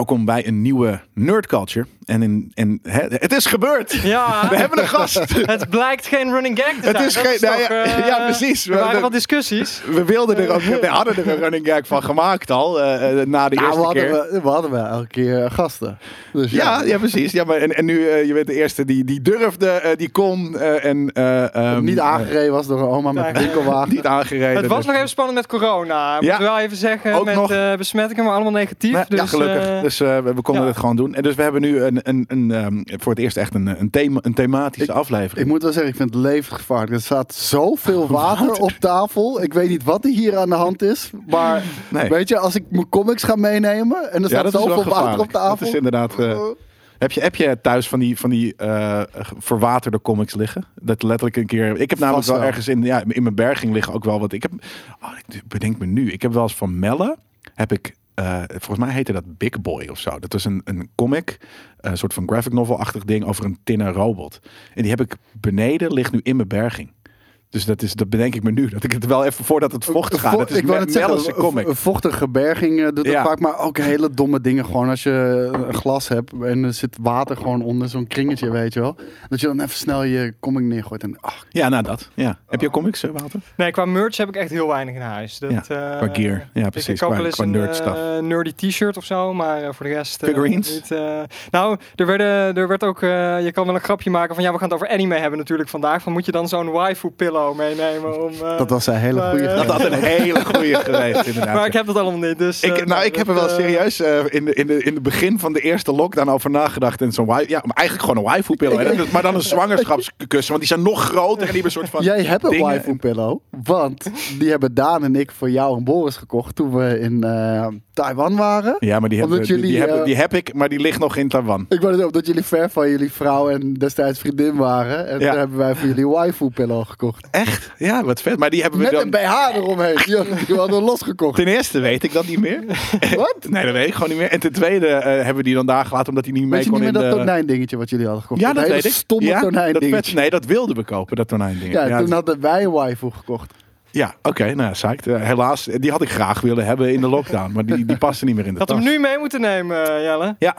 Welkom bij een nieuwe Nerd Culture. En, in, en hè, het is gebeurd. Ja, We hebben een gast. het blijkt geen running gag te zijn. Het is Dat geen- nou toch, ja, eh, ja, precies. Er waren We- wat discussies. We wilden er ook, we hadden er een running gag van gemaakt al, eh, eh, na de Ja, eerste we keer. we, we hadden wel elke keer gasten. Dus Ja, ja, precies. Ja, maar en, en nu, eh, je bent de eerste die, die durfde, eh, die kon eh, en eh, ehm, Niet aangereden was door een oma met een winkelwagen. niet aangereden. Het was dus- nog even spannend met corona. Moet Ja. ik wel even zeggen. Ook met nog. eh, besmettingen, maar allemaal negatief. Maar, dus, ja, gelukkig. Dus eh, we, konden het gewoon doen. En dus we hebben nu een, een, een, ehm, voor het eerst echt een, een, thema, een thematische Ik aflevering. Ik moet wel zeggen, ik vind het levensgevaarlijk. Er staat zoveel water op tafel. Ik weet niet wat er hier aan de hand is. Maar Nee. weet je, als ik mijn comics ga meenemen en er staat zoveel water op tafel. Dat is inderdaad... eh, Oh. Heb je, heb je thuis van die, van die eh, verwaterde comics liggen? Dat letterlijk een keer. Ik heb namelijk wel, wel. ergens in, ja, in mijn berging liggen ook wel wat. Ik heb. Oh, ik bedenk me nu. Ik heb wel eens van Melle. Heb ik. Eh, volgens mij heette dat Big Boy of zo. Dat was een, een comic. Een soort van graphic novel-achtig ding over een tinnen robot. En die heb ik beneden, ligt nu in mijn berging. Dus dat, is, dat bedenk ik me nu. Dat ik het wel even voordat het vocht gaat. Vo- Het is ik zeggen, Melle's comic. een vochtige berging eh, doet Ja. dat vaak. Maar ook hele domme dingen. Gewoon als je een glas hebt en er zit water gewoon onder zo'n kringetje, weet je wel. Dat je dan even snel je comic neergooit. En, ach, Ja, nou dat. Ja. Heb je comics, eh, Wouter? Nee, qua merch heb ik echt heel weinig in huis. Dat, Ja, eh, qua gear. Ja, precies. Ik koop Qua- wel eens qua een nerd stuff. eh, nerdy t-shirt of zo, maar eh, voor de rest... eh, Figurines? niet, eh. nou, er, werden, er werd ook... eh, je kan wel een grapje maken van... Ja, we gaan het over anime hebben natuurlijk vandaag. Van moet je dan zo'n waifu meenemen om... eh, dat was een hele goede eh, Dat had een hele goede geweest, inderdaad. Maar ik heb dat allemaal niet, dus... Ik, eh, nou, ik heb er wel eh, serieus eh, in, de, in, de, in het begin van de eerste lockdown over nagedacht. En zo'n ja, maar eigenlijk gewoon een waifu pillow. hè. Maar dan een zwangerschapskussen, want die zijn nog groter en die hebben een soort van. Jij hebt een dingen. waifu pillow, want die hebben Daan en ik voor jou en Boris gekocht toen we in eh, Taiwan waren. Ja, maar die, hebben, die, die, jullie, hebben, die heb ik, maar die ligt nog in Taiwan. Ik wou het ook dat jullie ver van jullie vrouw en destijds vriendin waren. En Ja. toen hebben wij voor jullie waifu pillow gekocht. Echt? Ja, wat vet. Maar die hebben we Met dan. een BH eromheen. Die hadden we losgekocht. Ten eerste weet ik dat niet meer. Wat? Nee, dat weet ik gewoon niet meer. En ten tweede eh, hebben we die dan daar gelaten omdat hij niet mee Weet je kon niet meer in dat de... tonijn dingetje wat jullie hadden gekocht? Ja, dat weet ik. stomme ja, tonijn dat vet- dingetje. Nee, dat wilden we kopen, dat tonijn ding. Ja, toen hadden wij een waifu gekocht. Ja, oké, nou, psyched. Eh, helaas, die had ik graag willen hebben in de lockdown, maar die, die paste niet meer in de Had tas. hem nu mee moeten nemen, eh, Jelle. Ja.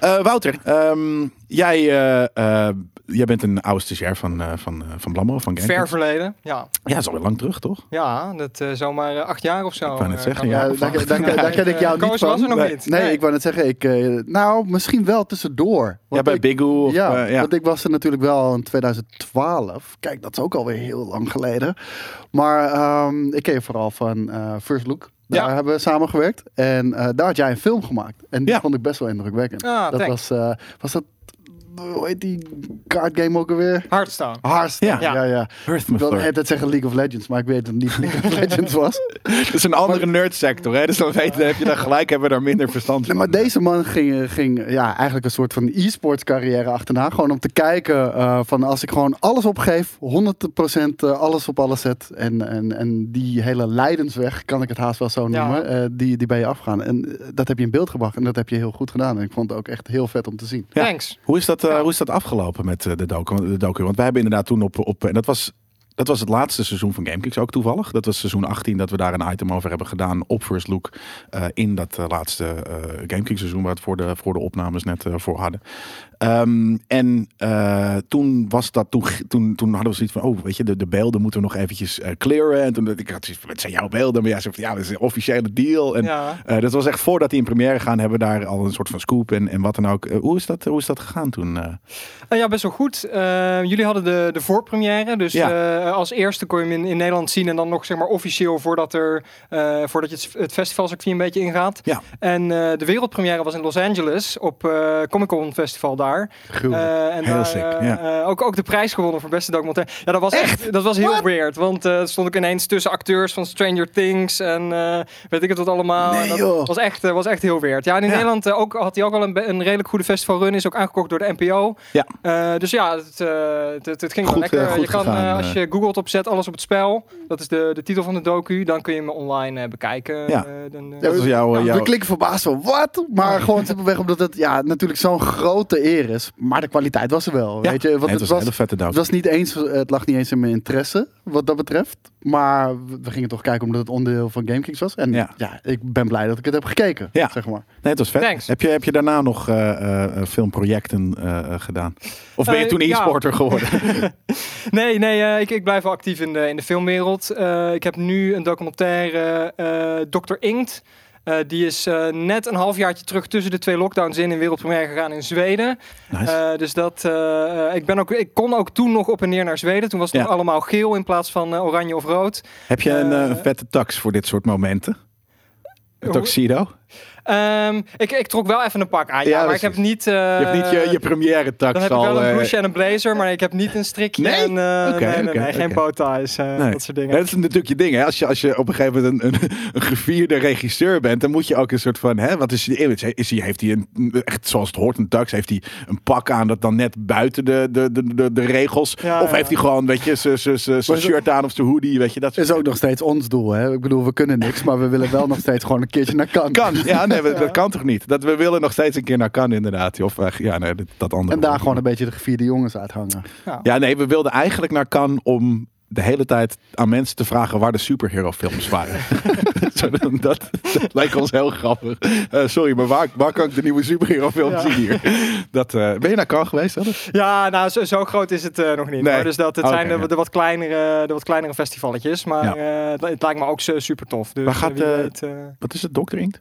Eh, Wouter, ehm, jij, jij bent een oude stagiair van, eh, van, eh, van Blammo, van Gamekings. Ver verleden. Ja, Ja, dat is alweer lang terug, toch? ja dat eh zomaar acht jaar of zo. Ik wou net eh, zeggen, ja. dat. daar, daar, daar, daar ken ik jou niet was er nog Nee. niet. Nee, ik wou net zeggen, ik, eh, nou, misschien wel tussendoor. Ja, bij ik-. Of, ja, ja. want ik was er natuurlijk wel in 2012. Kijk, dat is ook alweer heel lang geleden. Maar ehm, ik ken je vooral van eh, First Look. Daar Ja. hebben we samengewerkt. En eh, daar had jij een film gemaakt. En die Ja. vond ik best wel indrukwekkend. Ah, dat thanks. was, eh, was dat, hoe heet die card game ook alweer? Hearthstone. Hearthstone. Ja. Ja, ja. ja. Earth Ik wilde net zeggen League of Legends, maar ik weet dat het niet League of Legends was. Het is een andere nerdsector, hè? Dus dan weet, heb je daar gelijk, hebben we daar minder verstand Nee, van. maar deze man ging, ging ja, eigenlijk een soort van e-sports carrière achterna. Gewoon om te kijken eh, van als ik gewoon alles opgeef, 100% eh, alles op alles zet. En, en, en die hele lijdensweg, kan ik het haast wel zo Ja. noemen, eh, die, die ben je afgaan. En eh, dat heb je in beeld gebracht en dat heb je heel goed gedaan. En ik vond het ook echt heel vet om te zien. Ja. Thanks. Hoe is dat, eh, hoe is dat afgelopen met eh, de docu, de docu? Want wij hebben inderdaad toen op... op en dat was, dat was het laatste seizoen van GameKicks ook toevallig. Dat was seizoen 18 dat we daar een item over hebben gedaan op First Look. eh, in dat eh, laatste eh GameKicks seizoen waar we het voor de, voor de opnames net voor hadden. Ehm, en toen was dat, toen, toen, toen hadden we zoiets van, oh weet je, de, de beelden moeten we nog eventjes clearen. En toen ik had zoiets van, het zijn jouw beelden. Maar ja, ze van, ja, dat is een officiële deal. En Ja. dat was echt voordat die in première gaan, hebben we daar al een soort van scoop en, en wat dan ook. Hoe, is dat, hoe is dat gegaan toen? ja, best wel goed. Jullie hadden de, de voorpremière. Dus Ja. Eh, als eerste kon je hem in, in Nederland zien. En dan nog zeg maar officieel voordat, er, eh, voordat je het, het festivalcircuit een beetje ingaat. Ja. En eh, de wereldpremière was in Los Angeles op Comic Con Festival daar. En Heel sick, ook, ook de prijs gewonnen voor beste documentaire. Ja, dat was echt, dat was heel What? weird. Want stond ik ineens tussen acteurs van Stranger Things en weet ik het wat allemaal. Nee, En dat joh. was echt, was echt heel weird. Ja, en in Ja. Nederland ook, had hij ook al een, een redelijk goede festivalrun. Is ook aangekocht door de NPO. Ja. Dus ja, het, het, het, het ging wel lekker. je kan, als je googelt op zet alles op het spel. Dat is de, de titel van de docu. Dan kun je hem online eh, bekijken. Ja. Eh, dan, eh, Dat was jouw... Ja, jouw- we klikken verbaasd van, wat? Maar gewoon simpelweg omdat het ja, natuurlijk zo'n grote eer is. Maar de kwaliteit was er wel, Ja. weet je. Want het, het was een was, hele vette het, was niet eens, het lag niet eens in mijn interesse, wat dat betreft. Maar we gingen toch kijken omdat het onderdeel van GameKings was. En Ja. ja. ik ben blij dat ik het heb gekeken. Ja. Zeg maar. Nee, het was vet. Thanks. Heb je, heb je daarna nog eh, eh, filmprojecten eh, gedaan? Of ben je toen ja. e-sporter geworden? Nee, nee eh, ik, ik blijf wel actief in de, in de filmwereld. Eh, ik heb nu een documentaire, eh Dr. Inkt. Eh, die is eh, net een halfjaartje terug tussen de twee lockdowns in in wereldpremière gegaan in Zweden. Nice. Eh, dus dat, ik, ben ook, ik kon ook toen nog op en neer naar Zweden. Toen was het Ja. nog allemaal geel in plaats van oranje of rood. heb je een, vette tax voor dit soort momenten? Een tuxedo? Ehm, ik, ik trok wel even een pak aan, ja, Ja, maar precies. ik heb niet... eh, je hebt niet je, je première tax Dan heb ik al... wel een eh, blouseje en een blazer, maar ik heb niet een strikje Nee? en eh, Oké, nee, nee, oké, nee, geen oké. bowties, eh, Nee. dat soort dingen. Dat is natuurlijk je ding. Hè? Als, je, als je op een gegeven moment een, een, een gevierde regisseur bent, dan moet je ook een soort van, hè, wat is je image? Is hij, heeft hij een, echt zoals het hoort, een tax? Heeft hij een pak aan dat dan net buiten de, de, de, de, de regels? Ja, of ja. heeft hij gewoon, weet je, zijn- shirt aan of zijn hoodie, weet je, dat Is ook nog steeds ons doel. Hè? Ik bedoel, we kunnen niks, maar we willen wel nog steeds gewoon een keertje naar Cannes. Kan, ja, nee, we- dat kan toch niet? Dat we willen nog steeds een keer naar Cannes, inderdaad. Of ja, nee, dat, dat andere. En daar gewoon een beetje de gevierde jongens uithangen. Ja, nee, we wilden eigenlijk naar Cannes om de hele tijd aan mensen te vragen waar de superhero films waren. Dat, dat lijkt ons heel grappig. Eh, sorry, maar waar, waar kan ik de nieuwe superhero film Ja. zien hier? Dat, eh, ben je naar Cannes geweest? Alice? Ja, nou, zo, zo groot is het eh, nog niet. Nee. Dus dat, het Oké, zijn de, ja. de wat kleinere, de wat kleinere festivalletjes. Maar Ja. eh, het, lijkt me ook zo super tof. Dus Waar gaat, weet, Wat is het, Dr. Inkt?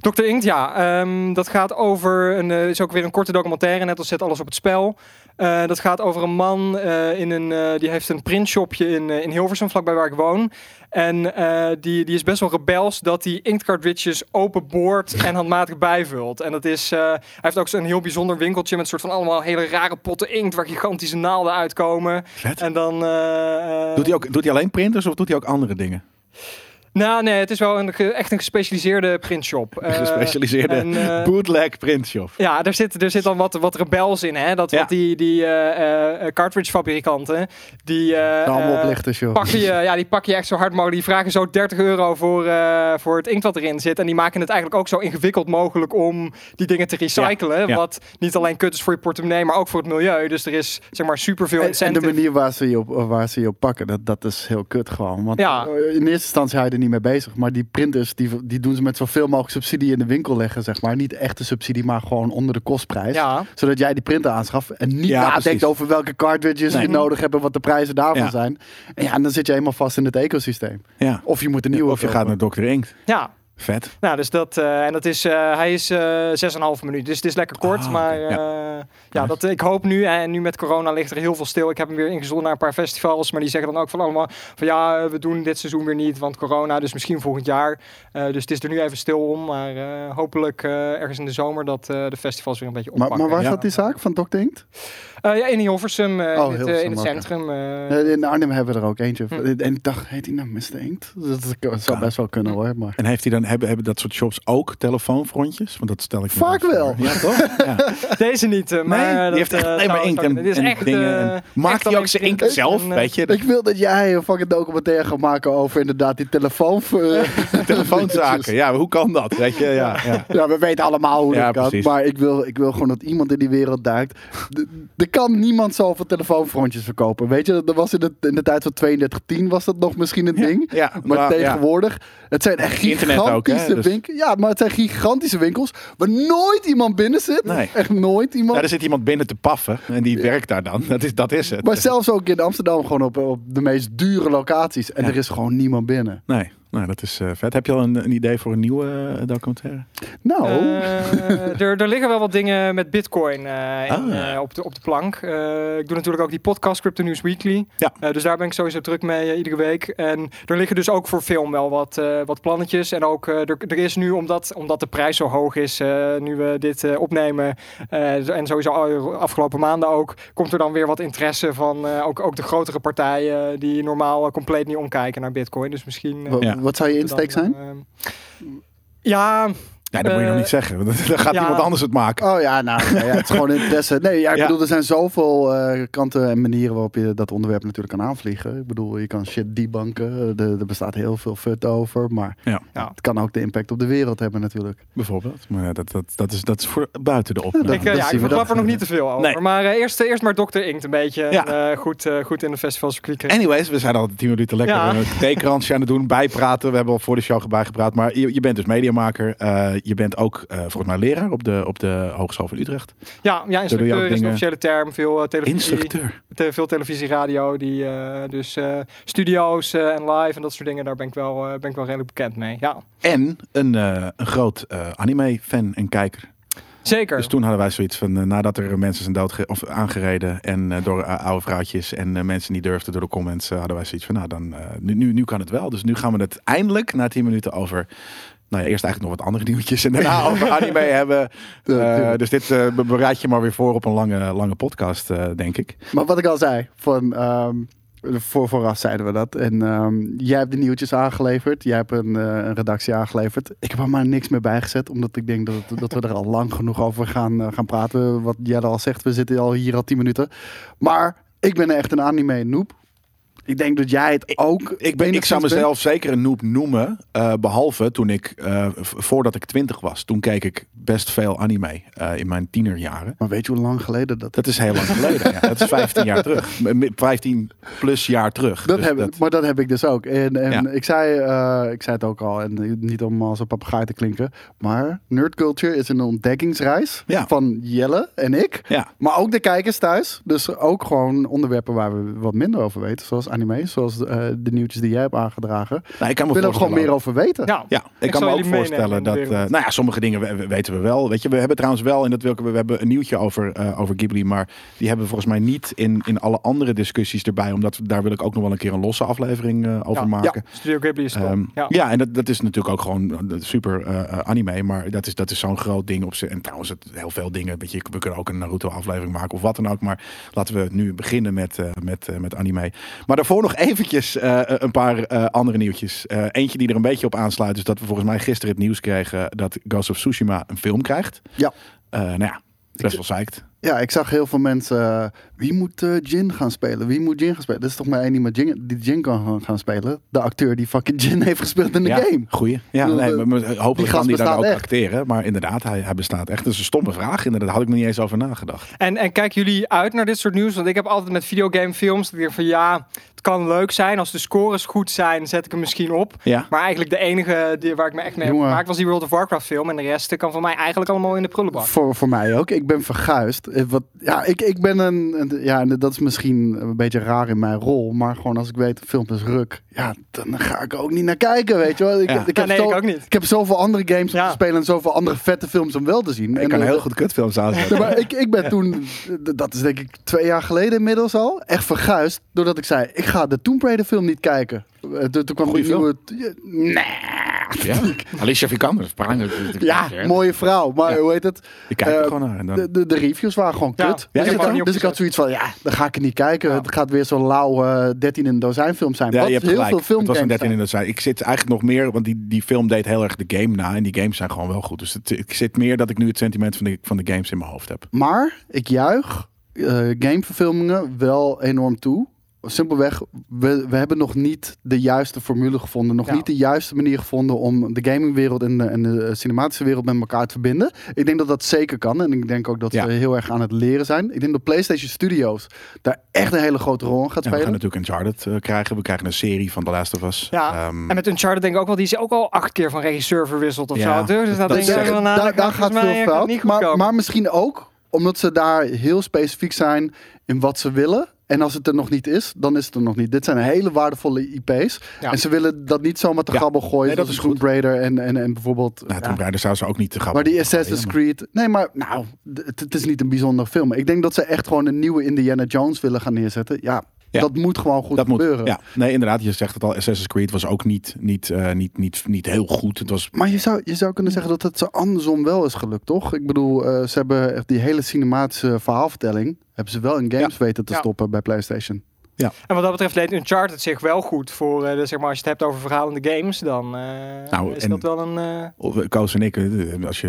Dr. Inkt, ja. ehm, dat gaat over. Een, eh, is ook weer een korte documentaire, net als zet alles op het spel. Eh, dat gaat over een man eh, in een, die heeft een printshopje in, in Hilversum, vlakbij waar ik woon. En die, die is best wel rebels dat hij inktcartridges openboort en handmatig bijvult. En dat is, hij heeft ook zo'n heel bijzonder winkeltje met een soort van allemaal hele rare potten inkt waar gigantische naalden uitkomen. Vet. En dan... Doet hij, ook, doet hij alleen printers of doet hij ook andere dingen? Nou, nee, het is wel een, echt een gespecialiseerde printshop. Een Eh, gespecialiseerde en, eh, bootleg printshop. Ja, er zit, er zit dan wat, wat rebels in, hè? Dat Ja. wat die, die eh, eh, cartridge fabrikanten, die, Allemaal oplichters, joh. pakken je, ja, die pak je echt zo hard mogelijk. Die vragen zo 30 euro voor, voor het inkt wat erin zit. En die maken het eigenlijk ook zo ingewikkeld mogelijk om die dingen te recyclen. ja. Wat niet alleen kut is voor je portemonnee, maar ook voor het milieu. Dus er is zeg maar superveel En, en de incentive. manier waar ze je op, waar ze je op pakken, dat, dat is heel kut gewoon. Want Ja. in eerste instantie hou je er niet mee bezig. Maar die printers, die, die doen ze met zoveel mogelijk subsidie in de winkel leggen, zeg maar. Niet echte subsidie, maar gewoon onder de kostprijs. Ja. Zodat jij die printer aanschaft en niet Ja, nadenkt precies. over welke cartridges Nee. je nodig hebt en wat de prijzen daarvan Ja. zijn. En ja, en dan zit je helemaal vast in het ecosysteem. Ja. Of je moet een nieuwe Of je gaat naar Dr. Inkt. Ja, Vet. Nou, dus dat, eh, en dat is, eh, hij is eh 6,5 minuut. Dus het is lekker kort. Ah, maar eh, ja, dat, ik hoop nu, en nu met corona ligt er heel veel stil. Ik heb hem weer ingezonden naar een paar festivals. Maar die zeggen dan ook van allemaal van ja, we doen dit seizoen weer niet, want corona. Dus misschien volgend jaar. Eh, dus het is er nu even stil om. Maar eh, hopelijk eh, ergens in de zomer dat eh, de festivals weer een beetje Maar, oppakken. maar waar Ja. zat die zaak van. Inkt? Eh, ja, in Hilversum, eh, Oh, in, het, Hilversum, in het centrum. In Arnhem hebben we er ook eentje. Hm. En ik dacht, heet die nou Mr. Inkt? Dat zou best wel kunnen hoor. Maar... En heeft hij dan, hebben, hebben dat soort shops ook telefoonfrontjes? Want dat stel ik Vaak voor. wel. Ja, toch? Ja. Deze niet, eh, maar Nee, dat, die heeft echt eh, alleen maar inkt zou- en, Dit is en echt, dingen. eh, en maakt echt hij ook zijn inkt zelf? en, eh, weet je, Ik wil dat jij een fucking documentaire gaat maken over inderdaad die telefoon. telefoonzaken. Ja, hoe kan dat? Weet je, ja, ja. Ja, we weten allemaal hoe Ja, dat kan. precies. Maar ik wil, ik wil gewoon dat iemand in die wereld duikt. Er kan niemand zoveel telefoonfrontjes verkopen. Weet je, dat was in de, in de tijd van 3210 was dat nog misschien een ding. Ja, Maar tegenwoordig, het zijn echt Internet ook, hè, dus- winkels. Ja, maar het zijn gigantische winkels waar nooit iemand binnen zit. Nee. Echt nooit iemand. Ja, er zit iemand binnen te paffen en die werkt daar dan. Dat is, dat is het. Maar zelfs ook in Amsterdam gewoon op, op de meest dure locaties. En Ja. er is gewoon niemand binnen. Nee, nou, dat is eh, vet. Heb je al een, een idee voor een nieuwe eh, documentaire? Nou, Eh, er, er liggen wel wat dingen met Bitcoin eh, in, Ah. eh, op, de, op de plank. Eh, ik doe natuurlijk ook die podcast Crypto News Weekly. Ja. Eh, dus daar ben ik sowieso druk mee iedere week. En er liggen dus ook voor film wel wat, eh, wat plannetjes. En ook er, er is nu, omdat, omdat de prijs zo hoog is, eh, nu we dit eh, opnemen. eh, en sowieso afgelopen maanden ook, komt er dan weer wat interesse van eh, ook, ook de grotere partijen die normaal compleet niet omkijken naar Bitcoin. Dus misschien. Ja. Wat zou je insteek zijn? eh, ja, Ja, dat moet je nog Eh, niet zeggen. want Dan gaat ja. iemand anders het maken. Oh ja, nou, ja, het is gewoon interesse. Nee, ja, ik Ja. bedoel, er zijn zoveel eh, kanten en manieren waarop je dat onderwerp natuurlijk kan aanvliegen. Ik bedoel, je kan shit debunken. Er, er bestaat heel veel fut over. Maar Ja, Ja. het kan ook de impact op de wereld hebben natuurlijk. bijvoorbeeld. Maar ja, dat, dat, dat, is, dat is voor buiten de opname. dat- Ik, eh, dat ja, ik we verklap dat. er nog niet te veel over. Nee. Maar eh, eerst, eerst maar Dr. Inkt een beetje. En, eh, goed, eh, goed in de festivalcircuit. Anyways, we zijn al tien minuten lekker Ja. een theekransje aan het doen, bijpraten. We hebben al voor de show bijgepraat. Maar je, je bent dus mediamaker. Je bent ook eh, volgens mij leraar op de, op de Hogeschool van Utrecht. Ja, ja instructeur is de dingen- officiële term. Veel, eh, televisie, Instructeur. te- veel televisie, radio. Die, eh, dus studio's en live en dat soort dingen. Daar ben ik wel, ben ik wel redelijk bekend mee. Ja, En een, een groot anime-fan en kijker. zeker. Dus toen hadden wij zoiets van, nadat er mensen zijn dood of aangereden en door oude vrouwtjes en mensen niet durfden door de comments, hadden wij zoiets van, nou dan, nu, nu, nu kan het wel. Dus nu gaan we het eindelijk na 10 minuten over, nou ja, eerst eigenlijk nog wat andere nieuwtjes en daarna over anime hebben. Eh, dus dit eh, be- bereid je maar weer voor op een lange, lange podcast, eh, denk ik. Maar wat ik al zei, van, ehm, voor, vooraf zeiden we dat. En ehm, jij hebt de nieuwtjes aangeleverd. Jij hebt een, een redactie aangeleverd. Ik heb er maar niks meer bijgezet. Omdat ik denk dat, dat we er al lang genoeg over gaan, gaan praten. Wat jij al zegt, we zitten al hier al 10 minuten. Maar ik ben echt een anime noob. Ik denk dat jij het ook. Ik, ben, ik zou mezelf zeker een noob noemen. eh, behalve toen ik, v- voordat ik 20 was, toen keek ik best veel anime eh, in mijn tienerjaren. Maar weet je hoe lang geleden dat Dat is heel lang geleden. ja. Dat is 15 jaar terug. M- m- 15 plus jaar terug. Dat Dus heb, dat- Maar dat heb ik dus ook. En, en Ja. ik, zei, ik zei het ook al, en niet om als een papegaai te klinken. Maar nerd culture is een ontdekkingsreis Ja. van Jelle en ik. ja. Maar ook de kijkers thuis. Dus ook gewoon onderwerpen waar we wat minder over weten. Zoals anime, zoals eh, de nieuwtjes die jij hebt aangedragen. Nou, ik kan me wil er gewoon meer over weten. Ja, Ja, ik, kan me ook voorstellen de dat. eh, wereld. nou ja, sommige dingen we- we- weten we wel. Weet je, we hebben trouwens wel, en dat wil ik, we hebben een nieuwtje over, eh, over Ghibli, maar die hebben we volgens mij niet in, in alle andere discussies erbij, omdat daar wil ik ook nog wel een keer een losse aflevering eh, over Ja, maken. Studio Ghibli is. Ehm, ja. ja. en dat, dat is natuurlijk ook gewoon super anime, maar dat is, dat is zo'n groot ding op zich. En trouwens, het, heel veel dingen. Weet je, we kunnen ook een Naruto-aflevering maken of wat dan ook. Maar laten we nu beginnen met, eh, met, eh, met anime. Maar daarvoor nog eventjes eh, een paar eh, andere nieuwtjes. Eh, eentje die er een beetje op aansluit, is dat we volgens mij gisteren het nieuws kregen dat Ghost of Tsushima een film krijgt. Ja. Nou ja, best wel psyched. Ja, ik zag heel veel mensen. eh, wie moet eh, Jin gaan spelen? Wie moet Jin gaan spelen? Dat is toch maar één iemand Jin, die Jin kan gaan- gaan spelen. De acteur die fucking Jin heeft gespeeld in de ja, game. Goeie. Ja, bedoel, nee, maar- maar die hopelijk gast kan die dan bestaat ook echt. acteren. Maar inderdaad, hij, hij bestaat echt. Dat is een stomme vraag. Inderdaad, daar had ik nog niet eens over nagedacht. En, en kijken jullie uit naar dit soort nieuws? Want ik heb altijd met videogamefilms dat ik denk van ja, het kan leuk zijn. Als de scores goed zijn, zet ik hem misschien op. Ja. Maar eigenlijk de enige die, waar ik me echt mee heb gemaakt was die World of Warcraft film. En de rest kan voor mij eigenlijk allemaal in de prullenbak. Voor, voor mij ook. Ik ben verguisd. Eh, Wat, ja, ik, ik ben een, een- Ja, en dat is misschien een beetje raar in mijn rol. Maar gewoon als ik weet, de film is ruk. Ja, dan ga ik er ook niet naar kijken, weet je wel. Ik, Ja. ik, Ja, heb nee, zo, ik ook niet. ik heb zoveel andere games om Ja. te spelen. En zoveel andere vette films om wel te zien. Ik en, kan eh, heel goed kutfilms aanzetten. Nee, maar ik, ik ben toen, dat is denk ik twee jaar geleden inmiddels al, echt verguisd. Doordat ik zei, ik ga de Tomb Raider film niet kijken. Eh, Toen, kwam Goeie die nieuwe... Nee. Ja, Alicia Vikander. Ja, mooie vrouw. Maar Ja. hoe heet het? Je kijkt er Eh, gewoon naar. En dan... De, de, de reviews waren gewoon kut. Ja, dus ik ik, dus ik had zoiets van, ja, dan ga ik het niet kijken. Ja. Het gaat weer zo'n lauw eh 13 in een dozijn film zijn. Ja, Wat je hebt heel gelijk. veel het was een filmgames 13 in zijn. de zijn. Ik zit eigenlijk nog meer, want die, die film deed heel erg de game na. En die games zijn gewoon wel goed. Dus het, ik zit meer dat ik nu het sentiment van de, van de games in mijn hoofd heb. Maar ik juich eh, gameverfilmingen wel enorm toe. Simpelweg, we, we hebben nog niet de juiste formule gevonden. Nog Ja. niet de juiste manier gevonden om de gamingwereld en de, en de cinematische wereld met elkaar te verbinden. Ik denk dat dat zeker kan. En ik denk ook dat Ja. we heel erg aan het leren zijn. Ik denk dat PlayStation Studios daar echt een hele grote rol in gaat Ja, we gaan spelen. natuurlijk Uncharted eh, krijgen. We krijgen een serie van The Last of Us. Ja, Ehm, En met Uncharted denk ik ook wel, die is ook al acht keer van regisseur verwisseld of Ja, zo. Dus daar dat denk ik wel daar, gaat veel eh, fout. maar misschien ook omdat ze daar heel specifiek zijn in wat ze willen. En als het er nog niet is, dan is het er nog niet. Dit zijn hele waardevolle IP's. Ja. En ze willen dat niet zomaar te Ja. grabbel gooien. Nee, dat is Tomb goed. Raider en, en, en bijvoorbeeld... nou, ja. Tomb Raider zou ze ook niet te gaan. Maar die Assassin's Creed... Nee, maar nou, het is niet een bijzonder film. Ik denk dat ze echt gewoon een nieuwe Indiana Jones willen gaan neerzetten. Ja, Ja. dat moet gewoon goed dat moet. gebeuren. Ja, nee, inderdaad. Je zegt het al. Assassin's Creed was ook niet, niet, eh, niet, niet, niet heel goed. Het was Maar je zou, je zou kunnen zeggen dat het zo andersom wel is gelukt, toch? Ik bedoel, eh, ze hebben echt die hele cinematische verhaalvertelling... hebben ze wel in games weten te Ja. stoppen bij PlayStation. Ja. En wat dat betreft leent Uncharted zich wel goed voor, eh, de, zeg maar, als je het hebt over verhalende games, dan eh, Nou, is en- dat wel een... eh, Of, eh, Koos en ik, als je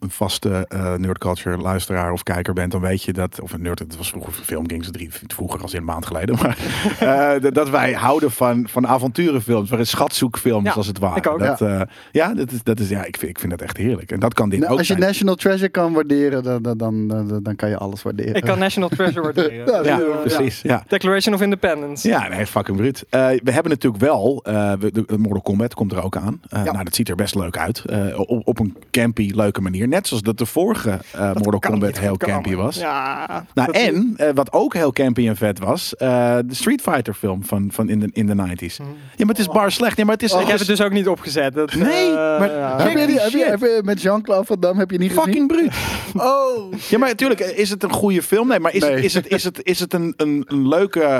een vaste eh nerdculture luisteraar of kijker bent, dan weet je dat, of een nerd, het was vroeger film ging ze drie, vroeger als in een maand geleden, maar eh, dat- wij houden van, van avonturenfilms, waarin schatzoekfilms Ja, als het ware. ik ook. Dat, ja, ja dat, is, dat is, ja ik, vind, ik vind dat echt heerlijk. En dat kan dit Nou, ook als je zijn. National Treasure kan waarderen, dan, dan, dan, dan, kan je alles waarderen. ik kan National Treasure waarderen. Ja, Ja, precies. Ja. Declaration of Independence. Ja, nee, fucking bruut. Eh, we hebben natuurlijk wel, eh, we- de, de Mortal Kombat komt er ook aan. Eh, Ja. Nou, dat ziet er best leuk uit. Eh, op, op een campy, leuke manier. Net zoals dat de vorige eh, Mortal Kombat niet heel campy was. Ja. Nou, en eh, wat ook heel campy en vet was, eh, de Street Fighter film van, van in, de, in de 90s. Ja, maar het is bar slecht. Ja, maar het is, ik heb het dus ook niet opgezet. Dat, Nee, maar- ja. heb, je die, heb, je, Shit. heb je met Jean-Claude Van Damme heb je niet gezien? fucking bruut. Oh! Ja, maar natuurlijk, is het een goede film? Nee, maar is, Nee. Het, is, het, is, het, is het een, een, een leuke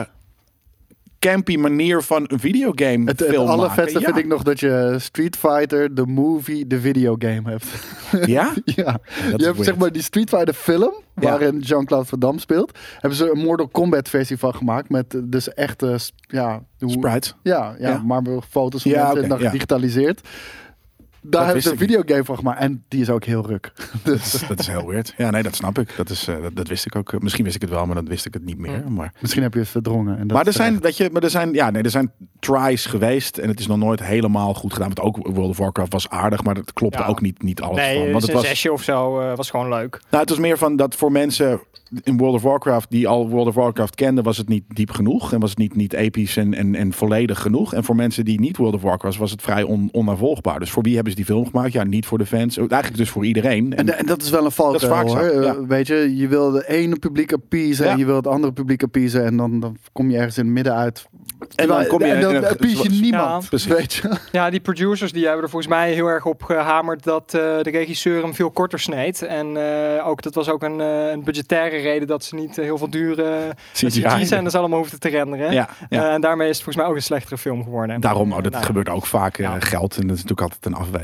campy manier van een videogame Het, het film allervetste maken? vind ik nog dat je Street Fighter, de movie, de videogame hebt. Ja? ja. Je hebt weird. zeg maar die Street Fighter film, Ja. waarin Jean-Claude Van Damme speelt. Hebben ze een Mortal Kombat versie van gemaakt. Met eh, dus echte, s- ja, hoe- Sprites. ja, ja, Ja. maar foto's van Ja, mensen en dan ja. gedigitaliseerd. Daar hebben ze een niet. videogame van gemaakt. En die is ook heel ruk. Dus Dat is heel weird. Ja, nee, dat snap ik. Dat, is, eh, dat, dat wist ik ook. Misschien wist ik het wel, maar dan wist ik het niet meer. Maar, misschien heb je het verdrongen. En dat maar er zijn, weet je, maar er zijn, ja, nee, er zijn tries geweest en het is nog nooit helemaal goed gedaan. Want ook World of Warcraft was aardig, maar dat klopte Ja. ook niet, niet alles Nee, van. Want het een was, zesje of zo eh, was gewoon leuk. nou, het was meer van dat voor mensen in World of Warcraft die al World of Warcraft kenden, was het niet diep genoeg en was het niet, niet episch en, en, en volledig genoeg. En voor mensen die niet World of Warcraft was het vrij on, onnavolgbaar. Dus voor wie hebben ze die film gemaakt? Ja, niet voor de fans. Eigenlijk dus voor iedereen. En, en dat is wel een Dat zo, hoor. ja. Eh, Weet je, je wil de ene publiek appeasen Ja. en je wil het andere publiek appeasen. En dan, dan kom je ergens in het midden uit. En dan kom je en dan in een- appease je niemand. Ja. Weet je? Ja, die producers die hebben er volgens mij heel erg op gehamerd dat eh, de regisseur hem veel korter sneed. En eh, ook, dat was ook een, eh, een budgettaire reden dat ze niet heel veel dure CGI-scènes allemaal hoefden te renderen. Ja, ja. Eh, en daarmee is het volgens mij ook een slechtere film geworden. Daarom, oh, dat Nou, gebeurt ook vaak Ja. geld. En dat is natuurlijk altijd een afweging.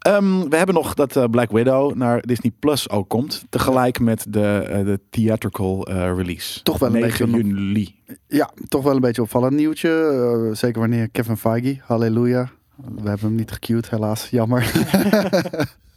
Ehm, we hebben nog dat eh, Black Widow naar Disney Plus ook komt. Tegelijk met de, eh, de theatrical eh, release. Toch wel een 9 beetje juli. Ja, toch wel een beetje opvallend nieuwtje. Zeker wanneer Kevin Feige, halleluja. We hebben hem niet gecued, helaas. Jammer.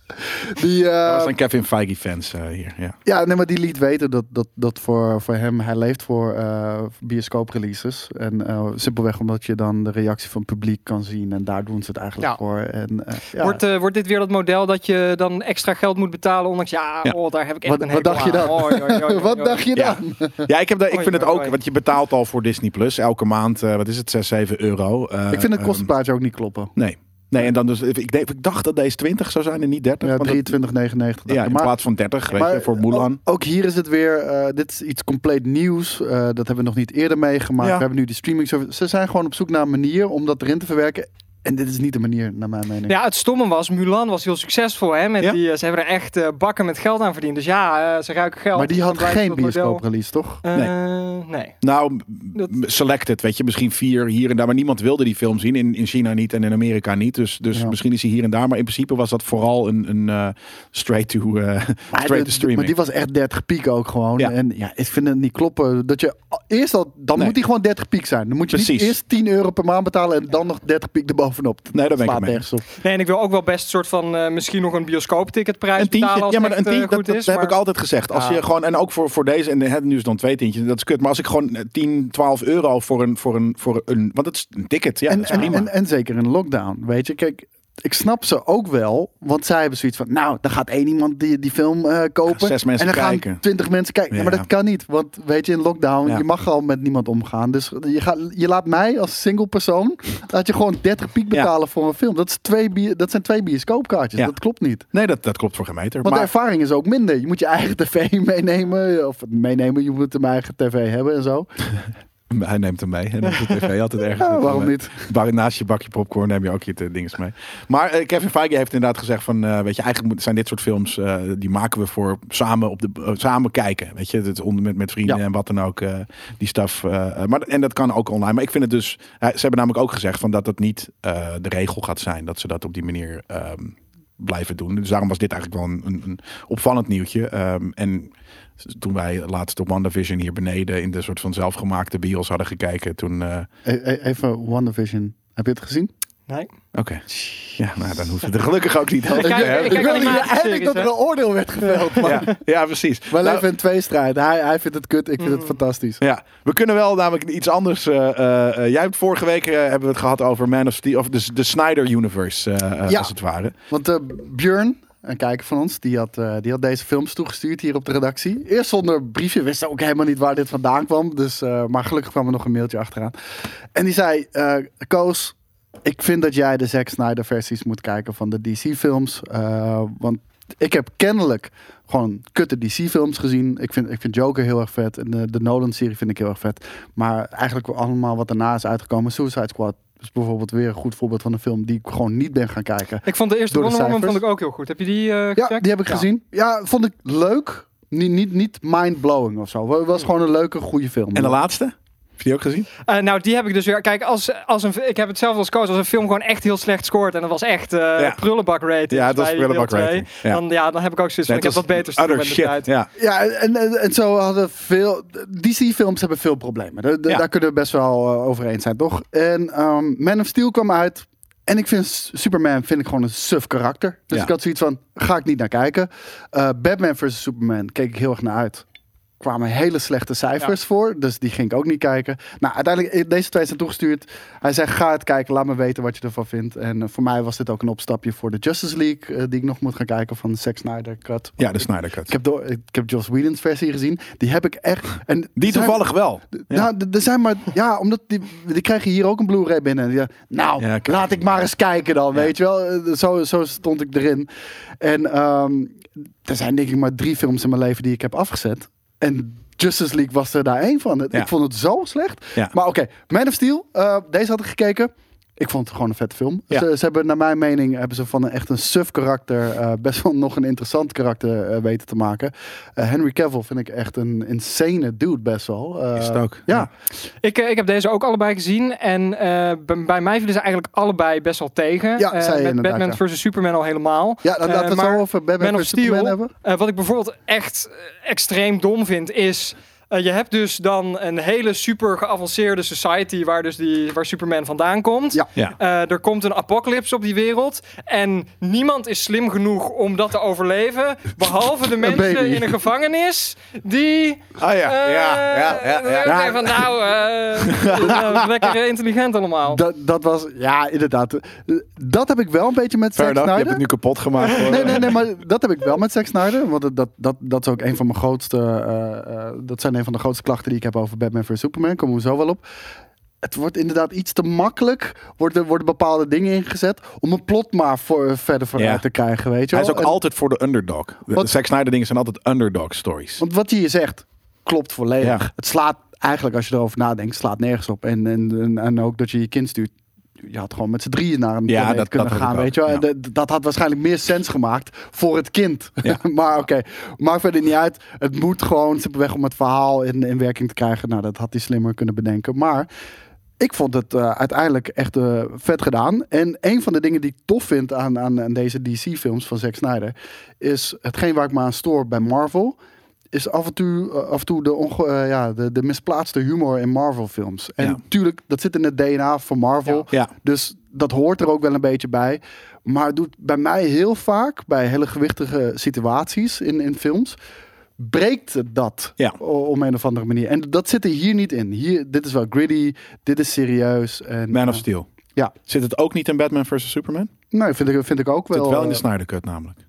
die, eh, Dat zijn Kevin Feige fans eh, hier. Ja. ja, nee, maar die liet weten dat, dat, dat voor, voor hem, hij leeft voor eh bioscoop-releases. En eh, simpelweg omdat je dan de reactie van het publiek kan zien. En daar doen ze het eigenlijk Ja. voor. En, eh, ja. Wordt, eh, wordt dit weer dat model dat je dan extra geld moet betalen? Ondanks, ja, Ja. Oh, daar heb ik echt wat, een wat dacht je dan? Wat dacht je Ja. dan? ja, ik, heb daar, ik vind het ook, want je betaalt al voor Disney Plus elke maand, eh, wat is het, 6, 7 euro. Eh, ik vind het ehm, kostenplaatje ook niet kloppen. nee. Nee, en dan dus, ik, ik dacht dat deze 20 zou zijn en niet 30. Ja, want dat- 23,99. ja, in maar, plaats van 30, weet maar je, voor Mulan. Ook, hier is het weer, eh, dit is iets compleet nieuws. Eh, dat hebben we nog niet eerder meegemaakt. Ja. We hebben nu die streaming service. Ze zijn gewoon op zoek naar een manier om dat erin te verwerken. En dit is niet de manier, naar mijn mening. Ja, het stomme was, Mulan was heel succesvol. Hè, met Ja. die, eh, ze hebben er echt eh, bakken met geld aan verdiend. Dus ja, eh, ze ruiken geld. maar die had geen bioscoop-release, toch? Nee. nee. Nou, Dat- selected, weet je, misschien vier hier en daar, maar niemand wilde die film zien. In, in China niet en in Amerika niet. Dus, dus Ja. misschien is hij hier en daar. Maar in principe was dat vooral een, een straight to straight de- to streaming. maar die was echt 30 piek ook gewoon. Ja. En ja, ik vind het niet kloppen. Dat je eerst al, dan Nee. moet die gewoon 30 piek zijn. Dan moet je niet eerst 10 euro per maand betalen en dan nog 30 piek erbovenop. Nee, daar ben ik mee nergens op. Nee, en ik wil ook wel best soort van eh, misschien nog een bioscoopticketprijs Een betalen tientje, als ja, maar het een eh, tientje, dat, goed dat is. heb maar- ik altijd gezegd. Als Ja. je gewoon, en ook voor, voor deze, en het nu is dan twee tientjes, dat is kut. Maar als ik gewoon eh, 10, 12 euro voor een, voor een, voor een, want het is een ticket, ja, en, dat is en, prima. en, en zeker in lockdown, weet je. Kijk, ik snap ze ook wel, want zij hebben zoiets van, nou, dan gaat één iemand die, die film eh, kopen. Zes mensen en dan kijken. gaan twintig mensen kijken. Ja. maar dat kan niet, want weet je, in lockdown, Ja. je mag al met niemand omgaan. Dus je, gaat, je laat mij als single persoon, laat je gewoon 30 piek Ja. betalen voor een film. Dat, is twee, dat zijn twee bioscoopkaartjes, dat klopt niet. Nee, dat, dat klopt voor geen meter. Want Maar, de ervaring is ook minder. Je moet je eigen tv meenemen. Of meenemen, je moet een eigen tv hebben en zo. hij neemt hem mee. Hij neemt de tv altijd ergens. Ja, waarom niet? Bar- naast je bakje popcorn neem je ook je dinges mee. Maar eh, Kevin Feige heeft inderdaad gezegd van, eh, weet je, eigenlijk zijn dit soort films, eh, die maken we voor samen op de samen kijken, weet je, het onder met met vrienden Ja. en wat dan ook, die eh, maar en dat kan ook online. Maar ik vind het dus, ze hebben namelijk ook gezegd van dat het niet de regel gaat zijn dat ze dat op die manier ehm, blijven doen. Dus daarom was dit eigenlijk wel een, een, een opvallend nieuwtje. Ehm, en toen wij laatst op WandaVision hier beneden in de soort van zelfgemaakte bios hadden gekeken, toen... e- Even WandaVision. Heb je het gezien? Nee. Oké. Ja, nou dan hoeven we er gelukkig ook niet over Ik te hebben. ik wilde eigenlijk dat er een oordeel werd geveld. Maar Ja, ja, precies. we Nou, leven in twee strijd. Hij, hij vindt het kut, ik vind het Mm. fantastisch. Ja, we kunnen wel namelijk iets anders. eh, eh, jij hebt vorige week hebben we het gehad over Man of Steel, of de, de Snyder Universe, Ja. als het ware. Want eh Björn, een kijker van ons, die had, eh, die had deze films toegestuurd hier op de redactie. Eerst zonder briefje, wist ook helemaal niet waar dit vandaan kwam. Dus, eh, maar gelukkig kwam er nog een mailtje achteraan. En die zei, eh, Koos, ik vind dat jij de Zack Snyder versies moet kijken van de DC films. Want ik heb kennelijk gewoon kutte DC films gezien. Ik vind, ik vind Joker heel erg vet. En de, de Nolan serie vind ik heel erg vet. Maar eigenlijk allemaal wat daarna is uitgekomen. Suicide Squad is bijvoorbeeld weer een goed voorbeeld van een film die ik gewoon niet ben gaan kijken. Ik vond de eerste Wonder Woman vond ik ook heel goed. Heb je die eh Ja, gecheckt? die heb ik Ja. gezien. Ja, vond ik leuk. Niet, niet, niet mind-blowing of zo. Het was gewoon een leuke, goede film. En de laatste? Heb je die ook gezien? Eh, nou, die heb ik dus weer. Kijk, als, als een, ik heb hetzelfde als Koos. Als een film gewoon echt heel slecht scoort. En dat was echt eh prullenbak rating. Ja, het was bij deel prullenbak twee, rating, ja. Dan, ja, dan heb ik ook zoiets van. Ik heb wat beter te doen Other met de shit. tijd. Ja. Ja, en, en, en zo hadden veel... DC-films hebben veel problemen. Daar, Ja. daar kunnen we best wel eh, over eens zijn, toch? En ehm, Man of Steel kwam uit. En ik vind Superman vind ik gewoon een suf karakter. Dus Ja. ik had zoiets van, ga ik niet naar kijken. Eh, Batman vs. Superman keek ik heel erg naar uit. Kwamen hele slechte cijfers voor. Dus die ging ik ook niet kijken. Nou, uiteindelijk, eh, deze twee zijn toegestuurd. Hij zei, ga het kijken. Laat me weten wat je ervan vindt. En eh, voor mij was dit ook een opstapje voor de Justice League. eh, die ik nog moet gaan kijken van Zack Snyder Cut. Ja, de Snyder Cut. Ik heb, door, ik heb Joss Whedon's versie gezien. Die heb ik echt... En Die zijn- toevallig wel. Ja. Nou, er zijn maar... Ja, omdat die, die krijgen hier ook een Blu-ray binnen. Ja, nou, Ja, kijk. laat ik maar eens kijken dan, Ja. weet je wel. Zo, zo stond ik erin. En ehm, er zijn denk ik maar drie films in mijn leven die ik heb afgezet. En Justice League was er daar één van. Ja. Ik vond het zo slecht. Ja. Maar oké, Man of Steel. eh, deze had ik gekeken. Ik vond het gewoon een vette film. Ja. Ze, ze hebben, naar mijn mening, hebben ze van een echt een suf karakter eh, best wel nog een interessant karakter eh, weten te maken. Eh, Henry Cavill vind ik echt een insane dude best wel. Eh, Is het ook. Ja, Ik, ik heb deze ook allebei gezien. En eh, b- bij mij vielen ze eigenlijk allebei best wel tegen. Ja, Eh, zei je met inderdaad, Batman ja. vs. Superman al helemaal. ja dan laten we het over Batman vs. Superman Steel, hebben. wat ik bijvoorbeeld echt extreem dom vind, is... eh, je hebt dus dan een hele super geavanceerde society waar dus die, waar Superman vandaan komt. Ja. Ja. Eh, er komt een apocalypse op die wereld. En niemand is slim genoeg om dat te overleven. Behalve de mensen baby. in een gevangenis. Die. Ah ja, ja, eh, ja, ja. ja. denk ik van, nou, eh, nou, lekker intelligent allemaal. Dat, dat was, ja, inderdaad. Dat heb ik wel een beetje met Fair Zack enough, je hebt Snyder. het nu kapot gemaakt. hoor. Nee, nee, nee, maar dat heb ik wel met Zack Snyder. Want dat, dat, dat, is ook een van mijn grootste. eh, eh, dat zijn een van de grootste klachten die ik heb over Batman vs Superman. Komen we zo wel op. Het wordt inderdaad iets te makkelijk. Worden, worden bepaalde dingen ingezet. om een plot maar voor, verder vooruit Ja. te krijgen. Weet je Hij is ook En- altijd voor de underdog. De Wat- Zack Snyder dingen zijn altijd underdog stories. Want wat je hier zegt, klopt volledig. Ja. Het slaat eigenlijk, als je erover nadenkt, slaat nergens op. En, en, en, en ook dat je je kind stuurt. Je had gewoon met z'n drieën naar een Ja, dat- kunnen dat gaan, weet je wel. dat- had waarschijnlijk meer sens gemaakt voor het kind. Ja. maar oké, maakt verder niet uit. Het moet gewoon simpelweg om het verhaal in, in werking te krijgen. Nou, dat had hij slimmer kunnen bedenken. Maar ik vond het eh, uiteindelijk echt eh, vet gedaan. En een van de dingen die ik tof vind aan, aan, aan deze DC-films van Zack Snyder... is hetgeen waar ik me aan stoor bij Marvel... is af en toe, eh, af en toe de, onge- eh, ja, de, de misplaatste humor in Marvel-films. En Ja. natuurlijk, dat zit in het DNA van Marvel. Ja. Dus dat hoort er ook wel een beetje bij. Maar het doet bij mij heel vaak, bij hele gewichtige situaties in, in films, breekt het dat Ja. o- op een of andere manier. En dat zit er hier niet in. Hier, dit is wel gritty, dit is serieus. En, Man of eh, Steel. ja. Zit het ook niet in Batman vs. Superman? Nee, vind ik, vind ik ook Zit wel. wel in de Snyder Cut namelijk.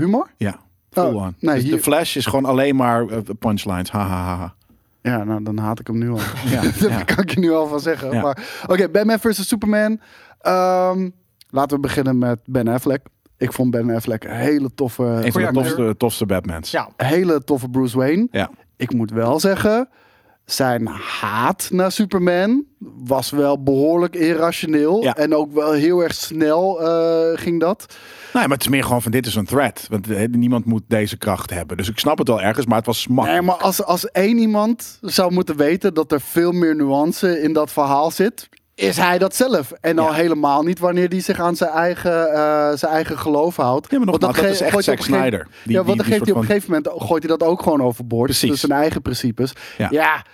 humor? Ja. Full Oh, on. nee, Dus hier- De Flash is gewoon alleen maar eh, punchlines. Ha, ha, ha, ha. Ja, nou dan haat ik hem nu al. Ja, dat ja. kan ik je nu al van zeggen. Ja. Maar oké, Batman vs Superman. Ehm, laten we beginnen met Ben Affleck. Ik vond Ben Affleck een hele toffe, Een van de tofste, tofste Batmans. Ja. hele toffe Bruce Wayne. Ja. Ik moet wel zeggen, zijn haat naar Superman was wel behoorlijk irrationeel. Ja. En ook wel heel erg snel eh, ging dat. Nee, maar het is meer gewoon van dit is een threat. Want eh, niemand moet deze kracht hebben. Dus ik snap het wel ergens, maar het was smak. Nee, maar als, als één iemand zou moeten weten dat er veel meer nuance in dat verhaal zit. Is hij dat zelf. En al Ja. helemaal niet wanneer hij zich aan zijn eigen, eh, zijn eigen geloof houdt. Ja, maar Want dat is echt Zack Snyder. Die- ja, want dan die geeft hij op een gegeven moment gooit hij dat ook gewoon overboord. Precies. Dus zijn eigen principes. Ja.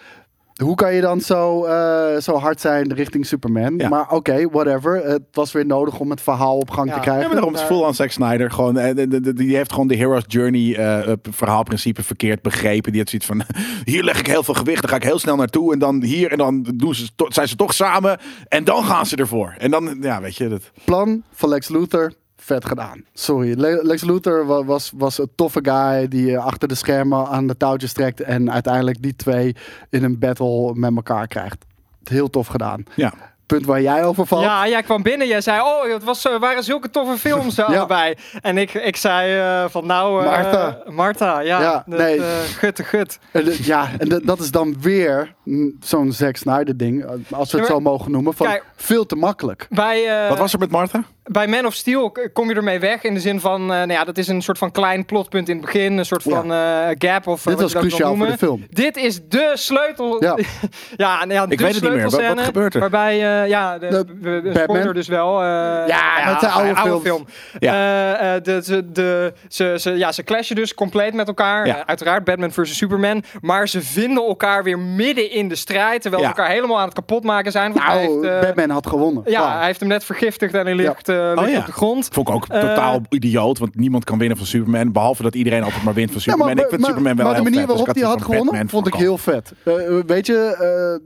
Ja. Hoe kan je dan zo, eh, zo hard zijn richting Superman? Ja. Maar oké, whatever. Het was weer nodig om het verhaal op gang Ja. te Ja, krijgen. maar daarom is het full aan Zack Snyder. Gewoon, eh, die heeft gewoon de Hero's Journey eh, verhaalprincipe verkeerd begrepen. Die had zoiets van, hier leg ik heel veel gewicht, dan ga ik heel snel naartoe. En dan hier, en dan doen ze, zijn ze toch samen. En dan gaan ze ervoor. En dan, ja, weet je, dat... plan van Lex Luthor. Vet gedaan. Sorry. Le- Lex Luthor wa- was, was een toffe guy die eh, achter de schermen aan de touwtjes trekt. En uiteindelijk die twee in een battle met elkaar krijgt. Heel tof gedaan. Ja. Punt waar jij over valt. Ja, jij kwam binnen. Jij zei, oh, het was, eh, waren zulke toffe films eh, Ja. allebei. En ik, ik zei eh, van, nou... eh, Martha. Martha, ja. Ja, dat, nee. gut, gut. Ja, en dat is dan weer zo'n Zack Snyder ding. Als we het Ja, zo mogen noemen. Van Kijk. veel te makkelijk. Bij, eh, Wat was er met Martha? Bij Man of Steel kom je ermee weg in de zin van, eh, nou ja, dat is een soort van klein plotpunt in het begin, een soort Ja. van eh, gap of eh, Dit wat was je dat wil cruciaal voor noemen. de film. Dit is de sleutel. Ja. ja, nou ja, Ik de weet het niet meer. Wat- gebeurt er? Waarbij, eh, ja, de, De we- spoiler dus wel. eh, Ja, dat zijn oude films. film. Ja. Eh, eh, de, ze, de, ze, ze, ja, ze clashen dus compleet met elkaar. Ja. Uiteraard Batman versus Superman. Maar ze vinden elkaar weer midden in de strijd. Terwijl Ja. ze elkaar helemaal aan het kapotmaken zijn. Want hij Nou, heeft, eh, Batman had gewonnen. ja, hij heeft hem net vergiftigd en hij ligt, eh, Oh, ja. op de grond. Vond ik ook Eh, totaal idioot, want niemand kan winnen van Superman. Behalve dat iedereen altijd maar wint van Ja, Superman. ik vind maar- Superman wel maar de manier vet, dus waarop hij ik had gewonnen, Batman vond ik heel vet. Eh, weet je,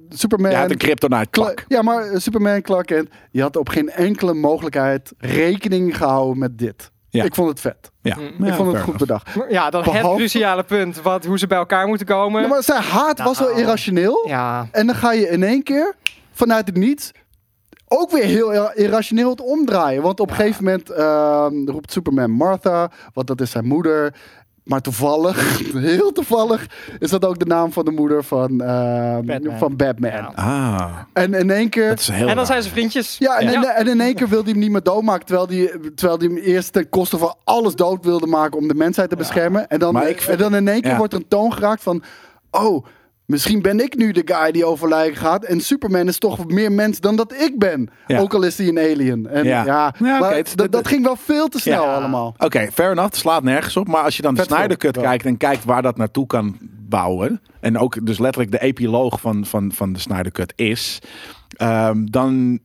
eh, Superman... Ja, hij had een kryptonite pak. ja, maar Superman, Clark Kent, die had op geen enkele mogelijkheid rekening gehouden met dit. Ja. Ik vond het vet. Ja. Mm. ik Ja, vond het goed bedacht. Maar Ja, dan het cruciale punt. Wat, hoe ze bij elkaar moeten komen. Ja, maar zijn haat was wel Nou. irrationeel. Ja. En dan ga je in één keer vanuit het niets ook weer heel ir- irrationeel het omdraaien. Want op een gegeven moment ehm, roept Superman Martha, want dat is zijn moeder. Maar toevallig, heel toevallig, is dat ook de naam van de moeder van, ehm, Batman. van Batman. Ja. Ah, En in één keer. dat is heel En dan raar. zijn ze vriendjes. Ja, en, Ja. En, en in één keer wilde hij hem niet meer doodmaken. Terwijl hij, terwijl hij hem eerst ten koste van alles dood wilde maken om de mensheid te beschermen. En dan, Maar ik vind- en dan in één keer ja. wordt er een toon geraakt van. Oh, misschien ben ik nu de guy die over lijken gaat. En Superman is toch meer mens dan dat ik ben. Ja. Ook al is hij een alien. En ja, Ja. Het dat, dat ging wel veel te snel allemaal. Oké, fair enough. Het slaat nergens op. Maar als je dan de Vet Snyder Cut kijkt en kijkt waar dat naartoe kan bouwen. En ook dus letterlijk de epiloog van, van, van de Snyder Cut is. ehm, dan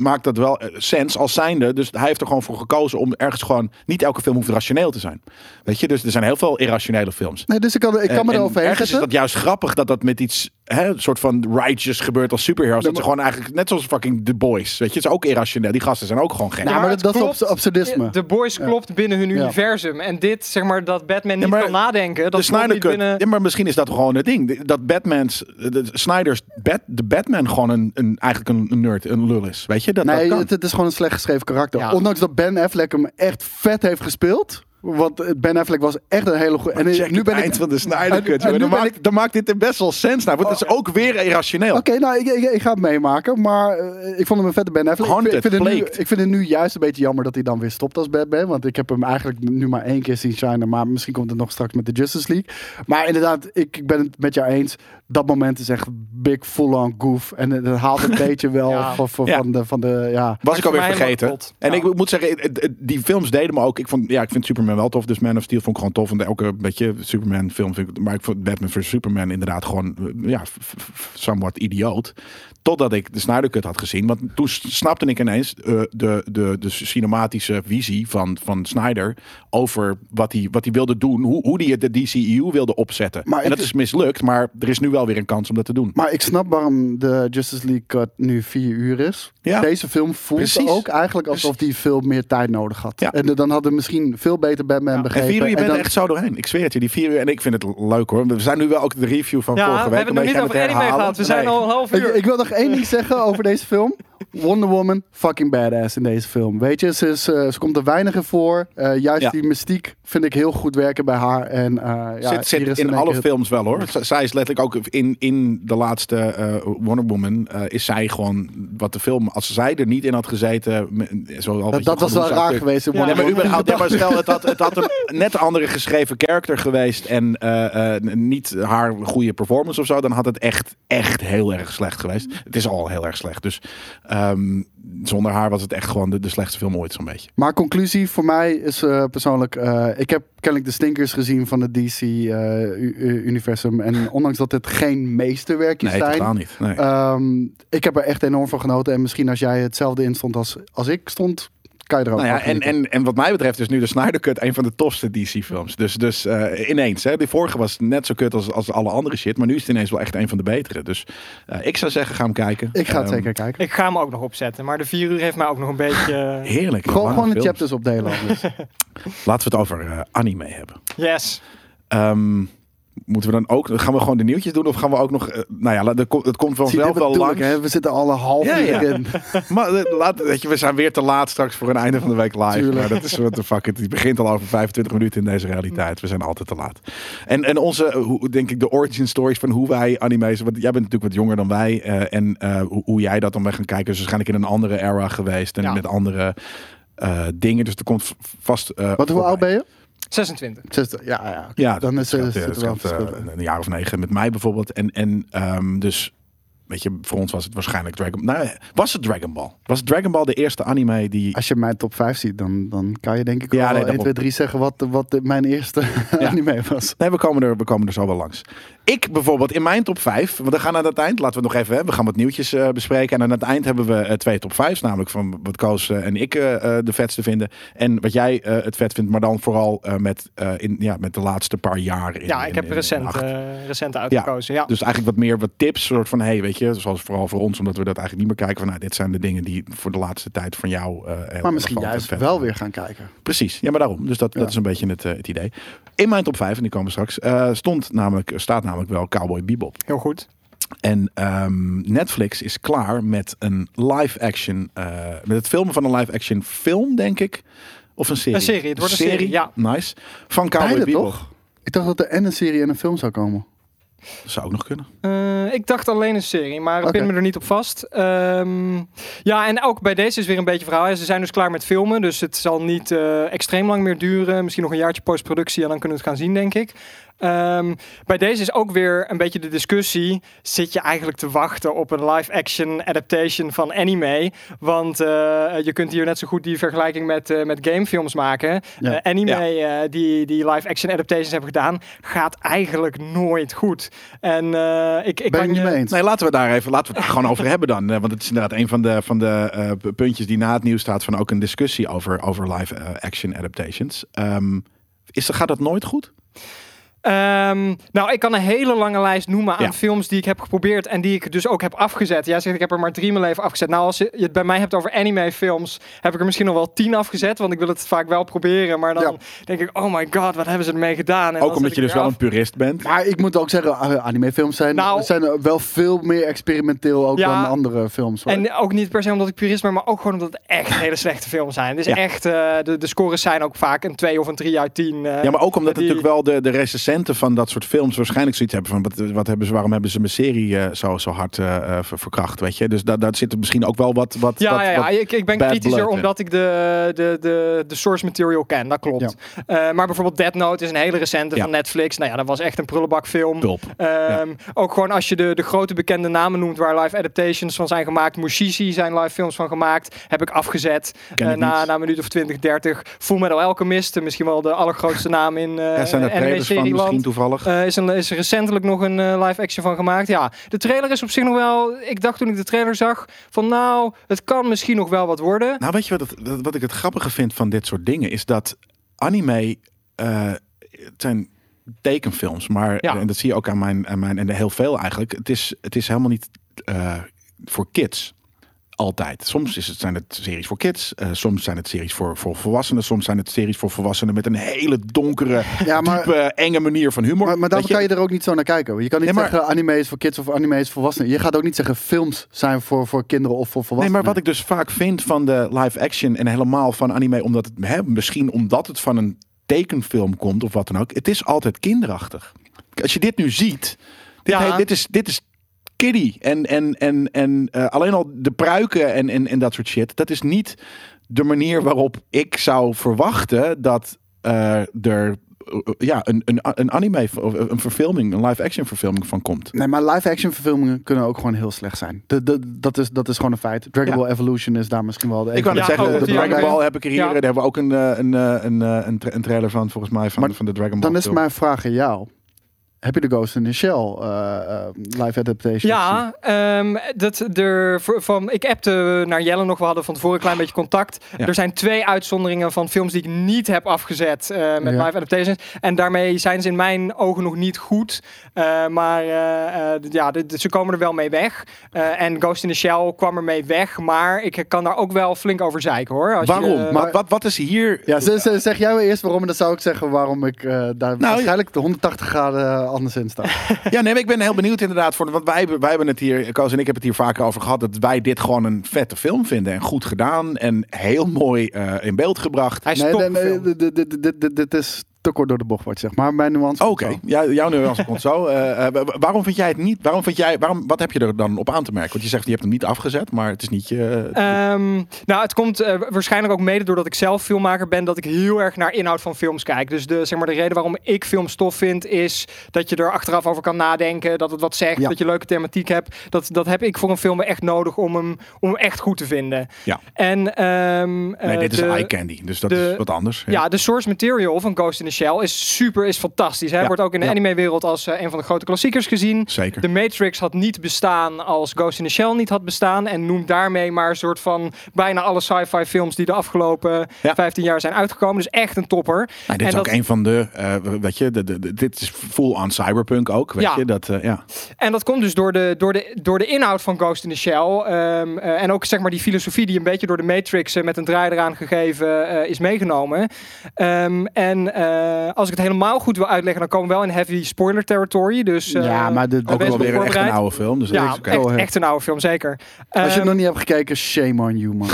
maakt dat wel eh, sens als zijnde. Dus hij heeft er gewoon voor gekozen om ergens gewoon... Niet elke film hoeft rationeel te zijn. Weet je? Dus er zijn heel veel irrationele films. Nee, dus ik kan, ik kan me en eroverheen ergens is dat juist grappig dat dat met iets, hè, een soort van righteous gebeurt als superheroes. Nee, dat ze gewoon eigenlijk, net zoals fucking The Boys, weet je, het is ook irrationeel. Die gasten zijn ook gewoon gek. Nou, maar dat is klopt. abs- absurdisme. De boys klopt binnen hun Ja. universum. En dit, zeg maar, dat Batman niet maar kan nadenken. Dat de niet binnen... ja, maar misschien is dat gewoon het ding. Dat Batman's, de Snyder's, Bat, de Batman gewoon een, een, eigenlijk een, nerd, een lul is. Weet je, dat, dat Nee, kan. het, het is gewoon een slecht geschreven karakter. Ja. Ondanks dat Ben Affleck hem echt vet heeft gespeeld. Want Ben Affleck was echt een hele goede. En Check nu ben ik. van de Snyder Cut. Dan, maakt, dan maakt dit best wel sens naar. Want het is ook weer irrationeel. Oké, nou, ik, ik, ik ga het meemaken. Maar eh, ik vond hem een vette Ben Affleck. Ik vind, ik, het nu, ik vind het nu juist een beetje jammer dat hij dan weer stopt als Batman. Want ik heb hem eigenlijk nu maar één keer zien shinen. Maar misschien komt het nog straks met de Justice League. Maar inderdaad, ik, ik ben het met jou eens. Dat moment is echt big full-on goof. En het haalt een beetje wel Ja. van, van, Ja. van de... Van de ja. Was ik alweer vergeten. En Ja. ik moet zeggen, die films deden me ook. Ik, vond, ja, ik vind Superman wel tof. Dus Man of Steel vond ik gewoon tof. En elke beetje Superman film vind ik. Maar ik vond Batman vs Superman inderdaad gewoon. Ja, somewhat idioot. Totdat ik de Snyder Cut had gezien. Want toen snapte ik ineens eh, de, de, de cinematische visie van, van Snyder. Over wat hij, wat hij wilde doen. Hoe, hoe hij de DCEU wilde opzetten. Maar en dat is mislukt. Maar er is nu wel weer een kans om dat te doen. Maar ik snap waarom de Justice League cut nu vier uur is. Ja. Deze film voelt Precies. ook eigenlijk alsof die veel meer tijd nodig had. Ja. En dan hadden we misschien veel beter Batman En begrepen. vier uur, je bent dan- er echt zo doorheen. Ik zweer het je, die vier uur. En ik vind het leuk hoor. We zijn nu wel ook de review van Ja, vorige we week hebben het nog niet over anime gehad. We zijn Nee. al een half Ik, uur. ik wil nog één ding zeggen over deze film. Wonder Woman, fucking badass in deze film. Weet je, ze, is, eh, ze komt er weinig in voor. Eh, juist Ja. die mystiek vind ik heel goed werken bij haar. En, eh, ja, zit, is in alle films wel hoor. Z- zij is letterlijk ook in, in de laatste Wonder Woman. is zij gewoon wat de film. Als zij er niet in had gezeten. Dat, dat was wel raar geweest. in Ja, Wonder Nee, maar, Woman. überhaupt, ja, maar stel, het had, het had een net andere geschreven karakter geweest en niet haar goede performance of zo, dan had het echt, echt heel erg slecht geweest. Het is al heel erg slecht. Dus ehm, zonder haar was het echt gewoon de, de slechtste film ooit zo'n beetje. Maar conclusie voor mij is eh, persoonlijk... eh, ik heb kennelijk de stinkers gezien van het DC-universum. en ondanks dat het geen meesterwerkjes Nee, zijn... totaal niet. Nee. ehm, ik heb er echt enorm van genoten. En misschien als jij hetzelfde in stond als, als ik stond... kan je er ook Nou ja, en, en, en wat mij betreft is nu de Snyder Cut een van de tofste DC-films. Dus, dus eh, ineens, hè, die vorige was net zo kut als, als alle andere shit, maar nu is het ineens wel echt een van de betere. Dus eh, ik zou zeggen, ga hem kijken. Ik ga het Ehm, zeker kijken. Ik ga hem ook nog opzetten, maar de vier uur heeft mij ook nog een beetje... eh, Heerlijk. Gewoon, gewoon de films. chapters opdelen. Laten we het over anime hebben. yes. Ehm, moeten we dan ook, gaan we gewoon de nieuwtjes doen of gaan we ook nog, eh, nou ja, het komt vanzelf wel langs. hè? We zitten alle half Ja, uur ja. in. Maar eh, laat, weet je, we zijn weer te laat straks voor een einde van de week live. Tuurlijk. Maar dat is what the fuck. Het begint al over 25 minuten in deze realiteit. We zijn altijd te laat. En, en onze, eh, hoe, denk ik, de origin stories van hoe wij anime's. Want jij bent natuurlijk wat jonger dan wij. eh, en eh, hoe, hoe jij dat dan weg gaan kijken. is waarschijnlijk in een andere era geweest. En Ja. met andere eh, dingen. Dus er komt vast. eh, Wat, hoe oud ben je? 26. 60. Ja, ja. oké. Ja, dan is, verschil. eh, een jaar of negen met mij bijvoorbeeld. En, en ehm, dus, weet je, voor ons was het waarschijnlijk Dragon Nou, was het Dragon Ball? Was Dragon Ball de eerste anime die... Als je mijn top 5 ziet, dan, dan kan je denk ik Ja, wel nee, 1, daarom. 2, 3 zeggen wat, wat de- mijn eerste anime was. Nee, we komen, er, we komen er zo wel langs. Ik bijvoorbeeld in mijn top 5, want we gaan aan het eind, laten we het nog even hebben. We gaan wat nieuwtjes eh, bespreken. En aan het eind hebben we eh, twee top 5's, namelijk van wat Koos eh, en ik de vetste vinden. En wat jij eh, het vet vindt, maar dan vooral eh, met, eh, in, ja, met de laatste paar jaar. In, Ja, in- ik heb in- recent, eh, recent uitgekozen. Ja. Dus eigenlijk wat meer wat tips, soort van, hey, weet je, zoals vooral voor ons, omdat we dat eigenlijk niet meer kijken van, nou, dit zijn de dingen die voor de laatste tijd van jou. eh, heel Maar misschien juist vet wel weer gaan kijken. Precies, ja, maar daarom. Dus dat, Ja. dat is een beetje het, het idee. In mijn top 5, en die komen straks, eh, stond namelijk, staat namelijk wel Cowboy Bebop. Heel goed. En ehm, Netflix is klaar met een live-action, eh, met het filmen van een live-action film, denk ik. Of een serie? Een serie, het wordt een serie, ja. Nice. Van Cowboy Beide Bebop. toch? Ik dacht dat er en een serie en een film zou komen. Dat zou ook nog kunnen. Eh, ik dacht alleen een serie, maar ik Oké. pin me er niet op vast. Ehm, ja, en ook bij deze is weer een beetje verhaal. Ja, Ze zijn dus klaar met filmen, dus het zal niet eh, extreem lang meer duren. Misschien nog een jaartje postproductie en dan kunnen we het gaan zien, denk ik. Ehm, bij deze is ook weer een beetje de discussie. Zit je eigenlijk te wachten op een live-action adaptation van anime? Want eh, je kunt hier net zo goed die vergelijking met, eh, met gamefilms maken. Ja. Eh, anime eh, die, die live-action adaptations hebben gedaan, gaat eigenlijk nooit goed. En eh, ik, ik Ben je kan je... mee eens? Nee, laten we daar even laten we het gewoon over hebben dan. Want het is inderdaad een van de, van de eh, puntjes die na het nieuws staat van ook een discussie over, over live eh, action adaptations. Ehm, is, gaat dat nooit goed? Ehm, nou, ik kan een hele lange lijst noemen aan Ja. films die ik heb geprobeerd en die ik dus ook heb afgezet. Jij zegt ik heb er maar drie in mijn leven afgezet. Nou, als je het bij mij hebt over anime films, heb ik er misschien nog wel tien afgezet, want ik wil het vaak wel proberen. Maar dan Ja. denk ik, oh my god, wat hebben ze ermee gedaan? En ook omdat je dus wel een purist bent. Maar ik moet ook zeggen, eh, animefilms zijn, Nou- zijn wel veel meer experimenteel ook Ja. dan andere films. hoor. En ook niet per se omdat ik purist ben, maar ook gewoon omdat het echt hele slechte films zijn. Dus Ja. echt, eh, de, de scores zijn ook vaak een 2 of een 3 uit 10. eh. Ja, maar ook omdat die- natuurlijk wel de, de recensenten van dat soort films waarschijnlijk zoiets hebben van wat, wat hebben ze, waarom hebben ze mijn serie eh, zo, zo hard eh, eh, ver- verkracht, weet je? Dus daar, daar zit er misschien ook wel wat. wat Ja, wat, ja, ja. wat- Ik, ik ben kritischer blood, omdat ik de, de, de, de source material ken. Dat klopt. Maar bijvoorbeeld Dead Note is een hele recente Ja. van Netflix. Nou ja, dat was echt een prullenbak film. Pulp. Ehm, Ook gewoon als je de, de grote bekende namen noemt waar live adaptations van zijn gemaakt. Mushishi zijn live films van gemaakt. Heb ik afgezet na, na een minuut of 20, 30. Full Metal Alchemist, misschien wel de allergrootste naam in eh Er zijn toevallig. Eh, is, een, is er recentelijk nog een eh, live action van gemaakt. Ja, de trailer is op zich nog wel. Ik dacht toen ik de trailer zag van nou, het kan misschien nog wel wat worden. Nou, weet je wat, het, wat ik het grappige vind van dit soort dingen? Is dat anime, eh, het zijn tekenfilms, maar Ja. en dat zie je ook aan mijn, aan mijn en heel veel eigenlijk. Het is, het is helemaal niet voor kids. Altijd. Soms is het, zijn het series voor kids, eh, soms zijn het series voor, voor volwassenen, soms zijn het series voor volwassenen met een hele donkere, Ja, maar- diepe, enge manier van humor. Maar, maar daarom kan je er ook niet zo naar kijken. Je kan niet Nee, zeggen anime is voor kids of anime is voor volwassenen. Je gaat ook niet zeggen films zijn voor, voor kinderen of voor Nee, volwassenen. maar wat ik dus vaak vind van de live action en helemaal van anime, omdat het, hè, misschien omdat het van een tekenfilm komt of wat dan ook, het is altijd kinderachtig. Als je dit nu ziet, dit, Ja. dit is, dit is kiddie. En, en, en, en eh, alleen al de pruiken en, en, en dat soort shit, dat is niet de manier waarop ik zou verwachten dat eh, er eh, ja, een, een, een anime of een verfilming, een live action verfilming van komt. Nee, maar live-action verfilmingen kunnen ook gewoon heel slecht zijn. De, de, dat, is, dat is gewoon een feit. Dragon Ja. Ball Evolution is daar misschien wel de Ik kan het Ja, zeggen, de Dragon. Ball heb ik er hier. Daar hebben we ook een, een, een, een, tra- een trailer van, volgens mij, van, van de Dragon Ball. Dan is film. mijn vraag aan jou. Heb je de Ghost in the Shell eh, eh, live adaptation? Ja, ehm, dat er voor- van, ik appte naar Jelle nog. We hadden van tevoren een klein beetje contact. Ja. Er zijn twee uitzonderingen van films die ik niet heb afgezet eh, met Ja. live adaptations. En daarmee zijn ze in mijn ogen nog niet goed. Eh, maar ja, ze komen er wel mee weg. Eh, en Ghost in the Shell kwam er mee weg. Maar ik kan daar ook wel flink over zeiken hoor. Als je, Waarom? eh, wat, wat, wat is hier... Ja, ze- ze- zeg jij maar eerst waarom en dan zou ik zeggen waarom ik eh, daar waarschijnlijk de 180 graden anders in sta. Ja, nee, maar ik ben heel benieuwd inderdaad. Voor, want wij, hebben- wij hebben het hier, Koos en ik hebben het hier vaker over gehad. Dat wij dit gewoon een vette film vinden. En goed gedaan. En heel mooi eh, in beeld gebracht. hij is Nee, top. nee, nee, dit- dit- dit- dit- dit- dit is te kort door de bocht, je zegt. Maar mijn nuance. Oké, ja, jouw nuance komt zo. Eh, eh, wa- waarom vind jij het niet? Waarom vind jij, waarom, wat heb je er dan op aan te merken? Want je zegt je hebt hem niet afgezet, maar het is niet je. Ehm, nou, het komt eh, waarschijnlijk ook mede doordat ik zelf filmmaker ben, dat ik heel erg naar inhoud van films kijk. Dus de, zeg maar, de reden waarom ik films tof vind, is dat je er achteraf over kan nadenken, dat het wat zegt, Ja. dat je leuke thematiek hebt. Dat, dat heb ik voor een film echt nodig om hem, om hem echt goed te vinden. Ja. En, ehm, nee, eh, dit is de- eye candy. Dus dat de- is wat anders. ja, de source material van Ghost in the Shell is super, is fantastisch. Hè? Ja. Wordt ook in de Ja. anime-wereld als eh, een van de grote klassiekers gezien. Zeker. De Matrix had niet bestaan als Ghost in the Shell niet had bestaan. En noemt daarmee maar een soort van bijna alle sci-fi films die de afgelopen Ja. 15 jaar zijn uitgekomen. Dus echt een topper. Nou, dit en is ook een van de, weet je, de, de, de- dit is full on cyberpunk ook, weet Ja. je. Dat, eh, ja. En dat komt dus door de, door de, door de inhoud van Ghost in the Shell. ehm, eh, en ook zeg maar die filosofie die een beetje door de Matrix met een draai eraan gegeven is meegenomen. Ehm, en eh, als ik het helemaal goed wil uitleggen, dan komen we wel in heavy spoiler territory. Dus, eh, ja, maar de, Ook wel weer een echt een oude film. Dus ja, echt, echt een oude film, zeker. als je het Ehm, nog niet hebt gekeken, shame on you, man.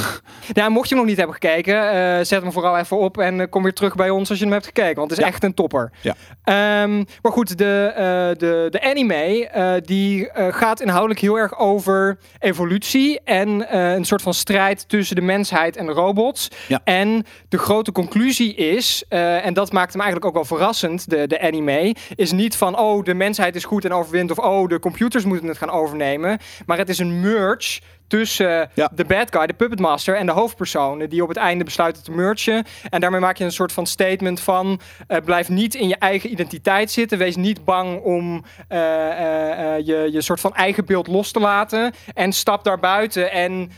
Ja, mocht je hem nog niet hebben gekeken, eh, zet hem vooral even op en eh, kom weer terug bij ons als je hem hebt gekeken. Want het is Ja. echt een topper. Ja. Ehm, maar goed, de, eh, de, de anime eh, die eh, gaat inhoudelijk heel erg over evolutie en eh, een soort van strijd tussen de mensheid en de robots. Ja. En de grote conclusie is, eh, en dat maakt hem eigenlijk ook wel verrassend, de, de anime, is niet van oh, de mensheid is goed en overwint of oh, de computers moeten het gaan overnemen. Maar het is een merge tussen Ja. de bad guy, de puppet master en de hoofdpersonen die op het einde besluiten te mergen. En daarmee maak je een soort van statement van eh, blijf niet in je eigen identiteit zitten. Wees niet bang om eh, eh, je, je soort van eigen beeld los te laten. En stap daar buiten en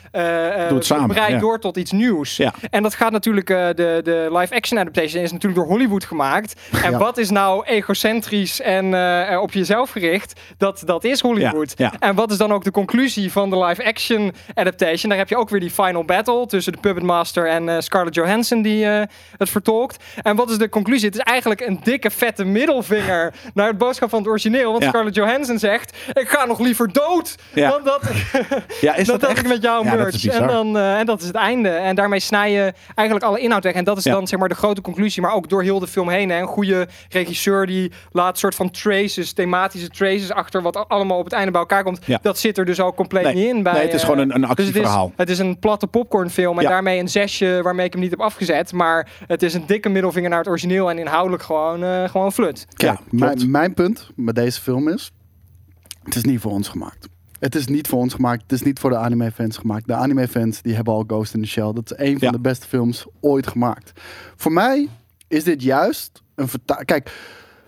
breid ja. door tot iets nieuws. Ja. En dat gaat natuurlijk, de, de live action adaptation is natuurlijk door Hollywood gemaakt. En wat is nou egocentrisch en op jezelf gericht? Dat, dat is Hollywood. En wat is dan ook de conclusie van de live action adaptation? Daar heb je ook weer die final battle tussen de Puppet Master en eh, Scarlett Johansson die eh, het vertolkt. En wat is de conclusie? Het is eigenlijk een dikke vette middelvinger naar het boodschap van het origineel. Want Ja. Scarlett Johansson zegt, ik ga nog liever dood Ja. dan dat, Ja, is dat, echt? ik met jou merge. en, dan, eh, en dat is het einde. En daarmee snij je eigenlijk alle inhoud weg. En dat is dan zeg maar de grote conclusie. Maar ook door heel de film heen. Hè. Een goede regisseur die laat soort van traces, thematische traces achter. Wat allemaal op het einde bij elkaar komt. Dat zit er dus ook compleet Nee. niet in. Bij, Nee, het is gewoon een, een dus het is, actieverhaal. het is een platte popcornfilm en Ja. daarmee een zesje waarmee ik hem niet heb afgezet. Maar het is een dikke middelvinger naar het origineel en inhoudelijk gewoon, eh, gewoon flut. Kijk, Ja, mijn, mijn punt met deze film is... Het is niet voor ons gemaakt. Het is niet voor ons gemaakt. Het is niet voor de anime-fans gemaakt. De anime-fans die hebben al Ghost in the Shell. Dat is een van Ja. de beste films ooit gemaakt. Voor mij is dit juist een vertaling... Kijk,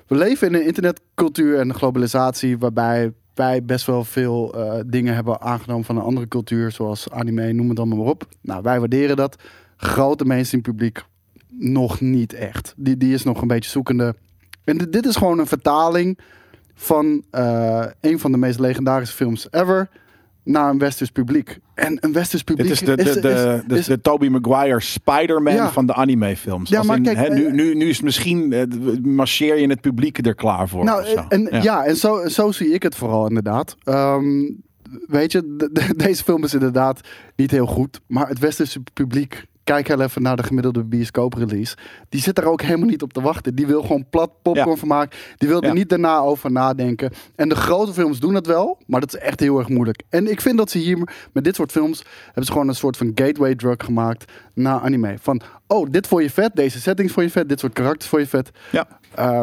we leven in een internetcultuur en globalisatie... waarbij wij best wel veel eh, dingen hebben aangenomen van een andere cultuur... zoals anime, noem het dan maar op. Nou, wij waarderen dat. Grote mainstream publiek nog niet echt. Die, die is nog een beetje zoekende. En dit, dit is gewoon een vertaling van eh, een van de meest legendarische films ever. Naar een westers publiek. En een westers publiek Dit is de, de, is- de, de, is- de Tobey Maguire Spider-Man Ja. van de animefilms. Ja, maar in, kijk, nu, eh, nu, nu is het misschien, eh, marcheer je het publiek er klaar voor. Nou, en, ja. en zo, zo zie ik het vooral inderdaad. Ehm, weet je, de- de- deze film is inderdaad niet heel goed. Maar het westerse publiek, kijk heel even naar de gemiddelde bioscoop-release. Die zit er ook helemaal niet op te wachten. Die wil gewoon plat popcorn Ja. vermaak. Die wil er Ja. niet daarna over nadenken. En de grote films doen het wel, maar dat is echt heel erg moeilijk. En ik vind dat ze hier met dit soort films hebben ze gewoon een soort van gateway drug gemaakt naar anime. Van, oh, dit vond je vet, deze settings vond je vet, dit soort karakters vond je vet. ja. Eh,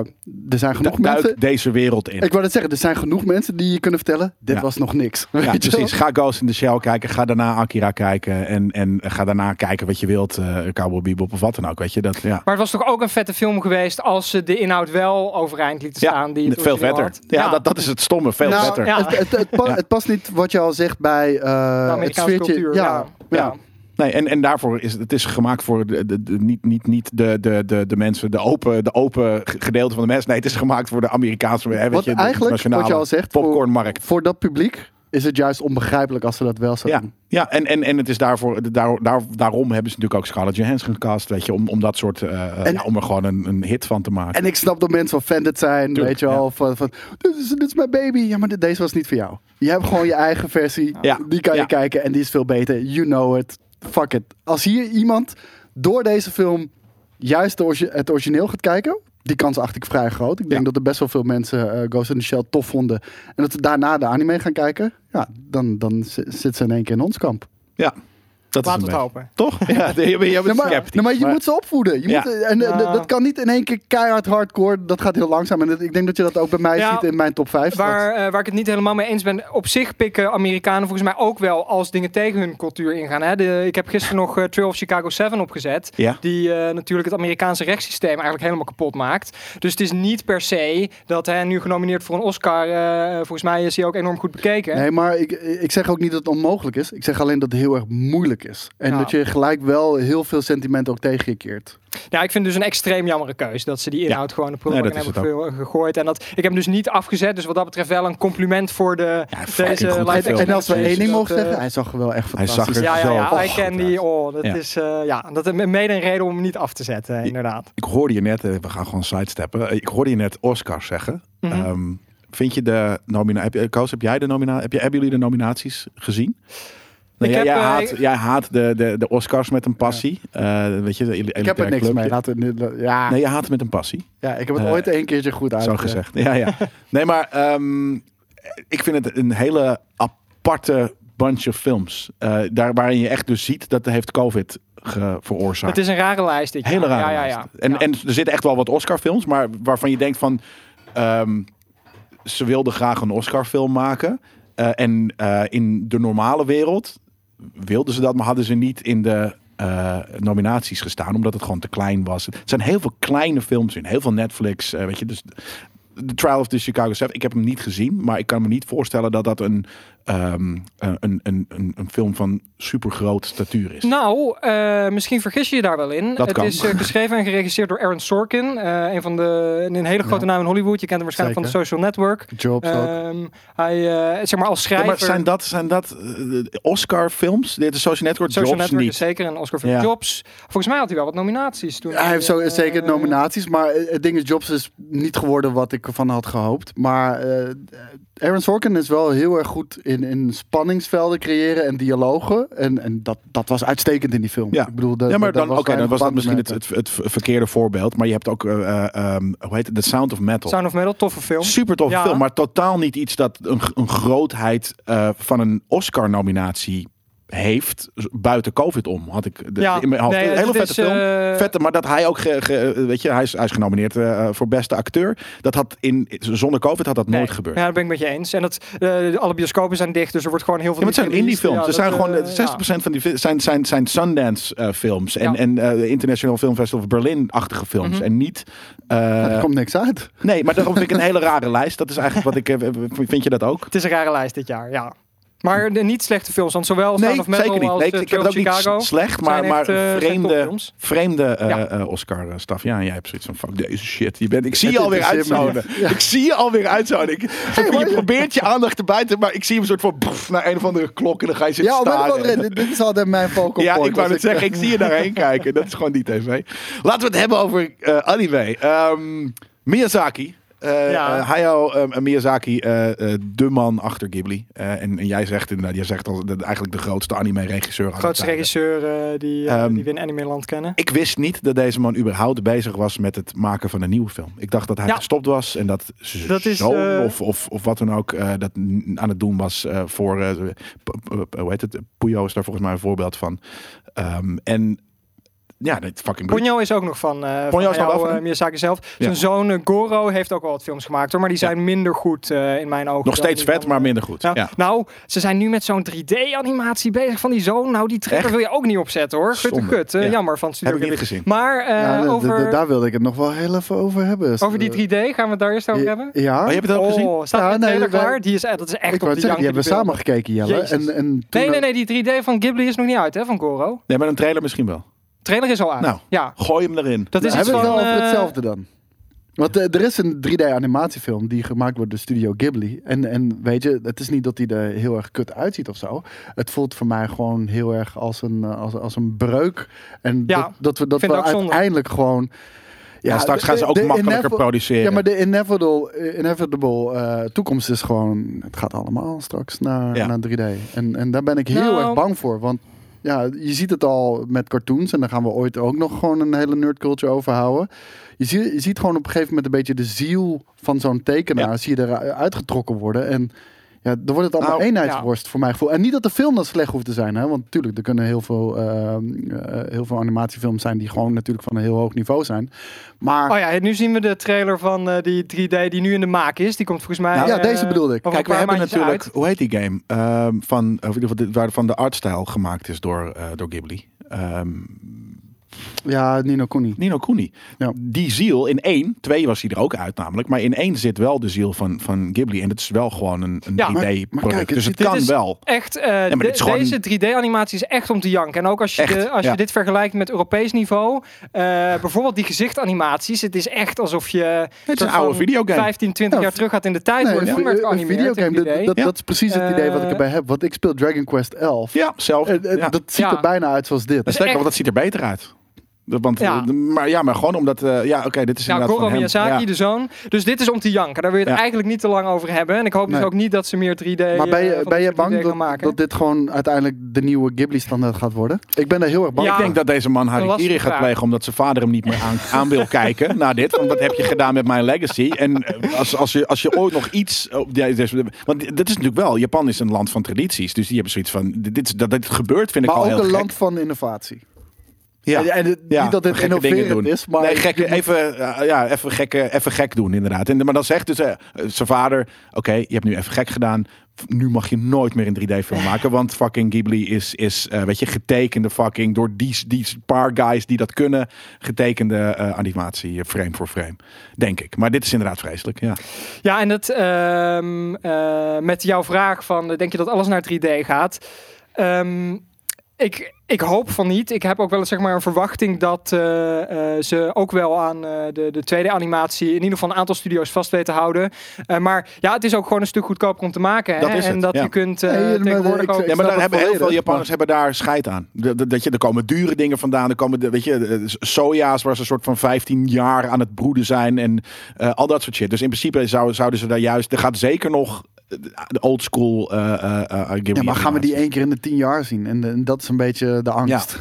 er zijn genoeg Du- duik mensen. deze wereld in. Ik wou het zeggen, er zijn genoeg mensen die je kunnen vertellen. Dit Ja. was nog niks. Ja, wel? precies. Ga Ghost in the Shell kijken. Ga daarna Akira kijken. En, en ga daarna kijken wat je wilt. eh Cowboy Bebop of wat dan ook. Weet je, dat, ja. Maar het was toch ook een vette film geweest als ze de inhoud wel overeind lieten staan. die het veel vetter. Ja, Dat, dat is het stomme. Veel Nou, vetter. Ja. Het, het, het, pa- Ja. het past niet wat je al zegt bij eh, het sfeertje. cultuur, Ja, ja. Ja. Ja. Nee, en, en daarvoor is het, is gemaakt voor de, de, de- niet, niet, niet de, de, de, de mensen, de open, de open ge- gedeelte van de mensen. Nee, het is gemaakt voor de Amerikaanse, hè, weet Wat je, de eigenlijk, wat je al zegt, voor, popcornmarkt. voor dat publiek is het juist onbegrijpelijk als ze dat wel Ja, zouden doen. ja en, en, en het is daarvoor, daar, daar, daarom hebben ze natuurlijk ook Scarlett Johansson gecast, weet je, om, om dat soort, eh, En- ja, om er gewoon een, een hit van te maken. En ik snap dat mensen offended zijn, Tuurlijk, weet je wel. Van, van dit, is, dit is mijn baby. Ja, maar dit- deze was niet voor jou. Je hebt gewoon je eigen versie. Ja. Die kan je Ja. kijken en die is veel beter. You know it. Fuck it. Als hier iemand door deze film juist het origineel gaat kijken... Die kans acht ik vrij groot. Ik denk Ja. dat er best wel veel mensen eh, Ghost in the Shell tof vonden. En dat ze daarna de anime gaan kijken. Ja, dan, dan zi- zit ze in één keer in ons kamp. ja, dat Laten is we een het hopen. Toch? Ja, je, bent- je bent maar, sceptisch. maar je maar- moet ze opvoeden. Je Ja. moet, en eh, Ja. dat kan niet in één keer keihard hardcore. Dat gaat heel langzaam. En dat- ik denk dat je dat ook bij mij Ja. ziet in mijn top 5. Waar, eh, waar ik het niet helemaal mee eens ben. Op zich pikken Amerikanen volgens mij ook wel als dingen tegen hun cultuur ingaan. Hè? De, ik heb gisteren nog eh, Trail of Chicago 7 opgezet. Ja. Die eh, natuurlijk het Amerikaanse rechtssysteem eigenlijk helemaal kapot maakt. Dus het is niet per se dat hij nu genomineerd voor een Oscar. eh, volgens mij is hij ook enorm goed bekeken. Nee, maar ik, ik zeg ook niet dat het onmogelijk is. Ik zeg alleen dat het heel erg moeilijk is. En Ja. dat je gelijk wel heel veel sentiment ook tegen je keert. Ja, ik vind dus een extreem jammere keus dat ze die inhoud gewoon de prullenbak hebben ge- gegooid. En dat, ik heb hem dus niet afgezet. Dus wat dat betreft wel een compliment voor de, fucking deze live En als we één ding mogen eh, zeggen, hij zag er wel echt fantastisch uit. Ja, ja, zo ja. Can die. Oh, dat Ja. is eh, ja, dat is mede een reden om hem niet af te zetten, inderdaad. Ik hoorde je net, eh, we gaan gewoon sidesteppen. Ik hoorde je net Oscars zeggen. Mhm. Ehm, vind je de nominatie, heb, Koos, heb jij de nominatie, heb je, hebben jullie de nominaties gezien? Nee, Ik jij, heb, jij eh, haat, jij haat de, de, de Oscars met een passie. Eh, weet je, de Ik heb er niks mee. Ja, Nee, je haat het met een passie. ja, ik heb het Eh, ooit een keertje goed uit. Zo gezegd. Ja, ja. Nee, maar ehm, ik vind het een hele aparte bunch of films. Eh, daar waarin je echt dus ziet dat heeft COVID veroorzaakt. Het is een rare lijst. Dit jaar. Hele rare ja, ja, lijst. ja. En, Ja. en er zitten echt wel wat Oscar-films, maar waarvan je denkt van... ehm, ze wilden graag een Oscar-film maken. Eh, en eh, in de normale wereld wilden ze dat, maar hadden ze niet in de eh, nominaties gestaan, omdat het gewoon te klein was. Er zijn heel veel kleine films in, heel veel Netflix, eh, weet je. Dus The Trial of the Chicago 7, ik heb hem niet gezien, maar ik kan me niet voorstellen dat dat een, ehm, een, een, een, een, een film van supergroot statuur is. Nou, eh, misschien vergis je je daar wel in. Dat het kan. is eh, geschreven en geregisseerd door Aaron Sorkin. eh, een van de een hele grote Ja. naam in Hollywood. Je kent hem waarschijnlijk van de Social Network. Jobs ook. Ehm, hij, eh, zeg maar als Ja, schrijver. maar zijn dat, zijn dat eh, Oscar-films? Dit is Social Network Social Jobs Network niet. is zeker een Oscar voor Ja. Jobs. Volgens mij had hij wel wat nominaties toen. Hij heeft zo, eh, zeker nominaties, maar eh, het ding is, Jobs is niet geworden wat ik ervan had gehoopt. Maar eh, Aaron Sorkin is wel heel erg goed in, in spanningsvelden creëren en dialogen. En, en dat, dat was uitstekend in die film. Ja. Ik bedoel, dat, Ja, maar dan, was oké, dan was dat misschien het, het, het verkeerde voorbeeld. Maar je hebt ook, ehm, hoe heet het, The Sound of Metal. Sound of Metal, toffe film. Super toffe Ja. film, maar totaal niet iets dat een, een grootheid eh, van een Oscar-nominatie heeft. Buiten COVID om, had ik de, Ja, in mijn hoofd. nee, hele vette is, film. eh, Vette, maar dat hij ook, ge- ge- weet je, hij is, hij is genomineerd eh, voor beste acteur. Dat had in, zonder COVID had dat Nee. nooit gebeurd. Ja, dat ben ik met je eens. En dat, eh, alle bioscopen zijn dicht, dus er wordt gewoon heel veel. Ja, maar het zijn indie films. er zijn gewoon eh, eh, 60% van die zijn, zijn, zijn Sundance eh, films. En, Ja. en eh, International Film Festival of Berlin-achtige films. Mhm. En niet. eh, Ja, er komt niks uit. nee, maar daarom vind ik een hele rare lijst. Dat is eigenlijk wat ik. Vind je dat ook? Het is een rare lijst dit jaar, ja. Maar de niet slechte films, want zowel Sound Nee, of Metal zeker niet. als Nee, eh, ik heb het ook niet slecht, maar, zijn maar echt, eh, vreemde, vreemde eh, Ja. eh, Oscar-staf. Ja, en jij hebt zoiets van, fuck deze shit. Je bent, ik zie je alweer. Ja. Ik zie je alweer uitzouden. Ik, je probeert je aandacht te buiten, maar ik zie hem een soort van naar een of andere klok en dan ga je zitten Ja, staren. wat- dit, dit is altijd mijn focal Ja, ik wou het zeggen, ik zie je daarheen kijken. Dat is gewoon die tv. Laten we het hebben over eh anime. Ehm, Miyazaki. Eh Ja. eh, Hayao eh, Miyazaki, eh, de man achter Ghibli. En, en jij zegt inderdaad, jij zegt al, eigenlijk de grootste anime-regisseur. aller grootste regisseur die, Ehm, die we in Animeland kennen. Ik wist niet dat deze man überhaupt bezig was met het maken van een nieuwe film. Ik dacht dat hij Ja. gestopt was en dat, Dat is, of, of, of wat dan ook dat aan het doen was voor, hoe heet het, Puyo is daar volgens mij een voorbeeld van. Ehm, en ja, dat fucking Ponyo is ook nog van, eh van Ponyo van eh, hem? Miyazaki zelf. Ja. Zijn zoon eh, Goro heeft ook wel wat films gemaakt hoor, maar die zijn minder goed eh, in mijn ogen. Nog steeds die vet, van, maar eh, minder goed. Nou, Ja. nou, ze zijn nu met zo'n 3D-animatie bezig van die zoon. Nou, die trailer wil je ook niet opzetten hoor. Eh, Ja. Jammer van Studio Heb ik niet Ghibli. gezien. Maar eh, over, Daar wilde ik het nog wel heel even over hebben. over die 3D, gaan we het daar eerst over hebben? Ja, Oh, je hebt het ook gezien? Oh, staat Ja, nee, trailer wij- klaar? Die is, eh, dat is echt ik op zeggen, die hebben we samen gekeken, Jelle. Jezus. En, en toen Nee, nee, nee, die 3D van Ghibli is nog niet uit hè, van Goro. Nee, maar een trailer misschien wel. Trailer is al uit. Nou. Ja, Gooi hem erin. dat is iets hebben we van... het wel over eh, hetzelfde dan? Want eh, er is een 3D animatiefilm die gemaakt wordt door Studio Ghibli. En, en weet je, het is niet dat hij er heel erg kut uitziet of zo. Het voelt voor mij gewoon heel erg als een, eh, als, als een breuk. En Ja, dat, dat we, dat vind we zonde. uiteindelijk gewoon... Ja, straks gaan ze ook de makkelijker produceren. Ja, maar de inevitable, inevitable eh, toekomst is gewoon... Het gaat allemaal straks naar, Ja. naar 3D. En, en daar ben ik heel Nou. erg bang voor. Want ja, je ziet het al met cartoons. En daar gaan we ooit ook nog gewoon een hele nerdculture over houden. Je, zie, je ziet gewoon op een gegeven moment een beetje de ziel van zo'n tekenaar. Ja. Zie je eruit uitgetrokken worden. En ja, dan wordt het allemaal Nou, eenheidsworst voor mijn gevoel. En niet dat de film dan slecht hoeft te zijn. Hè? Want natuurlijk, er kunnen heel veel, ehm, eh, heel veel animatiefilms zijn die gewoon natuurlijk van een heel hoog niveau zijn. Maar Oh ja, nu zien we de trailer van eh, die 3D die nu in de maak is. Die komt volgens mij... Nou, ja, eh, deze bedoelde ik. Kijk, we hebben natuurlijk, uit. hoe heet die game? Ehm, van, of in ieder geval, waarvan de artstijl gemaakt is door, eh, door Ghibli. Ehm, ja, Nino Kuni. Nino Kuni. Ja. Die ziel in één, twee was hij er ook uit namelijk, maar in één zit wel de ziel van, van Ghibli. En het is wel gewoon een, een Ja, maar- 3D-product. maar kijk, dus het kan wel. Echt, eh, maar de- dit is gewoon- deze 3D-animatie is echt om te janken. En ook als je, Echt, de, als ja. je dit vergelijkt met Europees niveau. eh, bijvoorbeeld die gezichtanimaties. Het is echt alsof je Het is een oude videogame. 15, 20 Ja, jaar terug gaat in de tijd. Nee, wordt een toen werd vi- een geanimeerd in videogame, 3D. dat, dat, Ja. dat is precies het idee wat ik Eh, erbij heb. Want ik speel Dragon Quest 11. Ja, zelf. Dat ziet Ja. er bijna uit zoals dit. Dat sterker, want dat ziet er beter uit. Want, Ja. eh, maar ja, maar gewoon omdat, eh, ja, oké, dit is Nou, inderdaad Goro van hem. Miyazaki, Ja. de zoon. Dus dit is om te janken. Daar wil je het Ja. eigenlijk niet te lang over hebben. En ik hoop dus ook niet dat ze meer 3D Maar ben eh, je, van ben je bang dat, maken. dat dit gewoon uiteindelijk de nieuwe Ghibli-standaard gaat worden? Ik ben daar heel erg bang Ja. Ik denk dat deze man Harikiri gaat plegen omdat zijn vader hem niet meer aan, aan wil kijken na dit. Want wat heb je gedaan met mijn legacy? En als, als, je, als je ooit nog iets... deze- Want dat is natuurlijk wel... Japan is een land van tradities. Dus die hebben zoiets van... Dit, dat dit gebeurt vind ik Maar al ook heel een gek. land van innovatie. Ja. En, en het- Ja, niet dat dit gekke dingen innoverend doen. is, maar... nee, gekke, even, eh, ja, even, gekke, even gek doen inderdaad. En, maar dan zegt dus eh, zijn vader... Oké, je hebt nu even gek gedaan. Nu mag je nooit meer een 3D-film maken. Want fucking Ghibli is, is eh, weet je, getekende fucking... door die, die paar guys die dat kunnen... getekende eh, animatie, frame voor frame. Denk ik. Maar dit is inderdaad vreselijk, ja. Ja, en het, ehm, eh, met jouw vraag van, denk je dat alles naar 3D gaat? Ehm, ik, ik hoop van niet. Ik heb ook wel zeg maar, een verwachting dat eh, eh, ze ook wel aan eh, de, de tweede animatie in ieder geval een aantal studio's vast weten te houden. Eh, maar ja, het is ook gewoon een stuk goedkoper om te maken. Hè? Dat is en dat ja. je kunt eh, Nee, tegenwoordig ik- ook... Ja, maar daar hebben heel veel Japanners hebben daar scheid aan. Dat je, er komen dure dingen vandaan. Er komen, de, weet je, soja's waar ze een soort van 15 jaar aan het broeden zijn. En eh, al dat soort shit. Dus in principe zou, zouden ze daar juist... Er gaat zeker nog de old school Ghibli Ja, maar gaan we die één keer in de tien jaar zien? En, en dat is een beetje de angst. Ja,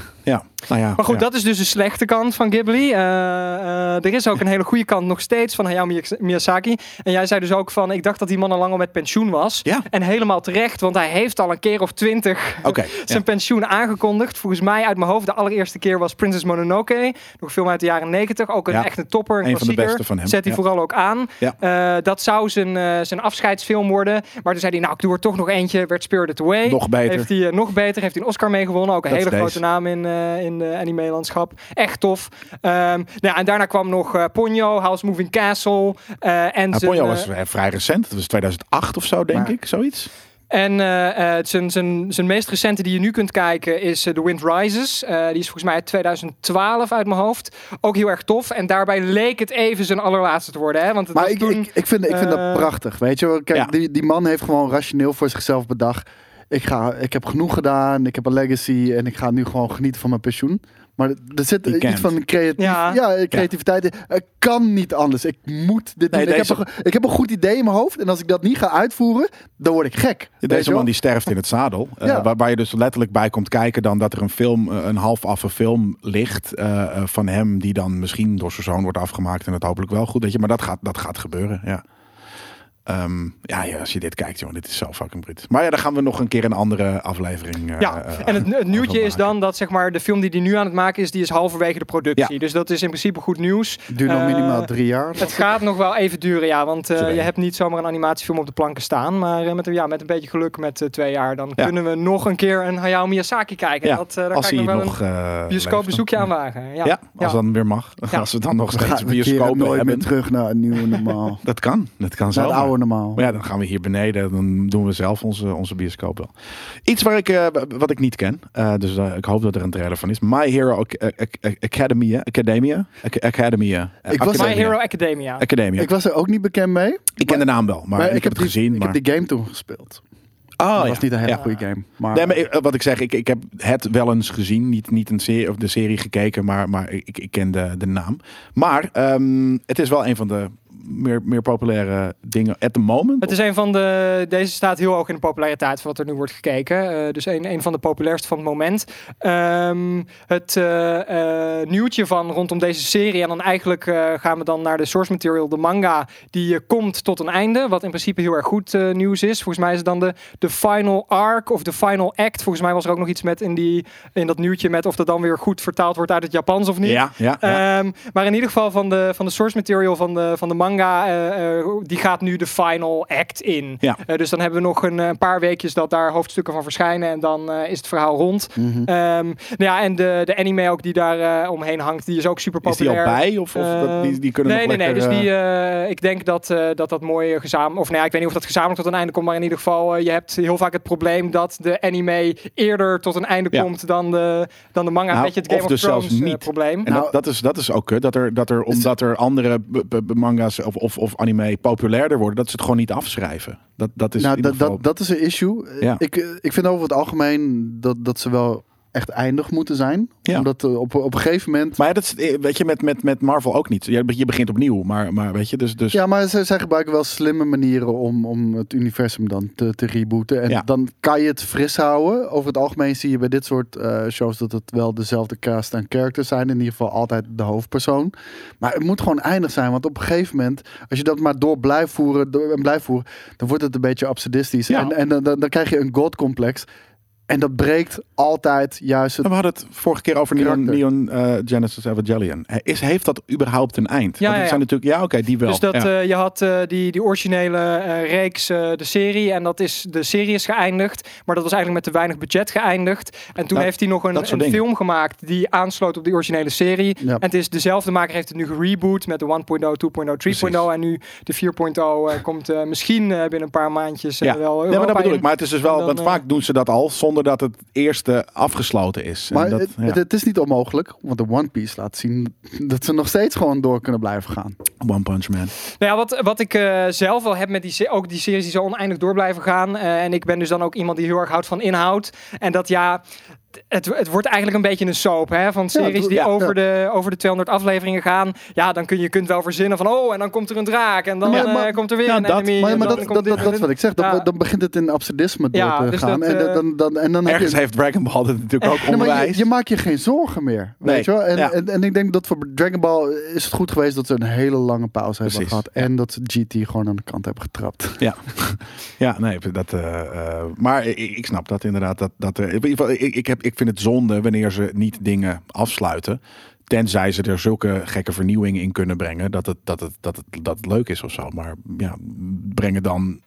nou ja. Maar goed, ja. dat is dus de slechte kant van Ghibli. Eh, eh, er is ook een hele goede kant nog steeds van Hayao Miya- Miyazaki. En jij zei dus ook van, ik dacht dat die man al lang al met pensioen was. Ja. En helemaal terecht, want hij heeft al een keer of twintig Oké, zijn ja. pensioen aangekondigd. Volgens mij uit mijn hoofd, de allereerste keer was Princess Mononoke. Nog een film uit de jaren negentig. Ook een Ja. echte topper, een, Een van de beste van hem, Zet hij ja. vooral ook aan. Ja. Eh, dat zou zijn, zijn afscheidsfilm worden. Maar toen zei hij, nou ik doe er toch nog eentje. Werd Spirited Away. Nog beter. Heeft hij nog beter. Heeft hij een Oscar mee gewonnen. Ook een Dat hele grote naam in, in de anime-landschap. Echt tof. Ehm, nou ja, en daarna kwam nog eh, Ponyo, House Moving Castle. eh, en Nou, Ponyo eh, was eh, vrij recent. Dat was 2008 of zo, denk Maar- ik. Zoiets. En eh, eh, zijn, zijn, zijn meest recente die je nu kunt kijken is eh, The Wind Rises. Eh, die is volgens mij uit 2012 uit mijn hoofd. Ook heel erg tof. En daarbij leek het even zijn allerlaatste te worden. Hè? Want het Maar ik, toen, ik, ik vind, ik vind eh, dat prachtig. Weet je? Kijk, Ja. die, die man heeft gewoon rationeel voor zichzelf bedacht. Ik, ga, ik heb genoeg gedaan. Ik heb een legacy. En ik ga nu gewoon genieten van mijn pensioen. Maar er zit iets van creatief, Ja. ja. creativiteit in. Het kan niet anders. Ik moet dit Nee, doen. Ik, heb een, ik heb een goed idee in mijn hoofd. En als ik dat niet ga uitvoeren, dan word ik gek. Deze man die sterft in het zadel. eh, waar, waar je dus letterlijk bij komt kijken dan dat er een film, eh, een half affe film ligt eh, van hem. Die dan misschien door zijn zoon wordt afgemaakt. En het hopelijk wel goed. Weet je, maar dat gaat, dat gaat gebeuren. Ja. Ehm, ja, ja, als je dit kijkt, jongen, dit is zo fucking Brit. Maar ja, dan gaan we nog een keer een andere aflevering. eh, Ja, eh, en het, het nieuwtje is dan dat zeg maar, de film die hij nu aan het maken is, die is halverwege de productie. Ja. Dus dat is in principe goed nieuws. Duurt nog Eh, minimaal drie jaar. Het gaat nog wel even duren, ja. Want eh, je hebt niet zomaar een animatiefilm op de planken staan. Maar eh, met, een- ja, met een beetje geluk met twee jaar, dan Ja. kunnen we nog een keer een Hayao Miyazaki kijken. Ja, dat, eh, daar als ga ik hij nog wel nog een bioscoopbezoekje aan wagen. Ja, Ja, als Ja. dan weer mag. Ja. Als we dan nog steeds bioscopen nooit hebben. meer terug naar het nieuwe normaal. Dat kan. Dat kan zo. Normaal. Maar ja, dan gaan we hier beneden. Dan doen we zelf onze, onze bioscoop wel. Iets waar ik, eh, wat ik niet ken. eh, dus eh, ik hoop dat er een trailer van is. My Hero Ac- Ac- Ac- Academia. Academia. Ac- Academia. Ik was- My Academia. Hero Academia. Academia. Ik was er ook niet bekend mee. Ik ken de naam wel, maar, ik, heb het die- gezien. Ik maar... heb die game toen gespeeld. Oh, dat ja. was niet een hele Ja. goede game. Maar, Nee, maar ik- wat ik zeg, ik, ik heb het wel eens gezien. Niet, niet een serie, of de serie gekeken, maar, maar ik, ik ken de, de naam. Maar ehm, het is wel een van de meer, meer populaire dingen at the moment. Het is een van de. Deze staat heel hoog in de populariteit van wat er nu wordt gekeken. Eh, dus een, een van de populairste van het moment. Ehm, het eh, eh, nieuwtje van rondom deze serie. En dan eigenlijk gaan we dan naar de source material, de manga. Die komt tot een einde. Wat in principe heel erg goed nieuws is. Volgens mij is het dan de, de final arc of de final act. Volgens mij was er ook nog iets met in, die, in dat nieuwtje met of dat dan weer goed vertaald wordt uit het Japans of niet. ja, ja, ja. Ehm, maar in ieder geval van de, van de source material van de, van de manga, eh, eh, die gaat nu de final act in. Ja. Eh, dus dan hebben we nog een, een paar weekjes dat daar hoofdstukken van verschijnen en dan eh, is het verhaal rond. Mhm. Ehm, nou ja, en de, de anime ook die daar omheen hangt, die is ook super is die al populair. bij? Of, of dat, die, die kunnen nee, nog nee, nee. lekker, Dus eh, die, eh, ik denk dat, eh, dat dat mooi gezamenlijk, of nou ja, ik weet niet of dat gezamenlijk tot een einde komt, maar in ieder geval, eh, je hebt heel vaak het probleem dat de anime eerder tot een einde Ja. komt dan de, dan de manga. Nou, beetje het Game of of, dus zelfs Thrones niet. probleem. En Nou- dat, dat, is, dat is ook kut. Dat er, dat er, omdat er andere b- b- b- manga's of, of, of anime populairder worden, dat ze het gewoon niet afschrijven. Dat, dat is nou, dat, geval... dat, dat is een issue. Ja. Ik, ik vind over het algemeen dat, dat ze wel echt eindig moeten zijn. Ja. Omdat eh, op, op een gegeven moment... Maar dat is, eh, weet je, met, met, met Marvel ook niet. Je, je begint opnieuw, maar, maar weet je, dus... dus Ja, maar ze, zij gebruiken wel slimme manieren om, om het universum dan te, te rebooten. En Ja. dan kan je het fris houden. Over het algemeen zie je bij dit soort eh, shows dat het wel dezelfde cast en characters zijn. In ieder geval altijd de hoofdpersoon. Maar het moet gewoon eindig zijn. Want op een gegeven moment, als je dat maar door blijft voeren door, en blijft voeren, dan wordt het een beetje absurdistisch. Ja. En, en dan, dan, dan krijg je een god-complex. En dat breekt altijd juist het we hadden het vorige keer over Neon. Neon eh, Genesis Evangelion. He- Is, heeft dat überhaupt een eind? Ja, Want ja, zijn ja. natuurlijk, ja, oké, die wel. Dus dat, ja. eh, je had eh, die, die originele eh, reeks, eh, de serie. En dat is, de serie is geëindigd. Maar dat was eigenlijk met te weinig budget geëindigd. En toen Dat- heeft hij nog een, film gemaakt die aansloot op die originele serie. Ja. En het is dezelfde maker heeft het nu gereboot met de 1.0, 2.0, 3.0. Precies. En nu de 4.0 eh, komt eh, misschien eh, binnen een paar maandjes eh, ja. wel nee, maar dat bedoel in. ik. Maar het is dus wel, dan, want vaak doen ze dat al zonder dat het eerste afgesloten is. En Maar dat, het, ja. het, het is niet onmogelijk, want de One Piece laat zien dat ze nog steeds gewoon door kunnen blijven gaan. One Punch Man. Nou ja, wat, wat ik eh, zelf wel heb met die, ook die series die zo oneindig door blijven gaan. eh, en ik ben dus dan ook iemand die heel erg houdt van inhoud. En dat ja, het, het wordt eigenlijk een beetje een soap hè, van series die ja, over, ja. De, over de 200 afleveringen gaan. Ja, dan kun je kunt wel verzinnen van oh, en dan komt er een draak. En dan maar- eh, komt er weer ja, een dat- enemy. Maar, en maar dan dat, dat, dat, is wat ik zeg. Dan, Ja. dan begint het in absurdisme door Ja, te dus gaan. dat, en, eh, dan, dan, en dan Ergens je, heeft Dragon Ball het natuurlijk ook Nee, onwijs. je, je maakt je geen zorgen meer. Nee, Weet je wel? En, ja. en, en ik denk dat voor Dragon Ball is het goed geweest dat ze een hele lange pauze hebben gehad. En dat ze GT gewoon aan de kant hebben getrapt. Ja, ja nee, dat, eh, eh, maar ik, ik snap dat inderdaad. Dat, dat er, in ieder geval, ik, ik, heb, ik vind het zonde wanneer ze niet dingen afsluiten. Tenzij ze er zulke gekke vernieuwingen in kunnen brengen. Dat het, dat het, dat het, dat het leuk is of zo. Maar ja, brengen dan.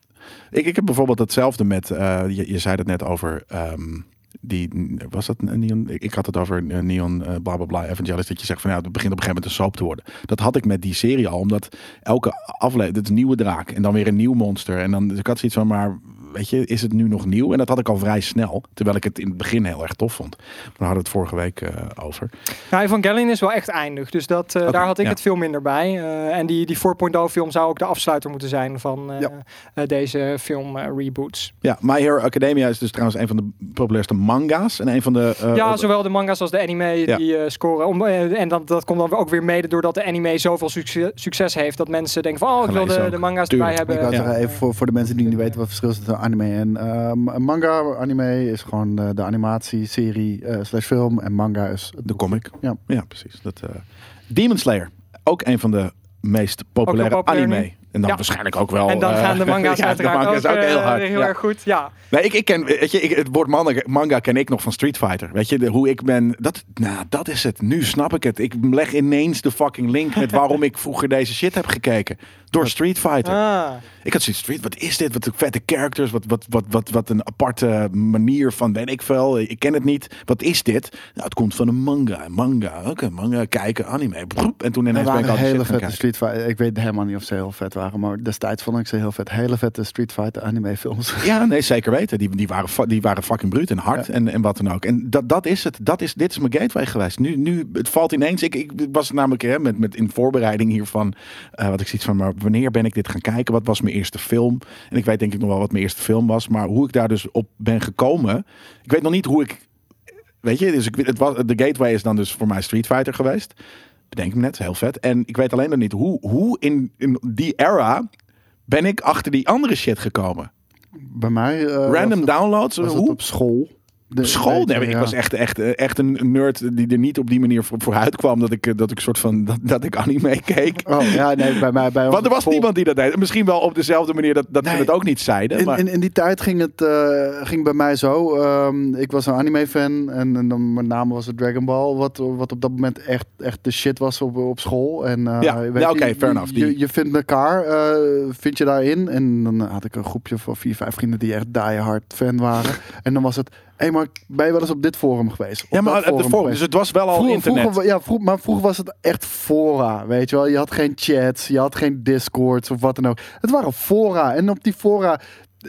Ik, ik heb bijvoorbeeld hetzelfde met. eh, je, je zei het net over. ehm, die, was dat een Neon? Ik had het over eh, Neon, eh bla bla bla, Evangelist. Dat je zegt van ja, het begint op een gegeven moment een soap te worden. Dat had ik met die serie al, omdat elke aflevering, het is een nieuwe draak en dan weer een nieuw monster. En dan, dus ik had zoiets van, maar weet je, is het nu nog nieuw? En dat had ik al vrij snel, terwijl ik het in het begin heel erg tof vond. Maar daar hadden we het vorige week eh, over. Nou, Evangelion is wel echt eindig. Dus dat, daar had ik ja. het veel minder bij. En die, die 4.0 film zou ook de afsluiter moeten zijn van Ja. deze film reboots. Ja, My Hero Academia is dus trouwens een van de populairste manga's en een van de. eh, ja, zowel de manga's als de anime Ja. die eh, scoren. Om, eh, en dat, dat komt dan ook weer mede doordat de anime zoveel succes, succes heeft. Dat mensen denken van, oh, ik wil de, de manga's Tuurlijk. erbij hebben. Ik wou Ja. zeggen, even voor, voor de mensen die niet weten wat het verschil is tussen anime en eh, manga. Anime is gewoon eh, de animatie, serie slash film. En manga is de comic. Ja. ja precies. Dat, eh, Demon Slayer, ook een van de meest populaire populair anime. En dan Ja. waarschijnlijk ook wel. En dan eh, gaan de manga's ja, de uiteraard manga's ook, ook heel eh, hard. heel ja. erg goed. Ja. Nee, ik, ik ken, weet je, ik, het woord manga, manga ken ik nog van Street Fighter. Weet je, de, hoe ik ben, dat, nou, dat is het. Nu snap ik het. Ik leg ineens de fucking link met waarom ik vroeger deze shit heb gekeken. Door Street Fighter. Ah. Ik had zoiets, Street, wat is dit? Wat een vette characters, wat, wat, wat, wat, wat een aparte manier van, weet ik veel. Ik ken het niet. Wat is dit? Nou, het komt van een manga. Manga, oké, manga, kijken, anime. Broep. En toen ineens ben ik waren al hele vette. Street Fighter. Ik weet helemaal niet of ze heel vet waren, maar destijds vond ik ze heel vet. Hele vette Street Fighter anime films. Ja, nee, zeker weten. Die, die, waren, die waren fucking bruut en hard Ja. en, en wat dan ook. En dat, dat is het. Dat is, dit is mijn gateway geweest. Nu, nu het valt ineens. Ik, ik was namelijk hè, met, met in voorbereiding hiervan. eh wat ik zoiets van, maar wanneer ben ik dit gaan kijken? Wat was mijn eerste film? En ik weet denk ik nog wel wat mijn eerste film was. Maar hoe ik daar dus op ben gekomen. Ik weet nog niet hoe ik. Weet je, dus ik, het was, de gateway is dan dus voor mij Street Fighter geweest. Bedenk me net, heel vet. En ik weet alleen nog niet hoe, hoe in, in die era ben ik achter die andere shit gekomen. Bij mij eh, was Random het- downloads? was hoe? op school. De- school? Nee, ja. ik was echt, echt, echt een nerd die er niet op die manier voor, vooruit kwam dat ik, eh, dat ik soort van dat, dat ik anime keek. Oh ja, nee, bij mij. Bij ons Want er was niemand die dat deed. Misschien wel op dezelfde manier dat, dat Nee. we het ook niet zeiden. In, Maar, in, in die tijd ging het eh, ging bij mij zo. Ehm, ik was een anime-fan en, en dan met name was het Dragon Ball, wat, wat op dat moment echt, echt de shit was op, op school. En, eh, Ja, oké, fair enough. Die- Je, je vindt elkaar, vind je daarin. En dan had ik een groepje van vier, vijf vrienden die echt die hard fan waren. en dan was het, hey, maar ben je wel eens op dit forum geweest? Op ja, maar eh, de forum, dus het was wel al Vroeger, internet. vroeger, ja, vroeg, maar vroeger was het echt fora, weet je wel. Je had geen chats, je had geen discords of wat dan ook. Het waren fora. En op die fora...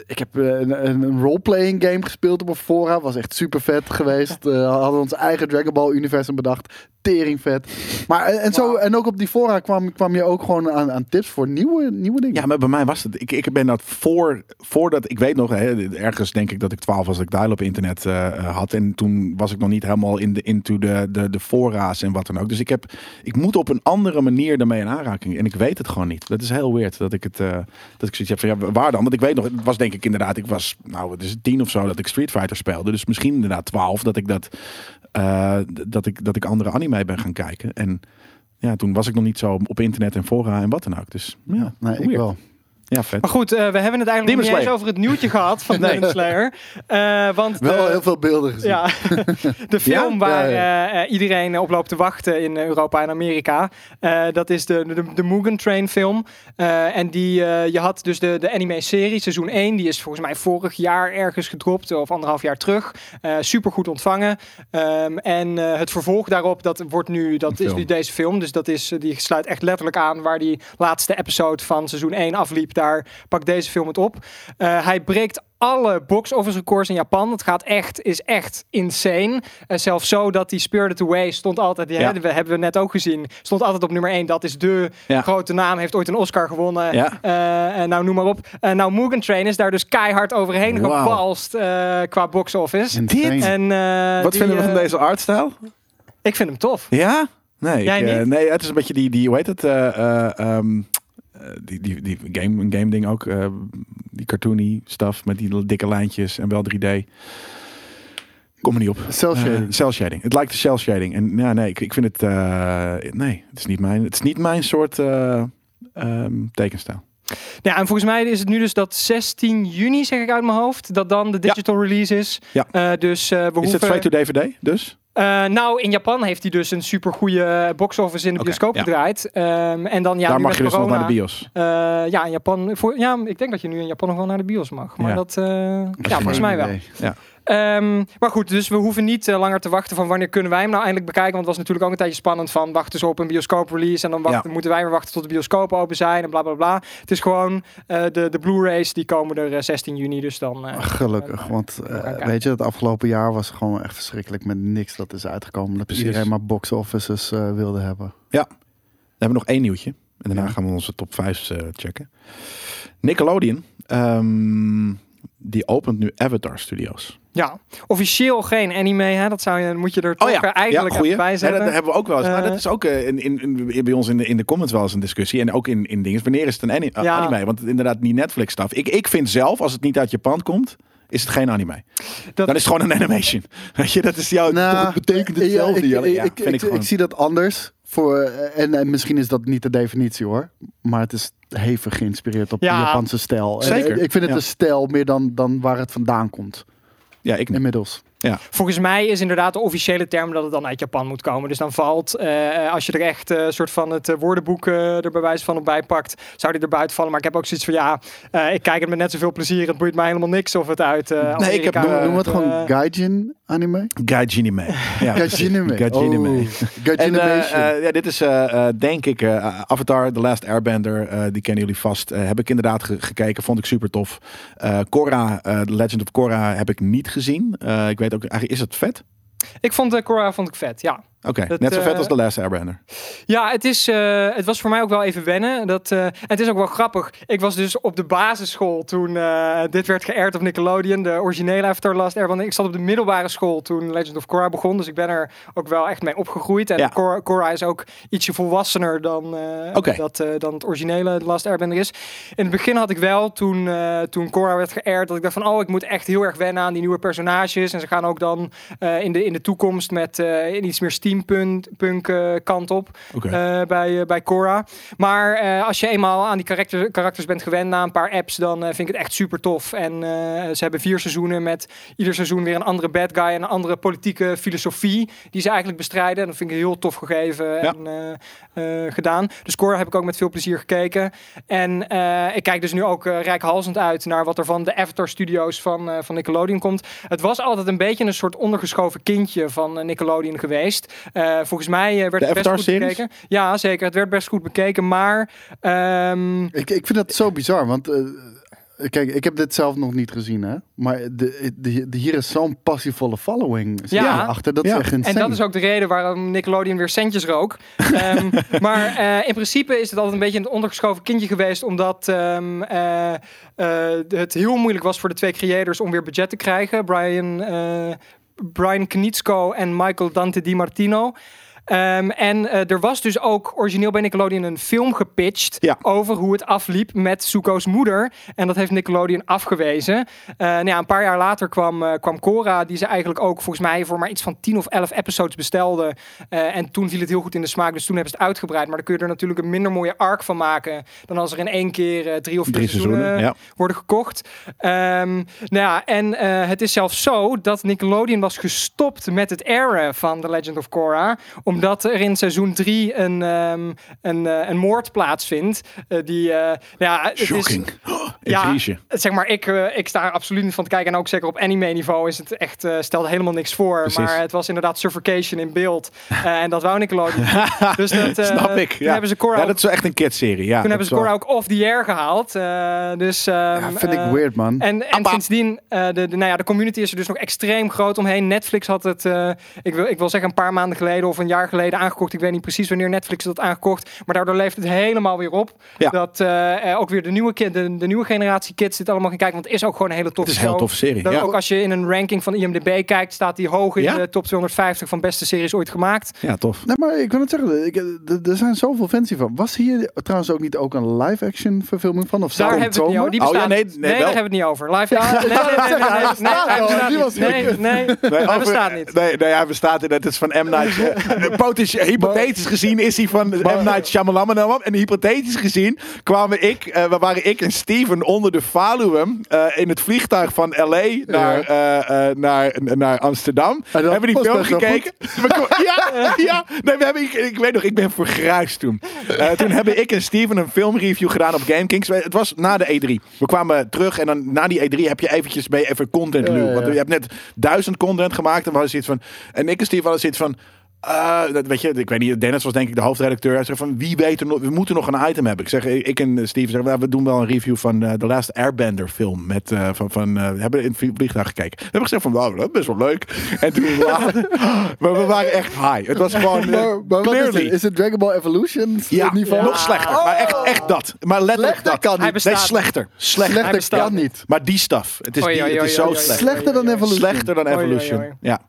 Ik heb eh, een, een, roleplaying game gespeeld op een fora. Was echt super vet geweest. Eh hadden we ons eigen Dragon Ball universum bedacht. Tering vet. Maar en, en zo, en ook op die fora kwam, kwam je ook gewoon aan, aan tips voor nieuwe, nieuwe dingen. Ja, maar bij mij was het. Ik, ik ben dat voor, voordat. Ik weet nog, hè, ergens denk ik dat ik 12 was, dat ik dial-up internet eh, eh, had. En toen was ik nog niet helemaal in de, into de, de, de fora's en wat dan ook. Dus ik, heb, ik moet op een andere manier daarmee in aanraking. En ik weet het gewoon niet. Dat is heel weird dat ik het. eh, dat ik zoiets heb van ja, waar dan? Want ik weet nog, het was denk ik inderdaad, ik was, nou, het is tien of zo dat ik Street Fighter speelde. Dus misschien inderdaad 12 dat ik dat. eh, dat, ik, dat ik andere anime ben gaan kijken. En ja, toen was ik nog niet zo op internet en fora en wat dan ook. Dus ja, nee, ik wel. Ja, vet. Maar goed, eh, we hebben het eigenlijk niet eens over het nieuwtje gehad van Nee. Demon Slayer. Eh, want Wel heel veel beelden gezien. Ja, de film Ja? waar Ja, eh, iedereen op loopt te wachten in Europa en Amerika. Eh, dat is de, de, de Mugen Train film. Eh, en die, eh, je had dus de, de anime-serie, seizoen 1. Die is volgens mij vorig jaar ergens gedropt, of anderhalf jaar terug. Eh super goed ontvangen. Ehm, en eh, het vervolg daarop, dat wordt nu, dat is nu deze film. Dus dat is, die sluit echt letterlijk aan waar die laatste episode van seizoen 1 afliep. Daar pakt deze film het op. Eh, hij breekt alle box office records in Japan. Het gaat echt, is echt insane. Uh, zelfs zo dat die Spirited Away stond altijd, die Ja. we hebben we net ook gezien, stond altijd op nummer 1. Dat is de Ja. grote naam, heeft ooit een Oscar gewonnen. Ja. En nou, noem maar op. Eh, nou, Mugen Train is daar dus keihard overheen gebalst eh, qua box office. Insane. En, Wat die, vinden we van deze artstijl? Ik vind hem tof. Ja? Nee, Jij ik, nee, het is een beetje die, die hoe heet het? eh, eh, ehm, eh, die, die, die game, een game ding ook. eh, die cartoony stuff met die dikke lijntjes en wel 3D. Kom er niet op. Cell shading. Eh, cell shading. Het lijkt de cell shading. En ja, nee, ik, ik vind het. eh, nee, het is niet mijn, het is niet mijn soort eh, ehm, tekenstijl. Ja, en volgens mij is het nu dus dat 16 juni, zeg ik uit mijn hoofd, dat dan de digital release is. Ja. Eh, dus eh, we Is hoeven... het straight to DVD dus? Eh, nou, in Japan heeft hij dus een super goede box office in de bioscoop ja. gedraaid. Ehm, en dan ja, Daar nu mag met je dus nog corona, naar de bios. eh, ja, in Japan. Voor, ja, ik denk dat je nu in Japan nog wel naar de bios mag. Maar Ja. dat, eh, ja, volgens mij wel. Geen Eh, Ehm, maar goed, dus we hoeven niet eh, langer te wachten van wanneer kunnen wij hem nou eindelijk bekijken. Want het was natuurlijk ook een tijdje spannend van wachten ze op een bioscoop release. En dan wachten, moeten wij weer wachten tot de bioscopen open zijn en bla bla bla. Het is gewoon eh, de, de Blu-rays die komen er eh, 16 juni. Dus dan. eh, Gelukkig, want eh, weet je, het afgelopen jaar was gewoon echt verschrikkelijk met niks dat is uitgekomen. Dat Precies. iedereen maar box offices eh, wilde hebben. We hebben nog één nieuwtje. En daarna Ja. gaan we onze top 5 checken. Nickelodeon. ehm, die opent nu Avatar Studios. Ja, officieel geen anime. Hè? Dat zou je, moet je er toch eh, eigenlijk bij Ja, zetten. dat hebben we ook wel eens. maar Eh, dat is ook eh, in, in, in- bij ons in de, in de comments wel eens een discussie. En ook in, in dingen. Wanneer is het een ani- Ja. anime? Want inderdaad, die Netflix stuff. Ik, ik vind zelf, als het niet uit Japan komt, is het geen anime. Dat- Dan is het gewoon een animation. Weet je, dat is jouw. Nou, het betekent ja, hetzelfde. ik, ik, Ja, ik, vind ik, ik gewoon. ik zie dat anders. Voor, eh, en, en misschien is dat niet de definitie hoor. Maar het is hevig geïnspireerd op Ja, de Japanse stijl. Zeker. eh, ik vind het Ja. een stijl meer dan, dan waar het vandaan komt. Ja, ik niet. Inmiddels. Volgens mij is inderdaad de officiële term dat het dan uit Japan moet komen. Dus dan valt, eh, als je er echt een soort van het eh, woordenboek eh, er bij wijze van op bijpakt, zou die er buiten vallen. Maar ik heb ook zoiets van, ja, eh, ik kijk het met net zoveel plezier. Het boeit mij helemaal niks of het uit eh Nee, ik heb- Noem, eh, noem het gewoon eh, Gaijin anime? Gaijinime. Ja, Gaijinime. Gaijinime. Oh, En Gaijinimation. eh, eh, ja, dit is eh, eh, denk ik eh, Avatar, The Last Airbender. eh, die kennen jullie vast. Eh, heb ik inderdaad ge- gekeken, vond ik super tof. Eh Korra, eh, The Legend of Korra heb ik niet gezien. Eh, ik weet ook, eigenlijk is het vet? Ik vond uh, Korra vond ik vet, ja. Oké, net zo vet eh, als The Last Airbender. Ja, het, is, eh, het was voor mij ook wel even wennen. Dat, eh, het is ook wel grappig. Ik was dus op de basisschool toen dit werd geëerd op Nickelodeon. De originele Avatar Last Airbender. Ik zat op de middelbare school toen Legend of Korra begon. Dus ik ben er ook wel echt mee opgegroeid. En Ja. Korra, Korra is ook ietsje volwassener dan, Oké. dat, dan het originele Last Airbender is. In het begin had ik wel, toen, toen Korra werd geëerd, dat ik dacht van... oh, ik moet echt heel erg wennen aan die nieuwe personages. En ze gaan ook dan in, de, in de toekomst met een iets meer steampunk punk, kant op eh, bij, eh, bij Cora. Maar eh, als je eenmaal aan die karakter, karakters bent gewend na een paar apps, dan vind ik het echt super tof. En ze hebben vier seizoenen met ieder seizoen weer een andere bad guy en een andere politieke filosofie die ze eigenlijk bestrijden. En dat vind ik heel tof gegeven Ja. en gedaan. Dus Cora heb ik ook met veel plezier gekeken. En ik kijk dus nu ook rijkhalsend uit naar wat er van de Avatar Studios van, van Nickelodeon komt. Het was altijd een beetje een soort ondergeschoven kindje van Nickelodeon geweest. Eh, volgens mij eh, werd het best goed bekeken. Ja, zeker. Het werd best goed bekeken. Maar ehm, Ik, ik vind dat zo bizar, want eh, kijk, ik heb dit zelf nog niet gezien, hè. Maar de, de, de- hier is zo'n passievolle following Ja. achter. Dat Ja. is echt insane. En dat is ook de reden waarom Nickelodeon weer centjes rook. Ehm, maar eh, in principe is het altijd een beetje een ondergeschoven kindje geweest. Omdat ehm, eh, eh, het heel moeilijk was voor de twee creators om weer budget te krijgen. Brian, eh Brian Knitsko en Michael Dante Di Martino. Ehm, en eh, er was dus ook origineel bij Nickelodeon een film gepitcht Ja. over hoe het afliep met Zuko's moeder. En dat heeft Nickelodeon afgewezen. Eh, nou ja, een paar jaar later kwam, eh, kwam Cora, die ze eigenlijk ook volgens mij voor maar iets van 10 of 11 episodes bestelde. En toen viel het heel goed in de smaak, dus toen hebben ze het uitgebreid. Maar dan kun je er natuurlijk een minder mooie arc van maken dan als er in één keer drie of vier Drie seizoenen, seizoenen, ja. worden gekocht. Ehm, nou ja, en het is zelfs zo dat Nickelodeon was gestopt met het airen van The Legend of Korra. Omdat er in seizoen 3 een, ehm, een, eh, een moord plaatsvindt. eh, die, eh, ja, het is, Shocking. Oh, ja, je. zeg maar, ik, ik sta er absoluut niet van te kijken. En ook zeker op anime-niveau is het echt, stelt helemaal niks voor. Precies. Maar het was inderdaad suffocation in beeld. En dat wou Nickelodeon. dus dat, Snap ik. Ja. hebben ze ja, dat is wel echt een kidserie. Ja, toen hebben ze dat is Korra ook off the air gehaald. Eh, dus, ehm, Ja, vind ik weird, man. En, en sindsdien, de, de, nou ja, de community is er dus nog extreem groot omheen. Netflix had het, ik, wil, ik wil zeggen een paar maanden geleden of een jaar geleden aangekocht. Ik weet niet precies wanneer Netflix dat aangekocht. Maar daardoor leeft het helemaal weer op. Ja. Dat eh, eh, ook weer de nieuwe, ki- de, de nieuwe generatie kids dit allemaal gaan kijken. Want het is ook gewoon een hele toffe Het is een heel toffe serie. Dat Ja. Ook als je in een ranking van IMDb kijkt, staat die hoog in Ja? de top 250 van beste series ooit gemaakt. ja, tof. Nee, maar ik wil het zeggen, ik, er- er zijn zoveel fans hiervan. Was hier trouwens ook niet ook een live-action verfilming van? Of zou Daar hebben we het niet over. Die Oh, ja, bestaat nee, nee, daar hebben we het niet over. Live, ja, nee, nee, nee, nee, nee, nee, nee, bestaat hij wel, bestaat die was niet. Nee, heel nee, Nee, hij over- bestaat niet. Nee, nee, hij bestaat in. Het is van M. Night. eh, potentieel- hypothetisch gezien is hij van Maar- M. Night Shyamalan. En hypothetisch gezien kwamen ik, we waren ik en Steven onder de Valuum eh, in het vliegtuig van LA naar, eh, naar, naar Amsterdam. Hebben die film gekeken. Ja, ja. Nee, we hebben, ik, ik weet nog, ik ben vergruisd toen. Toen hebben ik en Steven een filmreview gedaan op GameKings. Het was na de E3. We kwamen terug en dan na die E3 heb je eventjes je even content loop. ja, Want je hebt net duizend content gemaakt en we hadden zoiets van. En ik en Steven hadden zoiets van. Dat, weet je, ik weet niet, Dennis was denk ik de hoofdredacteur. Hij zegt van, wie weet er nog, we moeten nog een item hebben. Ik zeg, ik en Steven zeggen, nou, we doen wel een review van eh, de Last Airbender film. Met, eh, van, van, eh, we hebben in het vliegtuig gekeken. We hebben gezegd van, wow, dat is best wel leuk. En toen later, maar we waren echt high. Het was gewoon, eh, Maar, maar wat is clearly. het? Is het Dragon Ball Evolution ja, niveau? nog slechter. Maar echt, echt dat. Maar letterlijk Slechter dat. kan niet. Hij Nee, slechter. Slechter. Hij Slechter bestaat kan niet. Maar die stuff. Het is, die, het is zo slecht. Slechter dan. Evolution. Slechter dan Evolution. Ja.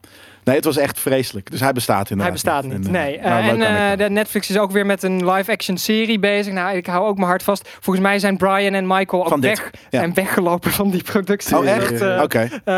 Nee, het was echt vreselijk. Dus hij bestaat inderdaad Hij bestaat niet. En, Nee. eh, Eh, nou, en eh, Netflix is ook weer met een live-action serie bezig. Nou, ik hou ook mijn hart vast. Volgens mij zijn Brian en Michael ook Van dit, weg, ja. zijn weggelopen van die productie. Oh, echt? Dat, eh, Oké. eh,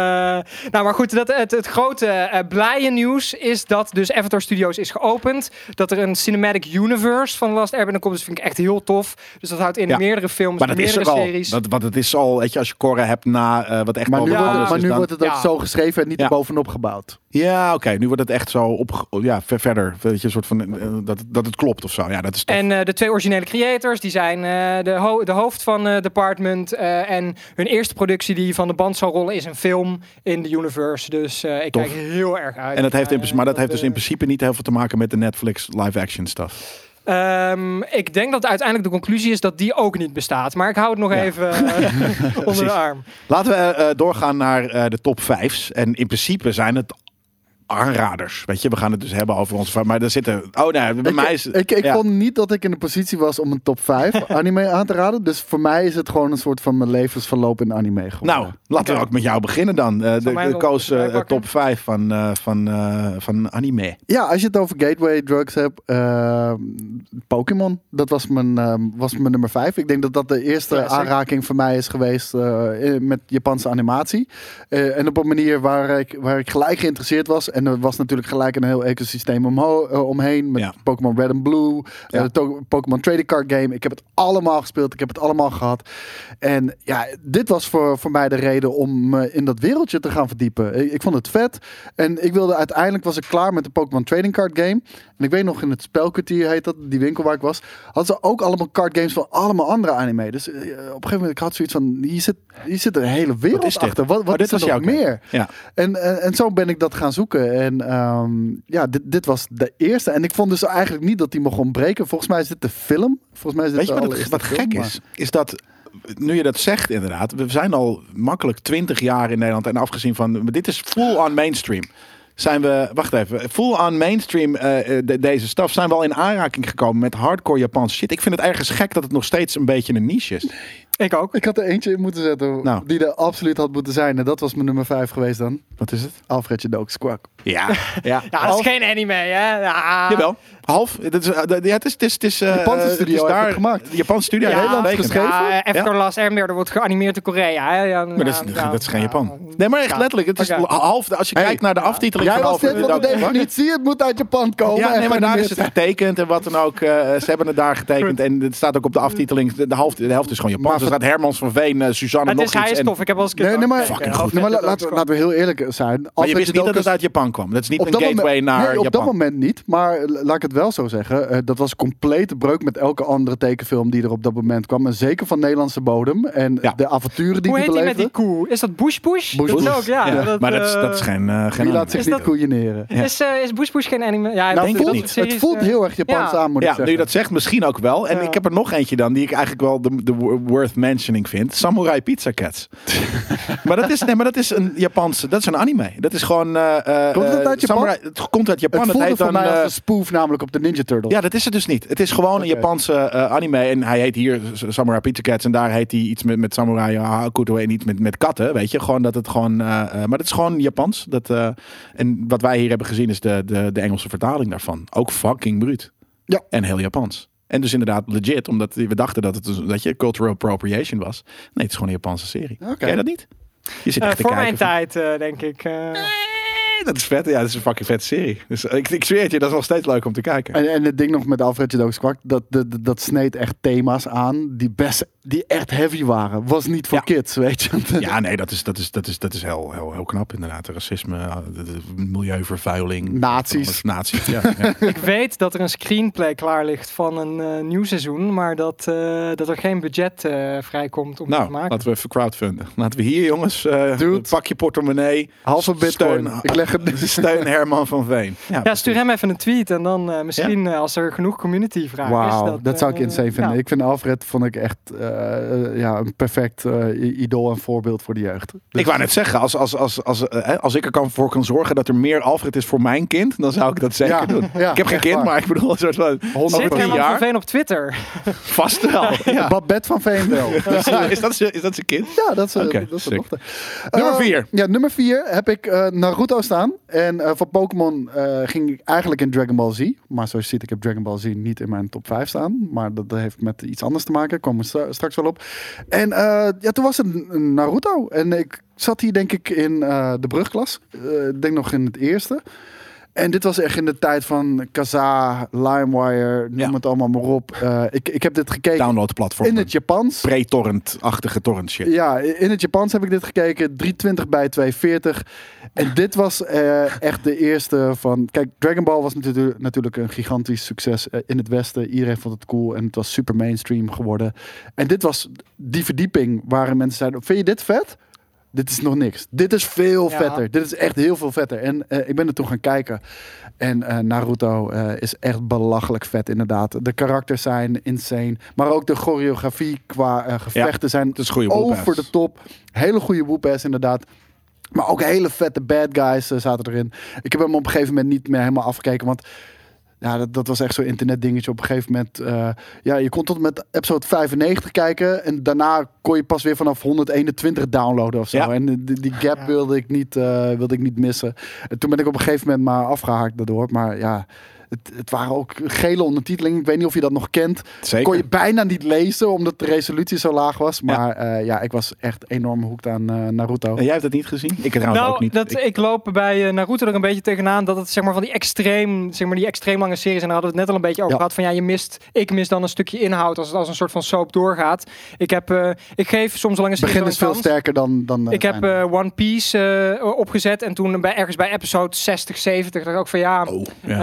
nou, maar goed, dat, het, het grote blije nieuws is dat dus Avatar Studios is geopend. Dat er een cinematic universe van Last Airbender komt. Dus vind ik echt heel tof. Dus dat houdt in Ja. meerdere films, Maar dat is meerdere er al. series. Dat, want het is al, weet je, als je Korra hebt na eh, wat echt Maar al nu, Ja, wordt, maar is nu dan- wordt het ook Ja. zo geschreven en niet Ja. erbovenop gebouwd. Ja, oké. Nu wordt het echt zo op, ja, ver- verder. Weet je, een soort van, eh, dat, het- dat het klopt of zo. Ja, dat is tof. En eh, de twee originele creators, die zijn eh, de, ho- de hoofd van Department. en hun eerste productie die van de band zal rollen is een film in de universe. Dus ik Tof. kijk heel erg uit. En dat heeft in, maar dat heeft dus in principe niet heel veel te maken met de Netflix live-action stuff. Ehm, ik denk dat uiteindelijk de conclusie is dat die ook niet bestaat. Maar ik hou het nog Ja. even onder de arm. Laten we doorgaan naar de top 5's. En in principe zijn het aanraders. Weet je, we gaan het dus hebben over onze. Maar er zitten. Oh nee, bij Ik, mij is. ik, ik ja. vond niet dat ik in de positie was om een top 5 anime aan te raden. Dus voor mij is het gewoon een soort van mijn levensverloop in anime geworden. Nou, laten we ook met jou beginnen dan. Eh, de de koos eh, top 5 van, eh, van, eh, van anime. Ja, als je het over gateway drugs hebt, Pokémon, dat was mijn, was mijn nummer 5. Ik denk dat dat de eerste Ja, aanraking voor mij is geweest eh, met Japanse animatie. Eh, en op een manier waar ik, waar ik gelijk geïnteresseerd was. En er was natuurlijk gelijk een heel ecosysteem omho- eh, omheen met Ja. Pokémon Red and Blue, Ja. eh, Pokémon Trading Card Game. Ik heb het allemaal gespeeld, ik heb het allemaal gehad. En ja, dit was voor, voor mij de reden om me in dat wereldje te gaan verdiepen. Ik, ik vond het vet. En ik wilde uiteindelijk was ik klaar met de Pokémon Trading Card Game. En ik weet nog in het spelkwartier heet dat, die winkel waar ik was, hadden ze ook allemaal card games van allemaal andere anime. Dus eh, op een gegeven moment ik had zoiets van, hier zit, hier zit een hele wereld achter. Wat, Oh, wat dit is er was nog jouw meer? Ja. En, en, en zo ben ik dat gaan zoeken. En ehm, ja, dit, dit was de eerste. En ik vond dus eigenlijk niet dat die mocht ontbreken. Volgens mij is dit de film. Volgens mij is dit Weet je wat, film, gek maar- is? Is dat, nu je dat zegt inderdaad, we zijn al makkelijk 20 jaar in Nederland en afgezien van, dit is full on mainstream. Zijn we, wacht even, full on mainstream eh, eh, de- deze staf zijn we al in aanraking gekomen met hardcore Japanse shit. Ik vind het ergens gek dat het nog steeds een beetje een niche is. Ik ook. Ik had er eentje in moeten zetten Nou. die er absoluut had moeten zijn. En dat was mijn nummer 5 geweest dan. Wat is het? Alfredje Dook Squawk. Ja, ja. Ja, dat is geen anime, hè? Ja. Jawel, half. Het is, eh, ja, het is, het is, het is eh, Japanse het studio is daar, gemaakt. Japanse studio, Ja, getekend. geschreven? Ja, Avatar Last Airbender wordt geanimeerd in Korea. Hè? Ja, Maar dat is, ja, dat is geen ja. Japan. Nee, maar echt Ja. letterlijk. Het is half. Als je Hey, kijkt naar de aftiteling Jij van was net Alfred van de definitie. Het moet uit Japan komen. Ja, nee, maar daar is het getekend en wat dan ook. eh, ze hebben het daar getekend en het staat ook op de aftiteling. De, helft, de helft is gewoon Japans. Er staat Hermans van Veen, eh, Suzanne Het nog is, hij is en- tof. Ik heb wel eens Nee, nee, maar. Fucking goed. Nee, maar laten, laten we heel eerlijk zijn. Maar je wist niet dat het is- uit Japan kwam. Dat is niet op een dat gateway moment, naar nee, op Japan. dat moment niet. Maar laat ik het wel zo zeggen. eh, dat was een complete breuk met elke andere tekenfilm die er op dat moment kwam. En zeker van Nederlandse bodem. En Ja. de avonturen die Hoe die heet die met die koe? Is dat Bush Bush? Bush dat is Bush. ook, ja. Ja, dat, maar dat is, eh, dat is geen, eh geen Die laat zich Is niet dat- koeieneren. Is, eh, is Bush Bush geen anime? Ja, Nou, dat- het dat voelt, het heel erg Japans ja. aan, moet ik Ja, nu zeggen. je dat zegt, misschien ook wel. En ik heb er nog eentje dan die ik eigenlijk wel de, de worth mentioning vind. Samurai Pizza Cats. maar, dat is, nee, maar dat is een Japanse, dat is een anime. Dat is gewoon... eh, eh, Komt het uit Japan? Samurai- het komt uit Japan. Het Het, voelde heet voor dan... mij als eh, een spoof namelijk op de Ninja Turtles. Ja, dat is het dus niet. Het is gewoon een. Japanse eh, anime. En hij heet hier Samurai Pizza Cats. En daar heet hij iets met, met Samurai Hakuto en iets met, met katten. Weet je, gewoon dat het gewoon. eh, eh, maar het is gewoon Japans. Dat, eh, en wat wij hier hebben gezien is de, de, de Engelse vertaling daarvan. Ook fucking bruut. Ja. En heel Japans. En dus inderdaad legit, omdat we dachten dat het dus- dat je cultural appropriation was. Nee, het is gewoon een Japanse serie. Oké. Ken je dat niet? Je zit te voor kijken mijn van- tijd, eh, denk ik. eh. Dat is vet. Ja, dat is een fucking vette serie. Dus ik, ik zweer het je, dat is nog steeds leuk om te kijken. En, en het ding nog met Alfred Jodocus Kwak, dat, dat, dat sneed echt thema's aan die best, die echt heavy waren. Was niet voor Ja. kids, weet je. Ja, nee, dat is, dat is, dat is, dat is heel, heel, heel knap inderdaad. Racisme, eh, milieuvervuiling. Nazi's. Nazi's, ja. ja. Ik weet dat er een screenplay klaar ligt van een eh, nieuw seizoen, maar dat, eh, dat er geen budget eh, vrijkomt om Nou, te maken. laten we even crowdfunden. Laten we hier, jongens, eh, pak je portemonnee. Halve bitcoin. Steun- Ik leg Steun Herman van Veen. Ja, stuur hem even een tweet en dan eh, misschien eh, als er genoeg community vragen is. Wauw, dat, zou ik eh, insane vinden. ja. Ik vind Alfred vond ik echt ja, een perfect eh, idool en voorbeeld voor de jeugd. Dus- Ik wou net zeggen, als, als, als, als, eh, hè, als ik er kan voor kan zorgen dat er meer Alfred is voor mijn kind, dan zou ik dat zeker Ja, doen. ja, ik heb geen kind, waar. maar ik bedoel een soort van 100 Zit Herman jaar? van Veen op Twitter? vast wel. Ja. Babette van Veen wel. Dus, is, dat, zijn- is dat zijn kind? ja, dat is, Oké, dat is dochter. Nummer Eh, vier. Ja, nummer vier heb ik eh, Naruto staan. En eh, voor Pokémon eh, ging ik eigenlijk in Dragon Ball Z. Maar zoals je ziet, ik heb Dragon Ball Z niet in mijn top 5 staan. Maar dat heeft met iets anders te maken. Daar komen we stra- straks wel op. En eh, ja, toen was het Naruto. En ik zat hier denk ik in de brugklas. Ik denk nog in het eerste. En dit was echt in de tijd van Kaza, LimeWire, noem Ja. het allemaal maar op. Eh, ik, ik heb dit gekeken Downloadplatform. in het Japans. Pre-torrent-achtige torrent shit. Ja, in het Japans heb ik dit gekeken. 320 bij 240. En dit was eh, echt de eerste van... Kijk, Dragon Ball was natuurlijk, natuurlijk een gigantisch succes eh, in het Westen. Iedereen vond het cool en het was super mainstream geworden. En dit was die verdieping waar mensen zeiden... Vind je dit vet? Dit is nog niks. Dit is veel Ja. vetter. Dit is echt heel veel vetter. En eh, ik ben er toen gaan kijken. En eh, Naruto eh, is echt belachelijk vet inderdaad. De karakters zijn insane. Maar ook de choreografie qua gevechten zijn Het is een goede over de top. Hele goede whoop-ass inderdaad. Maar ook hele vette bad guys zaten erin. Ik heb hem op een gegeven moment niet meer helemaal afgekeken. Want ja, dat, dat was echt zo'n internetdingetje. Op een gegeven moment, eh, ja, je kon tot met episode 95 kijken. En daarna kon je pas weer vanaf 121 downloaden of zo. Ja. En die, die gap Ja. wilde, ik niet, eh, wilde ik niet missen. En toen ben ik op een gegeven moment maar afgehaakt daardoor. Maar ja, het, het waren ook gele ondertitelingen. Ik weet niet of je dat nog kent. Zeker. Kon je bijna niet lezen, omdat de resolutie zo laag was. Maar eh, ja, ik was echt enorm hoekt aan eh, Naruto. En jij hebt het niet gezien? Ik trouwens nou, ook niet. Dat, Ik- ik, loop bij eh, Naruto er een beetje tegenaan dat het zeg maar van die extreem, zeg maar die extreem lange series en daar hadden we het net al een beetje over Ja. gehad van ja je mist, ik mis dan een stukje inhoud als het als een soort van soap doorgaat. Ik heb, eh, ik geef soms lange Het series begin is veel kans. sterker dan... dan eh, Ik heb eh, One Piece eh, opgezet en toen bij, ergens bij episode 60, 70 dacht ik ook van ja, Oh, eh,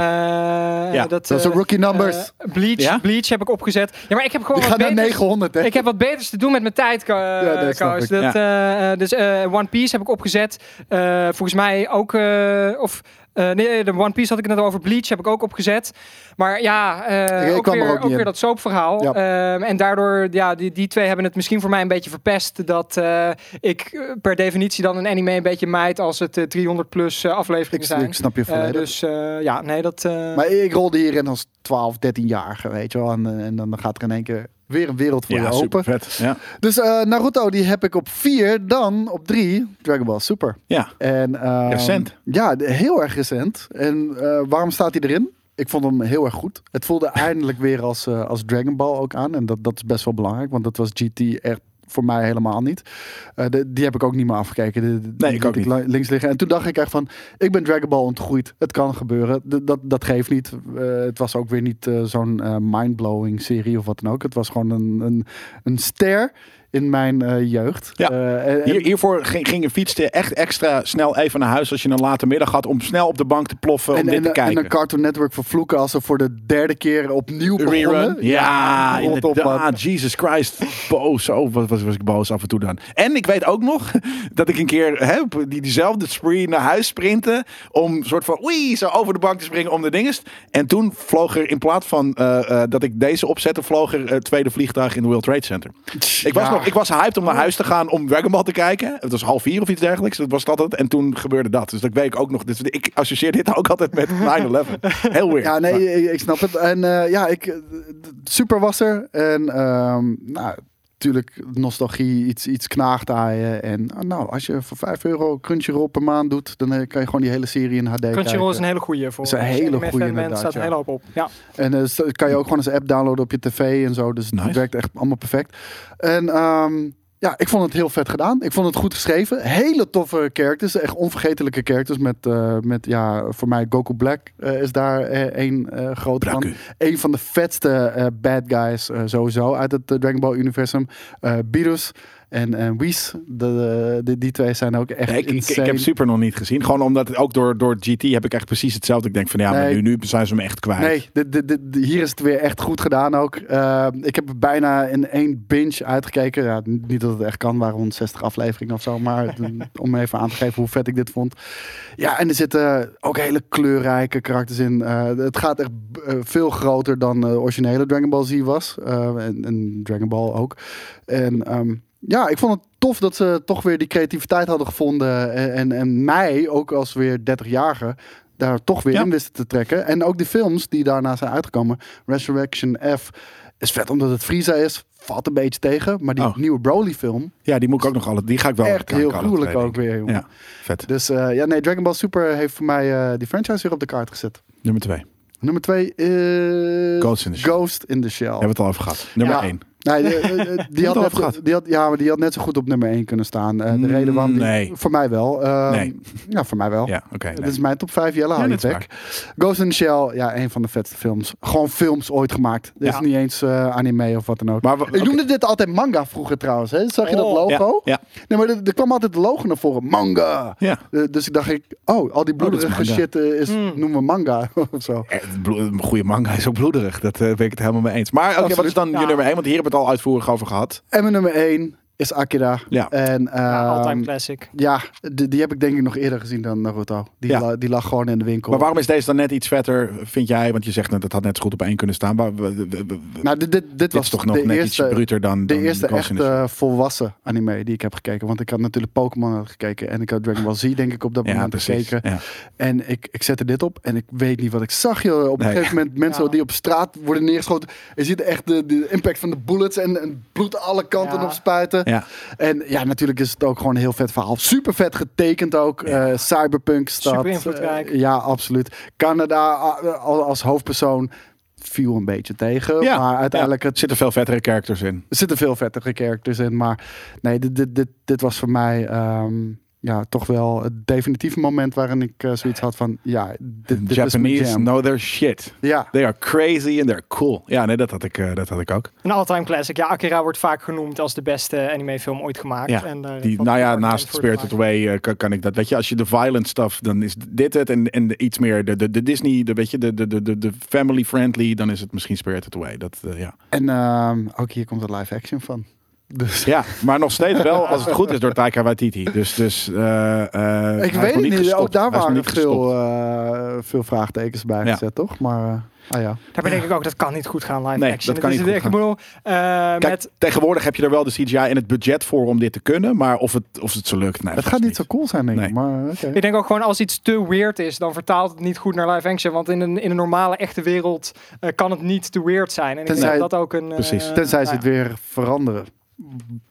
ja. dat zijn eh, rookie numbers. eh, Bleach, Ja? Bleach heb ik opgezet. Ja, maar ik heb gewoon Die wat gaat naar beters- 900, hè? ik heb wat beters te doen met mijn tijd, Ja, dat ik. Dat, eh, eh, dus eh, One Piece heb ik opgezet. Eh, volgens mij ook... eh, of, eh, nee, de One Piece had ik net over. Bleach heb ik ook opgezet. Maar ja, eh, Ik ook, er weer, ook ook, niet weer in. dat soapverhaal. Ja. Ehm, en daardoor, ja, die, die twee hebben het misschien voor mij een beetje verpest. Dat eh, ik eh, per definitie dan een anime een beetje mijt als het eh, 300 plus eh, afleveringen Ik, zijn. ik snap je Eh, volledig. dus eh, ja, nee, dat... eh, maar ik rolde hierin als 12, 13-jarige, weet je wel. En, eh, en dan gaat er in één keer weer een wereld voor ja, je super open. vet. Ja. Dus eh, Naruto, die heb ik op 4. Dan op 3, Dragon Ball Super. ja. En, ehm, Recent. Ja, heel erg recent. En eh, waarom staat hij erin? Ik vond hem heel erg goed. Het voelde eindelijk weer als, eh, als Dragon Ball ook aan. En dat, dat is best wel belangrijk, want dat was GT echt voor mij helemaal niet. Eh, de- die heb ik ook niet meer afgekeken. De- de- Nee, ik ook niet. li- links liggen. En toen dacht ik echt van, ik ben Dragon Ball ontgroeid. Het kan gebeuren. Dat, dat geeft niet. Eh, het was ook weer niet eh, zo'n mindblowing serie of wat dan ook. Het was gewoon een, een, een ster in mijn eh, jeugd. Ja. Eh, en- en- Hier, hiervoor ging, ging je fietste echt extra snel even naar huis als je een late middag had om snel op de bank te ploffen om en, dit en, te en kijken. een Cartoon Network vervloeken als ze voor de derde keer opnieuw begonnen. Rerun. Ja, man. inderdaad. Jesus Christ. Boos. Zo was, was, was ik boos af en toe dan. En ik weet ook nog dat ik een keer hè, die, diezelfde spree naar huis sprintte. Om soort van oei, zo over de bank te springen om de dinges. En toen vloog er in plaats van eh, dat ik deze opzette, vloog er het tweede vliegtuig in de World Trade Center. Ik was, Ja. nog, ik was hyped om naar huis te gaan om Dragon Ball te kijken. Het was half vier of iets dergelijks. Dat was dat het. En toen gebeurde dat. Dus dat weet ik ook nog. Dus ik associeer dit ook altijd met 9-11. Heel weird. Ja, nee, ik, ik snap het. En eh, ja, ik, eh, super was er. En ehm, nou, natuurlijk nostalgie, iets, iets knaagt aan je. En ah, nou, als je voor 5 euro Crunchyroll per maand doet, dan eh, kan je gewoon die hele serie in HD Crunchyroll is een hele goede voor. Is een hele bent, inderdaad, staat een ja. hele hoop op. Ja. En eh, dat kan je ook gewoon als app downloaden op je tv en zo. Dus Nice. het werkt echt allemaal perfect. En ehm, ja, ik vond het heel vet gedaan. Ik vond het goed geschreven. Hele toffe characters. Echt onvergetelijke characters. Met, eh, met ja, voor mij Goku Black eh, is daar eh, één eh groot van. Een van de vetste bad guys sowieso uit het Dragon Ball universum. Beerus en, en Whis. De, de, die twee zijn ook echt Nee, ik, ik, heb Super nog niet gezien. Gewoon omdat ook door, door GT heb ik echt precies hetzelfde. Ik denk van ja, maar nu, nu zijn ze me echt kwijt. Nee, dit- dit- hier is het weer echt goed gedaan ook. Eh, ik heb bijna in één binge uitgekeken. Ja, niet dat het echt kan, waren 160 afleveringen of zo. Maar om even aan te geven hoe vet ik dit vond. Ja, en er zitten ook hele kleurrijke karakters in. Eh, het gaat echt eh, veel groter dan de originele Dragon Ball Z was. Eh, en, en Dragon Ball ook. En ehm, ja, ik vond het tof dat ze toch weer die creativiteit hadden gevonden. En, en, en mij, ook als weer 30-jarige, daar toch weer Ja. in wisten te trekken. En ook die films die daarna zijn uitgekomen. Resurrection F is vet omdat het Frieza is. Valt een beetje tegen. Maar die Oh. nieuwe Broly film, Ja, die moet ik ook nog alle. Die ga ik wel echt heel gruwelijk ook weer, jongen. Ja, vet. Dus eh, ja, nee, Dragon Ball Super heeft voor mij eh, die franchise weer op de kaart gezet. Nummer twee. Nummer twee is Ghost in the Shell. Ghost in the Shell. Hebben we het al over gehad. Nummer Ja. één. Nee, die, had net, gehad. die had, ja, maar die had net zo goed op nummer 1 kunnen staan. Eh, de reden waarom die, Nee. Voor mij wel. Nee. Ja, voor mij wel. Ja, oké. nee. Dit is mijn top 5. Jelle, Ja. Ghost in the Shell, ja, een van de vetste films. Gewoon films ooit gemaakt. Dit Ja. is niet eens eh, anime of wat dan ook. Maar we- Ik noemde dit altijd manga vroeger trouwens. Hè? Zag je dat Oh. logo? Ja, Nee, maar er, er kwam altijd de logo naar voren. Manga. ja. Eh, dus ik dacht, ik, oh, al die is bloederige shit is, Hmm. noemen we manga of zo. Eh, Een goede manga is ook bloederig. Dat ben ik het helemaal mee eens. Maar oké, wat is dan je nummer één? Want hier al uitvoerig over gehad. En mijn nummer 1 is Akira. Ja. En, Ja, ehm, all-time classic. Ja, die, die heb ik denk ik nog eerder gezien dan Naruto. Die, Ja. la- die lag gewoon in de winkel. Maar waarom is deze dan net iets vetter, vind jij? Want je zegt net, het had net zo goed op één kunnen staan. Maar we- we- we- we- Nou, dit, dit, dit dit was is toch nog de net eerste, iets bruter dan, de dan eerste volwassen anime die ik heb gekeken. Want ik had natuurlijk Pokémon had gekeken. En ik had Dragon Ball Z denk ik op dat Ja, moment precies. gekeken. Ja. En ik, ik zette dit op en ik weet niet wat ik zag. Joh. Op een Nee. gegeven moment mensen Ja. die op straat worden neergeschoten. Je ziet echt de, de impact van de bullets en, en bloed alle kanten Ja. op spuiten. Ja. En ja, natuurlijk is het ook gewoon een heel vet verhaal. Super vet getekend ook. Eh, cyberpunk stad. Super invloedrijk. Eh, ja, absoluut. Canada eh, al- als hoofdpersoon viel een beetje tegen. Ja, maar uiteindelijk Er het, zitten veel vettere characters in. er zitten veel vettige characters in. Maar nee, dit, dit, dit, dit was voor mij ehm, ja, toch wel het definitieve moment waarin ik eh, zoiets had van... Ja, dit, dit is mijn Japanese jam. know their shit. Ja, They are crazy and they're cool. Ja, nee, dat had ik, eh, dat had ik ook. Een all-time classic. Ja, Akira wordt vaak genoemd als de beste animefilm ooit gemaakt. Ja, en, daar Die, nou ja, naast Spirited. Away eh, kan, kan ik dat. Weet je, als je de violent stuff, dan is dit het. En, en de, iets meer de, de, de Disney, de, weet je, de, de, de, de, de family friendly, dan is het misschien Spirited Away. Dat, eh, ja. en ehm, ook hier komt de live action van. Dus ja, maar nog steeds wel, als het goed is, door Taika Waititi. Dus, dus eh, eh, ik weet niet, gestopt. ook daar waren niet veel, eh, veel vraagtekens bij Ja. gezet, toch? Maar, eh, ah ja. Daarbij denk ik ook, dat kan niet goed gaan live Nee, action. dat kan is- niet goed ik bedoel, eh, Kijk, met, tegenwoordig heb je er wel de CGI en het budget voor om dit te kunnen. Maar of het, of het zo lukt, nee, Het gaat niet zo cool zijn, denk ik. Nee. Maar ik denk ook gewoon als iets te weird is, dan vertaalt het niet goed naar live action. Want in een, in een normale, echte wereld eh, kan het niet te weird zijn. En ik Tenzij- denk dat ook een... Precies. Tenzij ze het weer veranderen.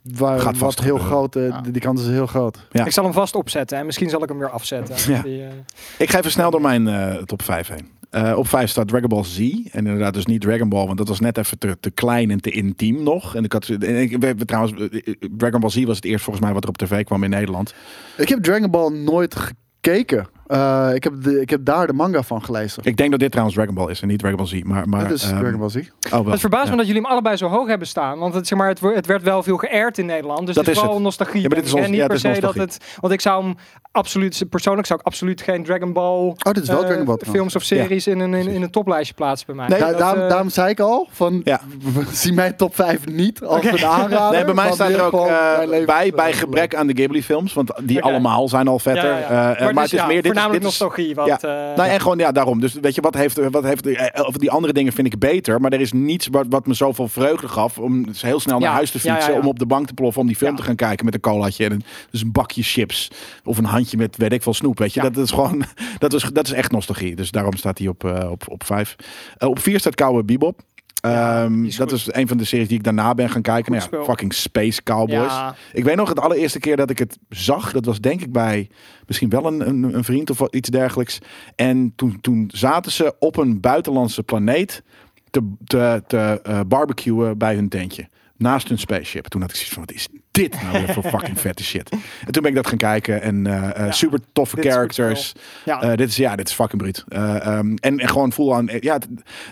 Waar, Gaat vast wat heel groot, eh, Ja. die, kans is heel groot. Ja. Ik zal hem vast opzetten en misschien zal ik hem weer afzetten. Ja. Die, eh, Ik ga even snel door mijn eh, top 5 heen. Eh, op 5 staat Dragon Ball Z. En inderdaad dus niet Dragon Ball, want dat was net even te, te klein en te intiem nog. En ik had, en ik, we, we- trouwens, Dragon Ball Z was het eerst volgens mij wat er op tv kwam in Nederland. Ik heb Dragon Ball nooit gekeken. Eh, ik, heb de, ik heb daar de manga van gelezen. Ik denk dat dit trouwens Dragon Ball is en niet Dragon Ball Z. Maar, maar, Dit is ehm, Dragon Ball Z. oh, wel. Het verbaast Ja. me dat jullie hem allebei zo hoog hebben staan. Want het, zeg maar, het, het werd wel veel geëerd in Nederland. Dus Dat het is het. nostalgie. Ja, maar dit is ons- ja, Niet het is per se dat het... Want ik zou hem absoluut... Persoonlijk zou ik absoluut geen Dragon Ball... Oh, dit is wel eh, Dragon Ball films of series in, een, in, in een toplijstje plaatsen bij mij. Nee, Da- Dat, daarom, eh, daarom zei ik al, van, Ja. zie mijn top 5 niet als Oké. een aanrader. Nee, bij mij staat er ook eh, bij, bij gebrek aan de Ghibli films. Want die allemaal zijn al ja, vetter. ja, ja. Maar, dus het is ja, meer voornamelijk nostalgie. Ja. Nou, en gewoon, ja, daarom. Dus weet je, wat heeft, wat heeft eh, of die andere dingen vind ik beter. Maar er is niets wat, wat me zoveel vreugde gaf om heel snel naar huis te fietsen. Om op de bank te ploffen, om die film te gaan kijken met een colaatje en een, dus een bakje chips. Of een handje met, weet ik veel, snoep. Weet je, dat is gewoon, dat is, dat is echt nostalgie. Dus daarom staat hij op, eh, op, op vijf. Op vier staat Cowboy Bebop. Ja, Ehm, is dat is een van de series die ik daarna ben gaan kijken. Nou ja, fucking Space Cowboys. ja, Ik weet nog het allereerste keer dat ik het zag. Dat was denk ik bij misschien wel een, een, een vriend of iets dergelijks. En toen, toen zaten ze op een buitenlandse planeet te, te, te eh, barbecuen bij hun tentje. Naast hun spaceship. Toen had ik zoiets van, wat is dit nou weer voor fucking vette shit? En toen ben ik dat gaan kijken en eh, eh, Ja, super toffe characters. Ja. Eh, dit is ja, dit is fucking bruut. Eh, ehm, en, en gewoon full aan. Ja,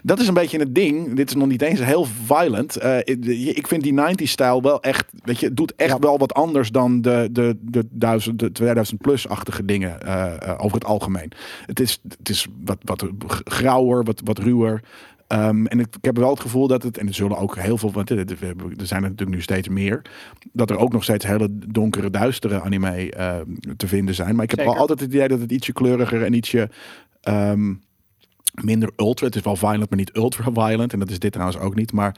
dat is een beetje het ding. Dit is nog niet eens heel violent. Ik, vind die 90s stijl wel echt. Weet je, het doet echt Ja. wel wat anders dan de, de, de, 1000, de 2000 plus-achtige dingen eh, eh, over het algemeen. Het is, het is wat, wat grauwer, wat, wat ruwer. Ehm, en ik, ik heb wel het gevoel dat het, en er zullen ook heel veel, want er zijn er natuurlijk nu steeds meer, dat er ook nog steeds hele donkere, duistere anime eh, te vinden zijn. Maar ik heb wel altijd het idee dat het ietsje kleuriger en ietsje ehm, minder ultra. Het is wel violent, maar niet ultra violent. En dat is dit trouwens ook niet. Maar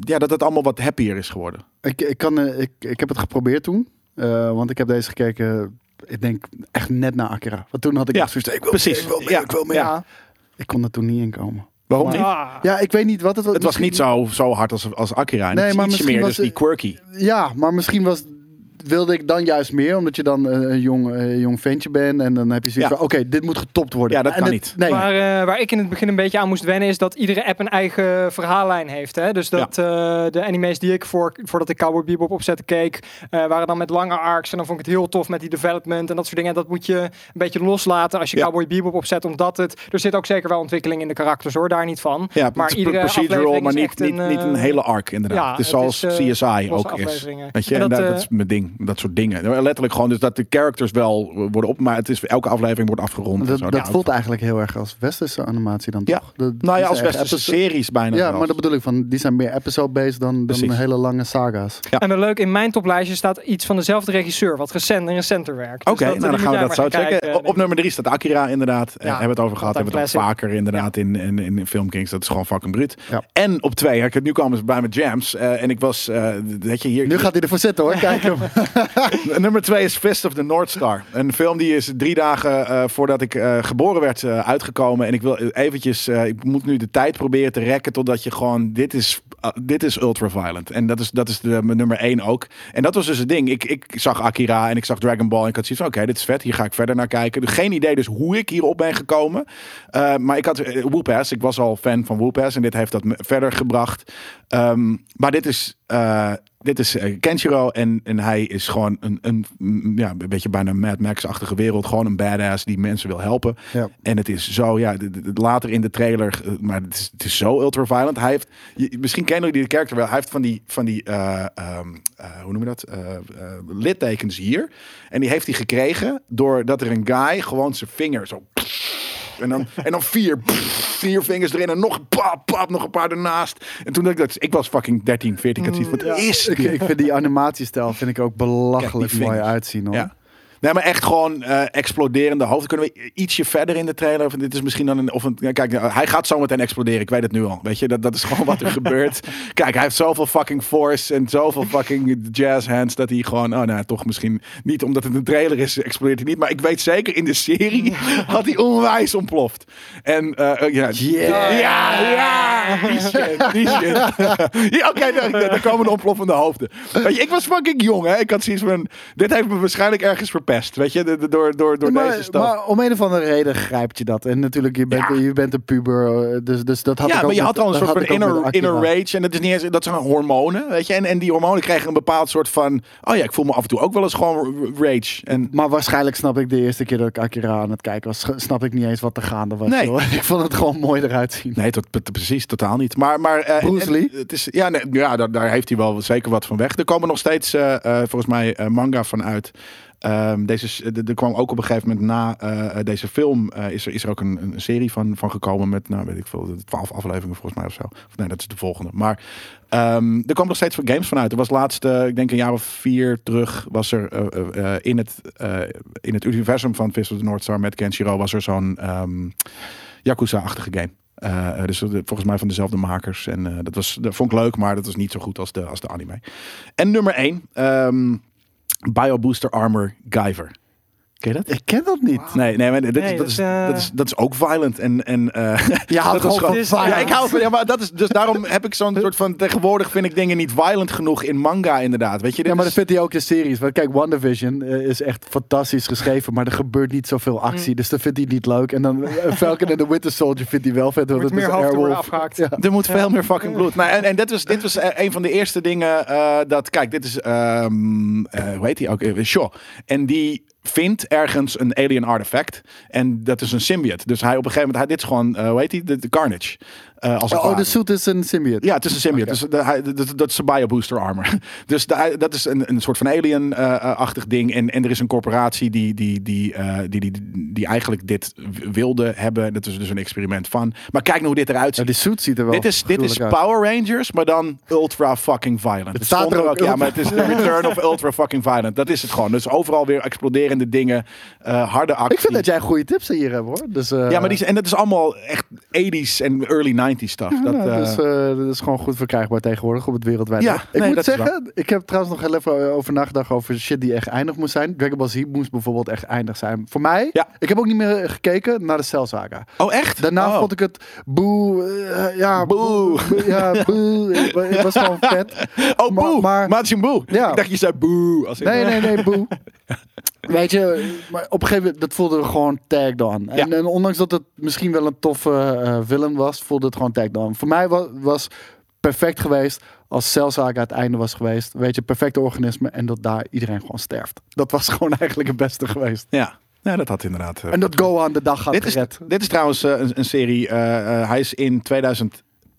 ja, dat het allemaal wat happier is geworden. Ik, ik, kan, eh, ik, ik heb het geprobeerd toen. eh, want ik heb deze gekeken, ik denk echt net na Akira. Want toen had ik Ja, echt zoiets, ik wil precies. ik wil meer, Ja, ik wil ja. Ik kon er toen niet in komen. Waarom Maar- niet? Ah. Ja, ik weet niet wat het was. Het was niet zo, zo hard als, als Akira. En Nee, maar misschien meer, was dus die quirky. Ja, maar misschien was, wilde ik dan juist meer. Omdat je dan eh, een jong, eh, jong ventje bent. En dan heb je zoiets Ja. van, oké, dit moet getopt worden. Ja, dat En kan dit- niet. Nee, Maar eh, waar ik in het begin een beetje aan moest wennen is dat iedere app een eigen verhaallijn heeft. Hè? Dus dat eh, de anime's die ik voor, voordat ik Cowboy Bebop opzette keek, eh, waren dan met lange arcs. En dan vond ik het heel tof met die development en dat soort dingen. En dat moet je een beetje loslaten als je Ja. Cowboy Bebop opzet. Omdat het, er zit ook zeker wel ontwikkeling in de karakters hoor, daar niet van. Ja, Maar het is iedere procedural, maar niet, niet, een, niet een hele arc inderdaad. ja, het is het zoals is, CSI ook is. Weet je, En en dat, dat is mijn ding. Dat soort dingen. Letterlijk gewoon dus dat de characters wel worden op, maar het is elke aflevering wordt afgerond. en dat, zo. dat Ja, voelt eigenlijk heel erg als westerse animatie dan Ja. toch? De- Nou ja, als westerse episode- series bijna. Ja, zelfs. maar dat bedoel ik van, die zijn meer episode-based dan, dan hele lange saga's. En een leuk, in mijn toplijstje staat iets van dezelfde regisseur, wat recent, recenter werkt. Oké, Dus dat- nou dan gaan we dat zo checken. kijken, Op- op nummer drie staat Akira inderdaad. Eh, Ja, hebben we het over gehad. Hebben we het ook vaker inderdaad in, in, in, in Film Kings. Dat is gewoon fucking bruut. Ja. En op twee, ik- nu komen ze bij mijn jams. eh, en ik was, eh, weet je, hier... Nu gaat hij ervoor zitten hoor, kijk hem. Nummer twee is Fist of the North Star. Een film die is drie dagen eh, voordat ik eh, geboren werd eh, uitgekomen. En ik wil eventjes, ik moet nu de tijd proberen te rekken totdat je gewoon, dit is, dit is ultra violent. En dat is, dat is de, mijn nummer één ook. En dat was dus het ding. Ik, ik zag Akira en ik zag Dragon Ball en ik had zoiets van, oké, dit is vet. Hier ga ik verder naar kijken. Dus geen idee dus hoe ik hierop ben gekomen. Maar ik had Whoop-Ass. Ik was al fan van Whoop-Ass en dit heeft dat verder gebracht. Ehm, maar dit is... dit is eh, Kenshiro en, en hij is gewoon een, een, mm, ja, een beetje bijna Mad Max-achtige wereld. Gewoon een badass die mensen wil helpen. Ja. En het is zo, ja, later in de trailer, eh, maar het is, het is zo ultra-violent. Hij heeft, misschien kennen jullie de character wel, hij heeft van die, van die eh, ehm, eh, hoe noem je dat, littekens hier. En die heeft hij gekregen doordat er een guy gewoon zijn vinger zo... En dan, en dan vier, vier vingers erin en nog pap, pap, nog een paar ernaast. En toen dacht ik dat, ik was fucking 13, 14, ik had zoiets van, wat is ik, dit? ik vind die animatiestijl vind ik ook belachelijk mooi uitzien hoor. Ja. Nee, maar echt gewoon eh, exploderende hoofden. Kunnen we ietsje verder in de trailer? Of dit is misschien dan een. Of een kijk, nou, hij gaat zo meteen exploderen. Ik weet het nu al. Weet je, dat, dat is gewoon wat er gebeurt. Kijk, hij heeft zoveel fucking force en zoveel fucking jazz hands. Dat hij gewoon. Oh, nou, toch misschien niet omdat het een trailer is, explodeert hij niet. Maar ik weet zeker in de serie had hij onwijs ontploft. En eh, eh, ja, Yeah. ja, ja, die shit, die shit. ja, Oké, daar, daar komen de ontploffende hoofden. Weet je, ik was fucking jong, hè. Ik had zoiets van, dit heeft me waarschijnlijk ergens verpest, weet je, door, door, door maar, deze stap. maar om een of andere reden grijpt je dat. En natuurlijk, je bent, Ja. je bent een puber. eh, Dus, dus dat had ik ja, ook maar je met- had al een soort van ik inner, inner rage. En dat, is niet eens, dat zijn hormonen, weet je. En, en die hormonen krijgen een bepaald soort van... Oh ja, ik voel me af en toe ook wel eens gewoon rage. En Maar waarschijnlijk snap ik de eerste keer dat ik Akira aan het kijken was, snap ik niet eens wat er gaande was. Nee. joh. Ik vond het gewoon mooi eruit zien. Nee, tot, precies, totaal niet. Maar, maar eh, Bruce en- Lee? Het is, ja, nee, ja daar, daar heeft hij wel zeker wat van weg. Er komen nog steeds, eh, volgens mij, manga van uit. Ehm, deze, er kwam ook op een gegeven moment na eh, deze film eh, is, er, is er ook een, een serie van, van gekomen met, nou weet ik veel, twaalf afleveringen volgens mij of zo. Of nee, dat is de volgende. Maar ehm, er komen nog steeds van games vanuit. Er was laatst, eh, ik denk een jaar of vier terug, was er eh, eh, eh, in, het, eh, in het universum van Fist of the North Star met Kenshiro was er zo'n ehm, Yakuza-achtige game. Eh, eh, dus volgens mij van dezelfde makers. En eh, dat, was, dat vond ik leuk, maar dat was niet zo goed als de, als de anime. En nummer 1, Bio Booster Armor Guyver. Ken je dat? Ik ken dat niet. Nee, nee, maar Nee, dat, is, dat, eh, dat, is, dat is ook violent. En, en, eh, Ja, houdt dat is gewoon van ja, ik hou van, ja, maar dat is, dus daarom heb ik zo'n soort van, tegenwoordig vind ik dingen niet violent genoeg in manga inderdaad. Weet je, dit Ja, maar dat is- vindt hij ook in series. Want kijk, WandaVision eh, is echt fantastisch geschreven, maar er gebeurt niet zoveel actie. Mm. Dus dat vindt hij niet leuk. En dan Falcon and the Winter Soldier vindt hij wel vet. want het meer is Airwolf. Ja. Er moet veel meer fucking bloed. Nou, en, en dit was, dit was een van de eerste dingen eh, dat... Kijk, dit is... ehm eh, hoe heet die ook? Shaw. En die vindt ergens een alien artifact. En dat is een symbiote. Dus hij op een gegeven moment... Hij, dit is gewoon... eh, hoe heet? De, de Carnage. Eh, als Oh, ware. de suit is een symbiote. Ja, het is een symbiote. Dus dat, dat is een biobooster armor. Dus de- dat is een, een soort van alien-achtig ding. En, en er is een corporatie die, die, die, eh, die, die, die eigenlijk dit wilde hebben. Dat is dus een experiment van. Maar kijk nou hoe dit eruit Ja, ziet. die suit ziet er wel Dit is, dit is. Power Rangers, maar dan ultra fucking violent. Het staat er ook, Ja, maar het is de return of ultra fucking violent. Dat is het gewoon. Dus overal weer exploderende dingen, eh, harde actie. Ik vind dat jij goede tips hier hebt hoor. Dus, Ja, maar die, en dat is allemaal echt 80s en early 90s stuff. dat, eh, dus, eh, dat is gewoon goed verkrijgbaar tegenwoordig op het wereldwijde. Ja, ik nee, moet zeggen, ik heb trouwens nog heel even over nagedacht over shit die echt eindig moest zijn. Dragon Ball Z moest bijvoorbeeld echt eindig zijn. Voor mij, Ja. ik heb ook niet meer gekeken naar de Cell Saga. oh, echt? Daarna Oh. vond ik het boe, eh, ja, Boe. boe, ja, boe. Het wa- Het was gewoon vet. Oh, Maar- boe. maar- Majin Boe. Ja. Ik dacht je zei boe. Als Nee, nee, nee, boe. Weet je, maar op een gegeven moment, dat voelde gewoon tagged on. En, Ja. en ondanks dat het misschien wel een toffe eh villain was, voelde het gewoon tagged on. Voor mij was, was perfect geweest als Cell Saga het einde was geweest. Weet je, perfecte organisme en dat daar iedereen gewoon sterft. Dat was gewoon eigenlijk het beste geweest. Ja. ja, dat had inderdaad. eh, En dat Gohan de dag had dit, is, dit is trouwens eh, een, een serie. hij is in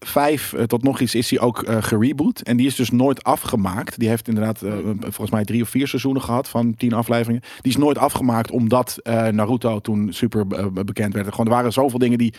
2005 eh, tot nog iets is hij ook eh gereboot. En die is dus nooit afgemaakt. Die heeft inderdaad eh, volgens mij drie of vier seizoenen gehad van tien afleveringen. Die is nooit afgemaakt omdat Naruto toen super bekend werd. Gewoon, er waren zoveel dingen die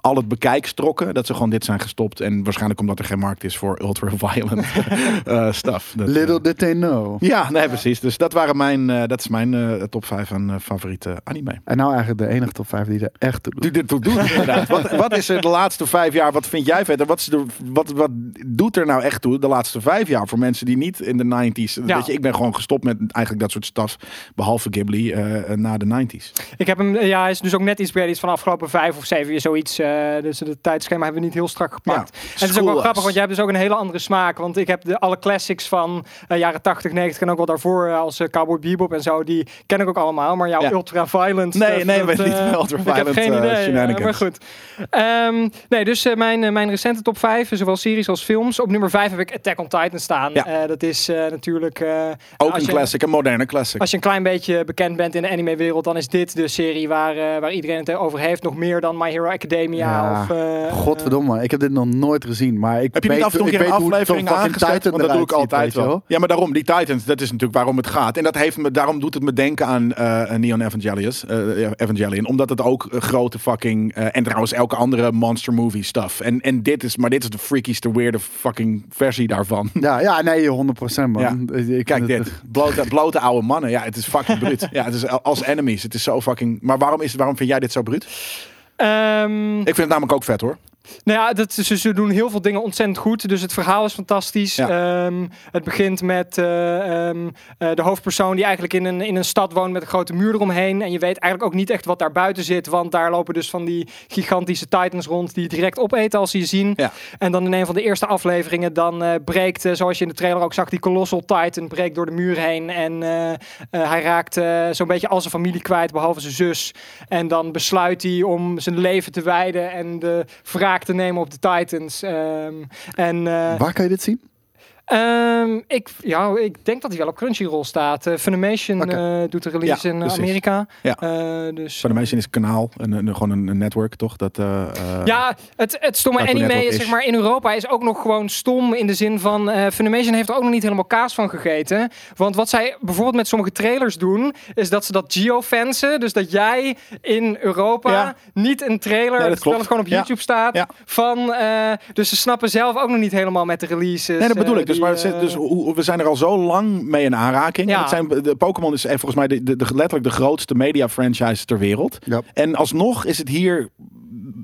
al het bekijk strokken. Dat ze gewoon dit zijn gestopt. En waarschijnlijk omdat er geen markt is voor ultra-violent eh stuff. Dat, eh, Little did they know. ja, nee, precies. Dus dat waren mijn, eh, dat is mijn eh, top 5 van eh, favoriete anime. En nou eigenlijk de enige top 5 die er echt toe doet. Die dit toe doet, inderdaad. Wat, wat is er de laatste vijf jaar? Wat vind jij vet? En wat, is wat, wat doet er nou echt toe de laatste vijf jaar voor mensen die niet in de 90s? Ja. Weet je, ik ben gewoon gestopt met eigenlijk dat soort staf, behalve Ghibli, eh, na de 90s. Ik heb hem, ja, hij is dus ook net iets iets van de afgelopen vijf of zeven jaar zoiets. Eh, dus het tijdschema hebben we niet heel strak gepakt. Ja. En het is ook wel grappig, want jij hebt dus ook een hele andere smaak. Want ik heb de, alle classics van eh, jaren 80, 90 en ook wel daarvoor eh, als Cowboy Bebop en zo, die ken ik ook allemaal. Maar jouw Ja. ultra-violent Nee, nee, dat, niet ultra-violent, Ik heb geen idee, maar goed. Ehm, nee, dus mijn, mijn recente top 5, zowel series als films. Op nummer 5 heb ik Attack on Titan staan. Ja. Dat is natuurlijk... Ook een je- classic, een moderne classic. als je een klein beetje bekend bent in de anime-wereld, dan is dit de serie waar, waar iedereen het over heeft. Nog meer dan My Hero Academia. Ja, Of, eh, Godverdomme, ik heb dit nog nooit gezien. Maar ik Heb je niet weet, af en toe een ik keer een aflevering aangezet? Want dat doe ik altijd wel. Ja, maar daarom, die Titans, dat is natuurlijk waarom het gaat. En dat heeft me, daarom doet het me denken aan eh Neon Evangelius, eh, Evangelion. Omdat het ook grote fucking... eh, en trouwens elke andere monster movie stuff. En, en dit is, maar dit is de freakieste, weirde fucking versie daarvan. Ja, ja, nee, 100% man. Ja. Ik Kijk het- dit. Blote, blote oude mannen. Ja, het is fucking bruut. Ja, het is als enemies. Het is zo fucking... Maar waarom, is, waarom vind jij dit zo bruut? Ehm, Ik vind het namelijk ook vet hoor. Nou ja, dat, ze, ze doen heel veel dingen ontzettend goed. Dus het verhaal is fantastisch. Ja. Ehm, het begint met eh, ehm, eh, de hoofdpersoon die eigenlijk in een, in een stad woont met een grote muur eromheen. En je weet eigenlijk ook niet echt wat daar buiten zit. Want daar lopen dus van die gigantische titans rond die direct opeten als ze je zien. Ja. En dan in een van de eerste afleveringen dan eh, breekt, zoals je in de trailer ook zag, die Colossal Titan breekt door de muur heen. En hij raakt zo'n beetje al zijn familie kwijt, behalve zijn zus. En dan besluit hij om zijn leven te wijden en de wraak te nemen op de Titans. Ehm, en eh, Waar kan je dit zien? Ehm, ik, ja, ik denk dat hij wel op Crunchyroll staat. Eh, Funimation eh, doet de release Ja, in precies. Amerika. Ja. Eh, dus, meesten is het kanaal. Een, een, gewoon een, een network, toch? Dat, eh, eh, Ja, het, het stomme anime is, zeg maar, in Europa is ook nog gewoon stom in de zin van eh Funimation heeft er ook nog niet helemaal kaas van gegeten. Want wat zij bijvoorbeeld met sommige trailers doen, is dat ze dat geofensen. Dus dat jij in Europa Ja. niet een trailer, dat terwijl klopt. het gewoon op. YouTube staat, van... eh, dus ze snappen zelf ook nog niet helemaal met de releases. Nee, dat bedoel eh, ik. Dus, maar zit- eh, dus hoe- we zijn er al zo lang mee in aanraking. Ja. En Het zijn, de Pokémon is eh, volgens mij de, de, de- letterlijk de grootste media franchise ter wereld. Ja. En alsnog is het hier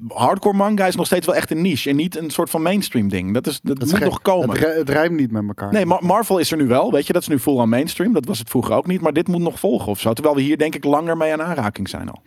hardcore manga is nog steeds wel echt een niche en niet een soort van mainstream ding. Dat, is, dat, moet nog komen. Het, het rijmt niet met elkaar. Nee, Mar- Marvel is er nu wel, weet je, dat is nu full aan mainstream. Dat was het vroeger ook niet, maar dit moet nog volgen of zo. Terwijl we hier denk ik langer mee aan aanraking zijn al.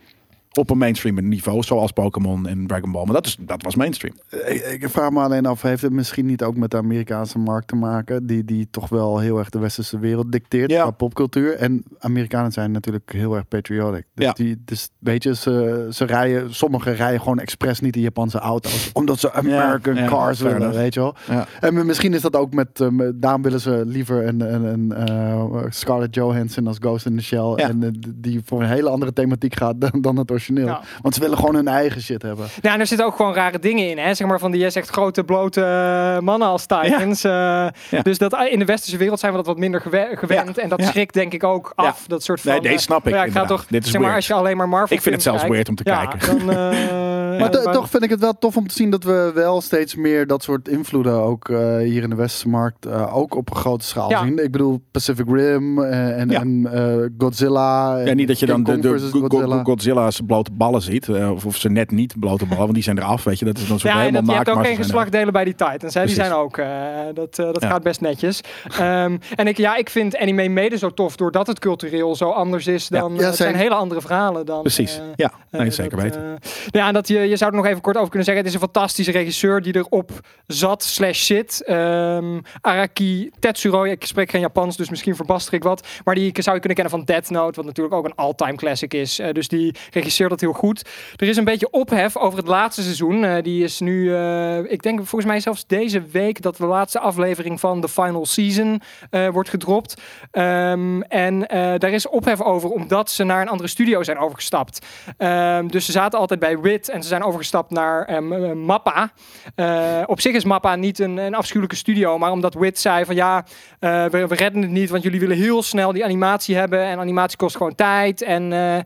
Op een mainstream niveau, zoals Pokémon en Dragon Ball. Maar dat, is, dat was mainstream. Ik, ik vraag me alleen af, heeft het misschien niet ook met de Amerikaanse markt te maken? Die, die toch wel heel erg de westerse wereld dicteert Ja. qua popcultuur. En Amerikanen zijn natuurlijk heel erg patriotic. Dus, Ja. die, dus weet je, ze, ze rijden, sommigen rijden gewoon expres niet in Japanse auto's. Omdat ze American ja, cars willen, weet je wel. Ja. En misschien is dat ook met, eh, met- daarom willen ze liever een, een, een eh, Scarlett Johansson als Ghost in the Shell. En eh, die voor een hele andere thematiek gaat dan, dan het origineel. Ja. Want ze willen gewoon hun eigen shit hebben. Ja, en er zitten ook gewoon rare dingen in. Hè? Zeg maar van die jij zegt grote blote eh, mannen als Titans. eh, Ja. Dus dat in de westerse wereld zijn we dat wat minder gewe- gewend. Ja. En dat Ja. schrikt denk ik ook af. Dat soort van. Nee, deze eh, snap ik Ja, ik ga toch. Dit is zeg maar als je alleen maar Marvel. Ik vind het zelfs kijkt, weird om te ja, kijken. Dan, eh, Maar to- toch vind ik het wel tof om te zien dat we wel steeds meer dat soort invloeden ook eh, hier in de westerse markt eh, ook op een grote schaal Ja. zien. Ik bedoel Pacific Rim en, Ja. en eh, Godzilla. Ja, en niet dat je dan de, de Godzilla's blote ballen ziet. eh, Of, of ze net niet blote ballen, want die zijn eraf. Weet je, dat is dan zo Ja, helemaal dat, je hebt ook geen geslachtdelen bij die Titans. Hè? Die zijn ook. eh, dat eh, dat Ja. gaat best netjes. Ehm, en ik, ja, ik vind anime mede zo tof doordat het cultureel zo anders is dan. Ja, het zijn hele andere verhalen dan. Precies, ja, nee, zeker dat, weten. ja, en dat je, je zou er nog even kort over kunnen zeggen. Het is een fantastische regisseur die erop zat slash zit. Ehm, Araki Tetsuro. Ik spreek geen Japans, dus misschien verbaster ik wat. Maar die zou je kunnen kennen van Death Note, wat natuurlijk ook een all-time classic is. Eh, dus die dat heel goed. Er is een beetje ophef over het laatste seizoen. Eh, die is nu, eh, ik denk volgens mij zelfs deze week dat de laatste aflevering van de final season eh, wordt gedropt. Ehm, en daar is ophef over omdat ze naar een andere studio zijn overgestapt. Ehm, dus ze zaten altijd bij WIT en ze zijn overgestapt naar ehm, eh, Mappa. Op zich is Mappa niet een, een afschuwelijke studio, maar omdat WIT zei van ja, we, we redden het niet, want jullie willen heel snel die animatie hebben en animatie kost gewoon tijd. En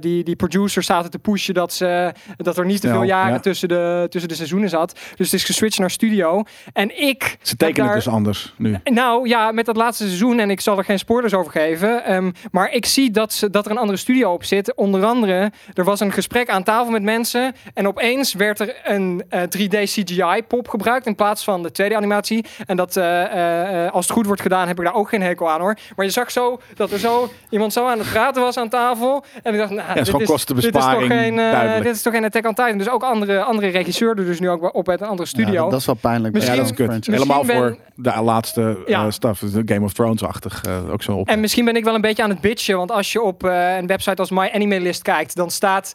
die, die producers zaten te pushen dat, ze, dat er niet te veel jaren ja. tussen, de, tussen de seizoenen zat. Dus het is geswitcht naar studio. En ik Ze tekenen daar- het dus anders nu. nou ja, met dat laatste seizoen, en ik zal er geen spoilers over geven. ehm, maar ik zie dat, ze, dat er een andere studio op zit. Onder andere, er was een gesprek aan tafel met mensen. En opeens werd er een eh, 3D CGI-pop gebruikt in plaats van de 2D-animatie. En dat, eh, eh, eh, als het goed wordt gedaan, heb ik daar ook geen hekel aan hoor. Maar je zag zo dat er zo iemand zo aan het praten was aan tafel. En ik dacht, nou, is dit, dit is toch geen, eh, dit is toch geen Attack on Titan. Dus ook andere, andere regisseur er dus nu ook op uit een andere studio. Ja, dat, dat is wel pijnlijk. Misschien- Ja, dat is kut. Helemaal voor de laatste Ja. eh stuff. Dus de Game of Thrones-achtig. eh, ook zo op. En misschien ben ik wel een beetje aan het bitchen, want als je op eh, een website als My Anime List kijkt, dan staat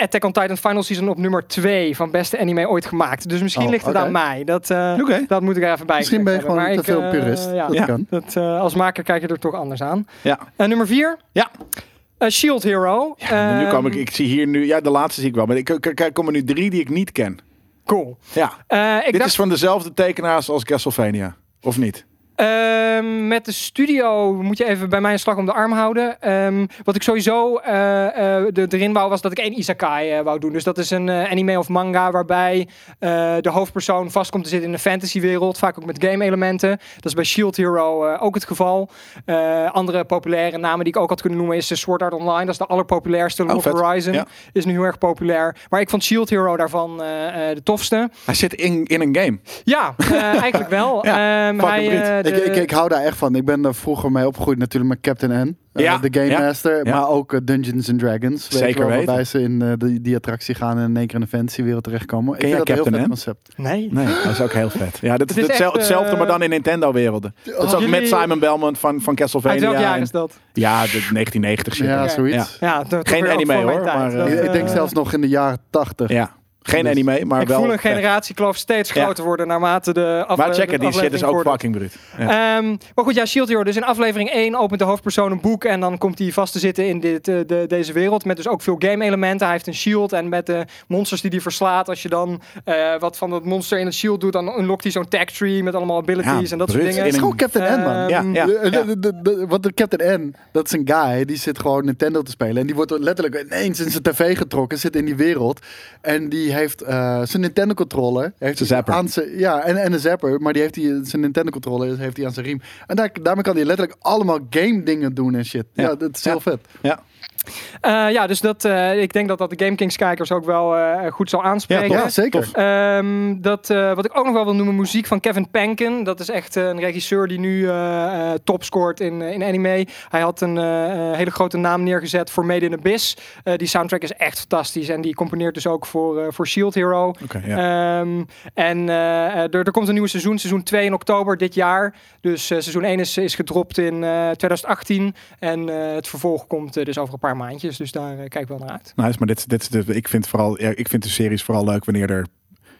Attack on Titan Final Season op nummer 2 van beste anime ooit gemaakt. Dus misschien Oh, ligt het aan mij. Dat, eh, dat moet ik er even bij Misschien ben je gewoon hebben. te veel Maar ik, eh, purist. ja, dat Ja. kan. dat, eh, als maker kijk je er toch anders aan. Ja. En nummer 4, Ja. Shield Hero. Ja, nu Ehm, kom ik, ik zie hier nu, ja, de laatste zie ik wel. Maar ik, ik, ik kom er nu drie die ik niet ken. Cool. Ja, Eh, ik dit dacht, is van dezelfde tekenaars als Castlevania. Of niet? Ehm, met de studio moet je even bij mij een slag om de arm houden. Ehm, wat ik sowieso eh, eh, de, erin wou, was dat ik één isekai eh, wou doen. Dus dat is een anime of manga waarbij de hoofdpersoon vast komt te zitten in een fantasywereld. Vaak ook met game elementen. Dat is bij Shield Hero ook het geval. Andere populaire namen die ik ook had kunnen noemen is Sword Art Online. Dat is de allerpopulairste. Oh. Horizon Ja. is nu heel erg populair. Maar ik vond Shield Hero daarvan de tofste. Hij zit in, in een game. Ja, eigenlijk wel. Ja, fucking hij, Ik, de- ik, ik hou daar echt van. Ik ben er vroeger mee opgegroeid natuurlijk met Captain N. eh, Ja, de Game ja, Master. ja. Maar ook eh, Dungeons and Dragons. Weet Zeker wel, weten. Waarbij ze in eh, die, die attractie gaan en in één keer in de fantasywereld terechtkomen. Ken ik vind dat een heel Captain vet N? concept. Nee. Nee, dat is ook heel vet. Ja, dat is, Het is hetzel- echt, eh, hetzelfde, maar dan in Nintendo-werelden. Dat is ook jullie- met Simon Belmont van, van Uit Castlevania. welk jaar en- is dat? Ja, de 1990 shit. Ja, Ja. zoiets. Ja, Geen anime, hoor, maar, eh, Ik- denk eh, zelfs nog in de jaren tachtig. Geen Dus- anime, maar ik wel... voel een generatiekloof steeds Ja. groter worden naarmate de af, Maar checken, die shit is aflevering ook vordert. fucking bruut. Ja. Ehm, maar goed, ja, Shield Hero. Dus in aflevering 1 opent de hoofdpersoon een boek en dan komt hij vast te zitten in dit, eh, de, deze wereld. Met dus ook veel game elementen. Hij heeft een shield en met de monsters die hij verslaat. Als je dan eh, wat van dat monster in het shield doet, dan unlockt hij zo'n tag tree met allemaal abilities Ja, en dat soort dingen. Het is gewoon Captain N, man. Ehm, Ja, ja. De- de- de- de- Want de Captain N, dat is een guy, die zit gewoon Nintendo te spelen. En die wordt letterlijk ineens in zijn tv getrokken, zit in die wereld. En die heeft eh, zijn Nintendo controller. Heeft Zijn zapper. Aan zijn, ja, en, en een zapper. Maar die heeft hij, zijn Nintendo controller heeft hij aan zijn riem. En daar, daarmee kan hij letterlijk allemaal game dingen doen en shit. Ja, Ja. dat is heel vet. Ja. Eh, ja, dus dat, eh, ik denk dat dat de GameKings kijkers ook wel eh, goed zal aanspreken. Ja, zeker. Ehm, dat, eh, wat ik ook nog wel wil noemen, muziek van Kevin Pankin. Dat is echt een regisseur die nu eh, eh, top scoort in, in anime. Hij had een hele grote naam neergezet voor Made in Abyss. Eh, die soundtrack is echt fantastisch. En die componeert dus ook voor, eh, voor Shield Hero. Oké, ja. Ehm, en eh, er, er komt een nieuwe seizoen, seizoen 2 in oktober dit jaar. Dus eh, seizoen 1 is, is gedropt in eh, 2018. En eh, het vervolg komt dus over een paar maandjes. Dus daar eh, kijk ik wel naar uit. Nice, maar dit, dit de, ik vind vooral, ja, ik vind de series vooral leuk wanneer er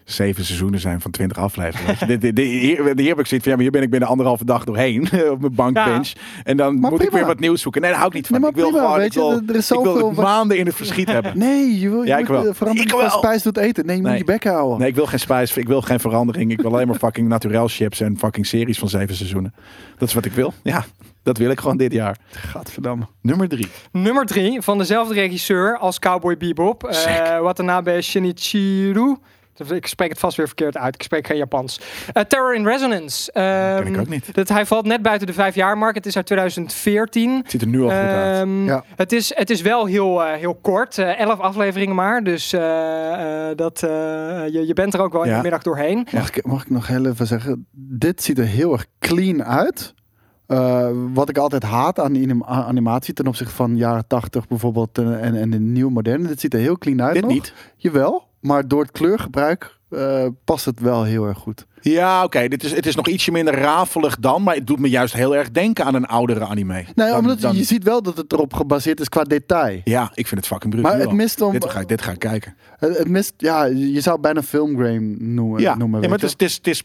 zeven seizoenen zijn van 20 afleveringen. Dit, dit, dit- hier, hier heb ik zoiets van, ja, maar hier ben ik binnen anderhalve dag doorheen op mijn bankbench. En dan Maar moet ik weer wat nieuws zoeken. Nee, daar hou ik niet van. Nee, ik wil prima, gewoon, weet ik wil, je, er is ik wil het wat- maanden in het verschiet hebben. Nee, je wil, je Ja, moet ik wel. de verandering Ik van spijs doet eten. Nee, je moet je bek houden. Nee, ik wil geen spijs, ik wil geen verandering. Ik wil alleen maar fucking naturel chips en fucking series van zeven seizoenen. Dat is wat ik wil. Ja, dat wil ik gewoon dit jaar. Gadverdamme. Nummer drie. Nummer drie van dezelfde regisseur als Cowboy Bebop. eh Sick. Watanabe Shinichiro. Ik spreek het vast weer verkeerd uit. Ik spreek geen Japans. Eh, Terror in Resonance. Ken ik Ehm, ook niet. Dat, hij valt net buiten de vijf jaar mark. Het is uit 2014. Het ziet er nu al goed uit. Ehm, Ja. het, is, het is wel heel, eh, heel kort. eh, elf afleveringen maar. Dus eh, eh, dat, eh, je, je bent er ook wel in Ja. de middag doorheen. Mag, ik, mag ik nog heel even zeggen? Dit ziet er heel erg clean uit. Eh, wat ik altijd haat aan anim- aan animatie ten opzichte van jaren 80 bijvoorbeeld en, en de nieuwe moderne. Dit ziet er heel clean uit Dit nog. niet. Jawel, maar door het kleurgebruik eh, past het wel heel erg goed. Ja, oké. dit is Het is nog ietsje minder rafelig dan, maar het doet me juist heel erg denken aan een oudere anime. Nee, Dan- omdat dan- je ziet wel dat het erop gebaseerd is qua detail. Ja, ik vind het fucking bruut. Maar het mist om. Dit ga, ik, dit ga ik kijken. Het, het mist, ja, je zou bijna filmgrain noemen. Ja, noemen ja maar het is, het, is, het is,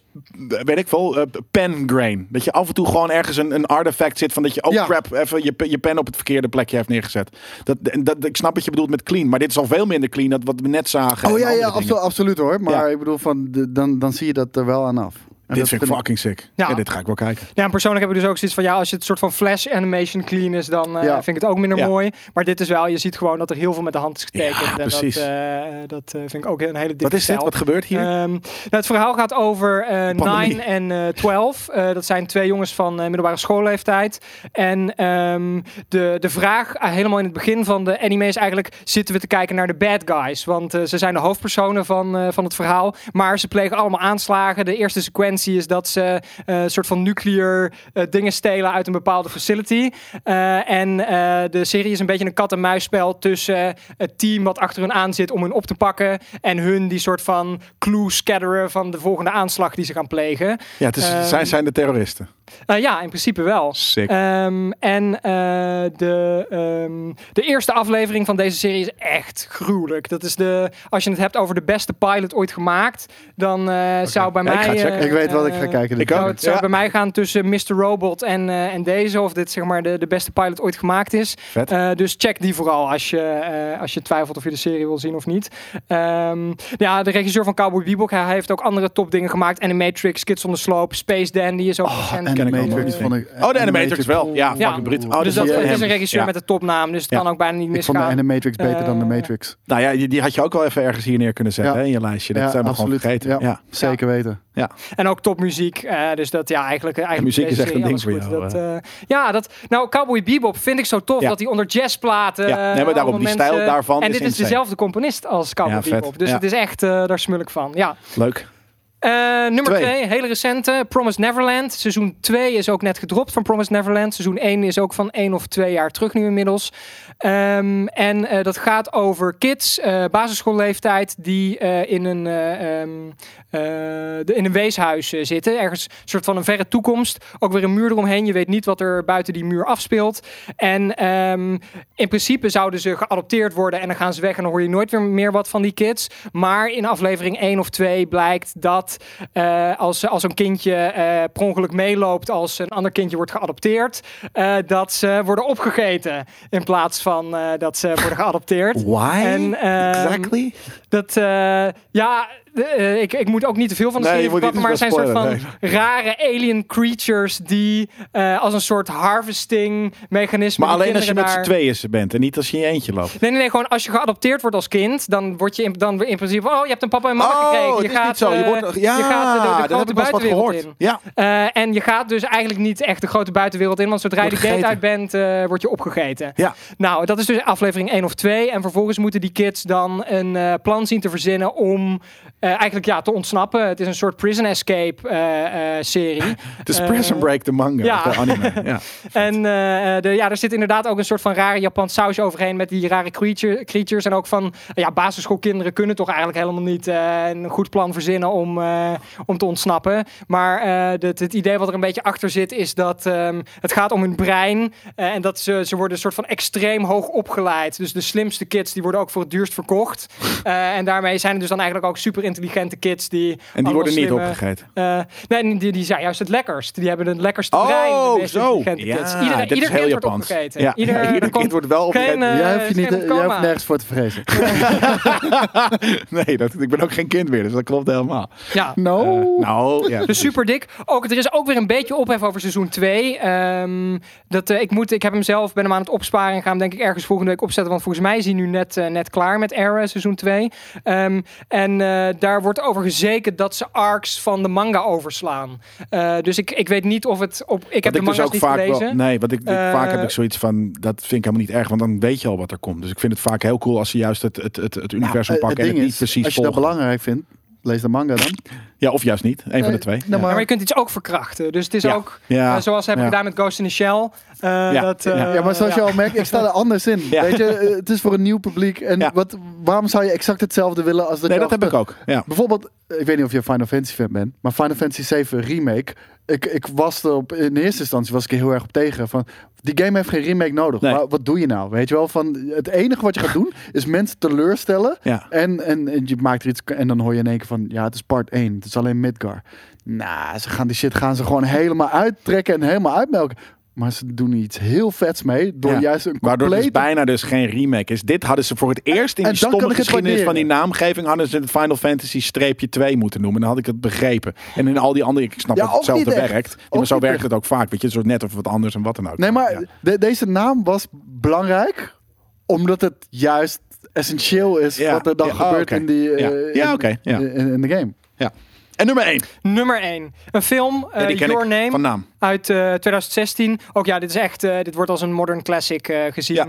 weet ik veel, eh, pen grain. Dat je af en toe gewoon ergens een, een artefact zit van dat je, oh Ja. crap, even je, je pen op het verkeerde plekje heeft neergezet. Dat, dat, ik snap wat je bedoelt met clean, maar dit is al veel minder clean dan wat we net zagen. Oh ja, ja absolu- absoluut hoor. Maar Ja. ik bedoel, van de, dan, dan zie je dat er wel aan af. En Dit dat vind ik fucking sick. Ja. Ja. dit ga ik wel kijken. Ja, en persoonlijk heb ik dus ook zoiets van... Ja, als je het soort van flash animation clean is... dan eh, Ja. vind ik het ook minder Ja. mooi. Maar dit is wel... Je ziet gewoon dat er heel veel met de hand is getekend. Ja, en precies. Dat, eh, dat eh, vind ik ook een hele dikke Wat is dit? stijl. Wat gebeurt hier? Ehm, nou, het verhaal gaat over. 9 en eh 12. Eh, dat zijn twee jongens van middelbare schoolleeftijd. En ehm, de, de vraag, helemaal in het begin van de anime, is eigenlijk: zitten we te kijken naar de bad guys? Want ze zijn de hoofdpersonen van, van het verhaal. Maar ze plegen allemaal aanslagen. De eerste sequentie is dat ze eh, een soort van nuclear eh, dingen stelen uit een bepaalde facility. Eh, en de serie is een beetje een kat-en-muisspel tussen het team wat achter hun aan zit om hun op te pakken. En hun die soort van clue scatteren van de volgende aanslag die ze gaan plegen. ja, het is, ehm, zij zijn de terroristen. Ja, in principe wel. Sick. Ehm, en de, ehm, de eerste aflevering van deze serie is echt gruwelijk. Dat is de, als je het hebt over de beste pilot ooit gemaakt, dan zou bij ik mij. Ik weet wat ik ga eh, kijken. ik ook. zou het zou Ja. bij mij gaan tussen Mr. Robot en, eh, en deze, of dit zeg maar de, de beste pilot ooit gemaakt is. Vet. Eh, dus check die vooral als je, eh, als je twijfelt of je de serie wil zien of niet. Ehm, ja, de regisseur van Cowboy Bebop, hij heeft ook andere topdingen gemaakt. Animatrix, Kids on the Slope, Space Dandy is ook recent. En de ik Matrix vond ik. Oh, de Animatrix wel. Ja, Ja. fucking bruut. Oh, dus dat is het is hem. een regisseur Ja. met een topnaam, dus het Ja. kan ook bijna niet Ik vond de misgaan. Animatrix beter dan de Matrix. Nou ja, die, die had je ook wel even ergens hier neer kunnen zetten Ja. hè, in je lijstje. Dat Ja, zijn we gewoon absoluut. vergeten. Ja. Ja. Zeker weten. En ook topmuziek. eh, dus dat ja, eigenlijk. eigenlijk muziek is echt een ding voor jou, Dat, eh, ja, dat. Nou, Cowboy Bebop vind ik zo tof Ja. dat hij onder jazzplaten. Ja, nee, maar eh, daarom, die stijl daarvan En is dit is dezelfde componist als Cowboy Ja. Bebop. Dus het is echt, daar smul ik van. Ja. Leuk. Eh, nummer Twee. 2, hele recente. Promised Neverland. Seizoen 2 is ook net gedropt van Promised Neverland. Seizoen 1 is ook van 1 of 2 jaar terug nu inmiddels. Ehm, en eh, dat gaat over kids, eh, basisschoolleeftijd, die in, een, eh, ehm, eh, de- in een weeshuis zitten. Ergens een soort van een verre toekomst. Ook weer een muur eromheen. Je weet niet wat er buiten die muur afspeelt. En ehm, in principe zouden ze geadopteerd worden en dan gaan ze weg en dan hoor je nooit weer meer wat van die kids. Maar in aflevering 1 of 2 blijkt dat eh, als, als een kindje eh per ongeluk meeloopt als een ander kindje wordt geadopteerd, eh, dat ze worden opgegeten in plaats van dat ze worden geadopteerd. Why? En, ehm, exactly? Dat, eh, ja, eh, ik, ik moet ook niet te veel van de serie verklappen, maar het zijn soort van rare alien creatures die eh, als een soort harvesting mechanisme. Maar alleen als je met kinderen z'n daar- tweeën bent en niet als je in je eentje loopt. Nee, nee, nee, gewoon als je geadopteerd wordt als kind, dan word je in, dan in principe, oh, je hebt een papa en mama gekregen. het Je is gaat, niet zo. Je wordt, ja, je gaat de, de grote wat buitenwereld gehoord. in. Ja, en je gaat dus eigenlijk niet echt de grote buitenwereld in, want zodra je de gate uit bent, word je opgegeten. ja. Nou, dat is dus aflevering 1 of 2. En vervolgens moeten die kids dan een eh, zien te verzinnen om eigenlijk ja, te ontsnappen. Het is een soort prison escape eh, eh, serie. Het is Eh, Prison Break de manga, ja. de anime. Ja. En eh, de, ja, er zit inderdaad ook een soort van rare Japans saus overheen met die rare creature, creatures. En ook van, ja, basisschoolkinderen kunnen toch eigenlijk helemaal niet eh, een goed plan verzinnen om, eh, om te ontsnappen. Maar eh, het, het idee wat er een beetje achter zit is dat ehm, het gaat om hun brein. eh, en dat ze, ze worden een soort van extreem hoog opgeleid. Dus de slimste kids die worden ook voor het duurst verkocht. Eh, en daarmee zijn er dus dan eigenlijk ook super intelligente kids die... En die worden niet opgegeten. eh, nee, die, die zijn juist het lekkerst. Die hebben het lekkerste Oh, brein. de meest zo. intelligente Ja, kids. Ieder, heel wordt opgegeten. Ja, Ieder, ja, er ieder komt kind wordt wel opgegeten. Geen, eh, jij, hoeft je niet, geen jij hoeft nergens voor te vrezen. nee, dat, ik ben ook geen kind meer, dus dat klopt helemaal. Ja. No. Eh, nou, ja. Dus super dik. Ook, er is ook weer een beetje ophef over seizoen 2. dat, eh, ik, moet, ik heb hem zelf, ben hem aan het opsparen en ga hem denk ik ergens volgende week opzetten. Want volgens mij is hij nu net, eh, net klaar met Era seizoen 2. Ehm, en eh, daar wordt over gezekerd dat ze arcs van de manga overslaan. Eh, dus ik, ik weet niet of het op... Ik heb Wat de dus manga's niet gelezen. wel, nee, want ik, ik- Eh, vaak heb ik zoiets van, dat vind ik helemaal niet erg, want dan weet je al wat er komt. Dus ik vind het vaak heel cool als ze juist het, het, het, het universum Eh, pakken en het niet is, precies Als je dat volgen. belangrijk vindt, lees de manga dan. Ja, of juist niet. Een van de twee. nou, Ja. Ja, maar je kunt iets ook verkrachten. Dus het is Ja. ook, Ja. eh, zoals hebben Ja. gedaan met Ghost in the Shell. eh, Ja. dat, eh, Ja. Ja, maar zoals ja. je al merkt, ik sta er anders in. Ja. Weet je, eh, het is voor een nieuw publiek. En Ja. wat, waarom zou je exact hetzelfde willen als dat Nee, je dat heb ik ook. Ja. Bijvoorbeeld, ik weet niet of je een Final Fantasy fan bent, maar Final Fantasy 7 Remake. Ik, ik was er op, in eerste instantie was ik er heel erg op tegen. Van, die game heeft geen remake nodig. Nee. Maar wat doe je nou? Weet je wel, van het enige wat je gaat doen is mensen teleurstellen. Ja. En, en, en je maakt er iets en dan hoor je in één keer van ja, het is part 1. Het is alleen Midgar. Nou, ze gaan die shit gaan ze gewoon helemaal uittrekken en helemaal uitmelken. Maar ze doen iets heel vets mee door Ja. juist een Waardoor het dus complete bijna dus geen remake is. Dit hadden ze voor het eerst in kan stomme het geschiedenis van die naamgeving hadden ze het Final Fantasy streepje 2 moeten noemen. Dan had ik het begrepen. En in al die andere, ik snap Ja, dat het hetzelfde werkt. Ja, maar zo werkt echt. het ook vaak. Weet je, een soort net of wat anders en wat dan ook. Nee, maar Ja. de- deze naam was belangrijk omdat het juist essentieel is Ja. wat er dan Ja, oh, gebeurt oké. in, die, Ja. eh, Ja, in- oké, ja. in, in de game. En nummer 1. Nummer 1. Een film, eh, Your ik Name. van naam. Uit eh, 2016. Ook ja, dit is echt. eh, dit wordt als een modern classic eh, gezien. Ja.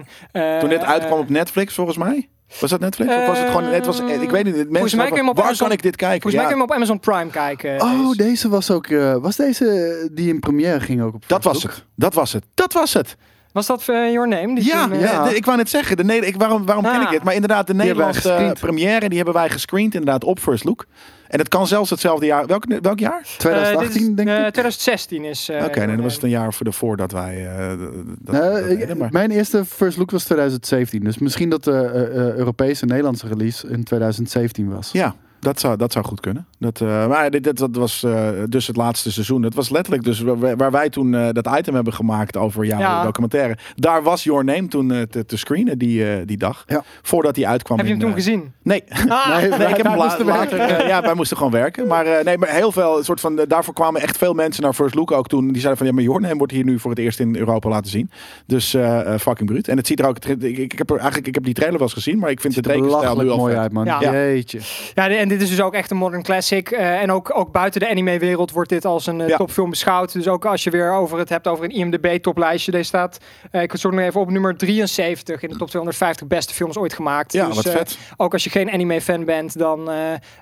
Eh, Toen dit uitkwam eh, op Netflix, volgens mij. Was dat Netflix? of was het gewoon... Het was, ik weet niet. Mensen mij waar Amazon- kan ik dit kijken? Volgens mij kun je hem op Amazon Prime kijken. Oh, deze. deze was ook. eh, was deze die in première ging ook op dat was het. Dat was het. Dat was het. Was dat eh, Your Name? Die Ja, eh, ja. eh, de- ik wou net zeggen. De, ik, waarom waarom ken Ah. ik dit? Maar inderdaad, de Nederlandse première, die hebben wij gescreend inderdaad op First Look. En het kan zelfs hetzelfde jaar. Welk, welk jaar? eh, 2018, dit is, denk eh, ik. 2016 is. eh, Oké, nee, Your dan was het een jaar voor de voor dat wij. eh, dat, dat- Nee, dat deden, maar- mijn eerste first look was 2017. Dus misschien dat de eh, eh, Europese Nederlandse release in 2017 was. Ja, dat zou, dat zou goed kunnen. Dat, eh, maar dit, dit, dat was eh, dus het laatste seizoen. Het was letterlijk dus waar, waar wij toen eh, dat item hebben gemaakt over jouw Ja. documentaire. Daar was Your Name toen te, te screenen die, eh, die dag. Ja. Voordat hij uitkwam. Heb je hem in, toen gezien? Nee. Ah, Nee, ik heb hem la- later. ja, wij moesten gewoon werken. Maar, eh, nee, maar heel veel soort van. daarvoor kwamen echt veel mensen naar First Look ook toen. Die zeiden van ja, maar Your Name wordt hier nu voor het eerst in Europa laten zien. Dus fucking bruut. En het ziet er ook. Ik, ik, heb er eigenlijk ik heb die trailer wel eens gezien, maar ik vind de tekenstijl nu Belachelijk al mooi vet. uit, man. Ja. Jeetje. Ja, de- en dit is dus ook echt een modern classic. eh, en ook, ook buiten de anime-wereld wordt dit als een eh, Ja. topfilm beschouwd. Dus ook als je weer over het hebt over een IMDb-toplijstje. Deze staat, eh, ik zoek nog even op, nummer 73 in de top 250 beste films ooit gemaakt. Ja, dus, wat vet. ook als je geen anime-fan bent, dan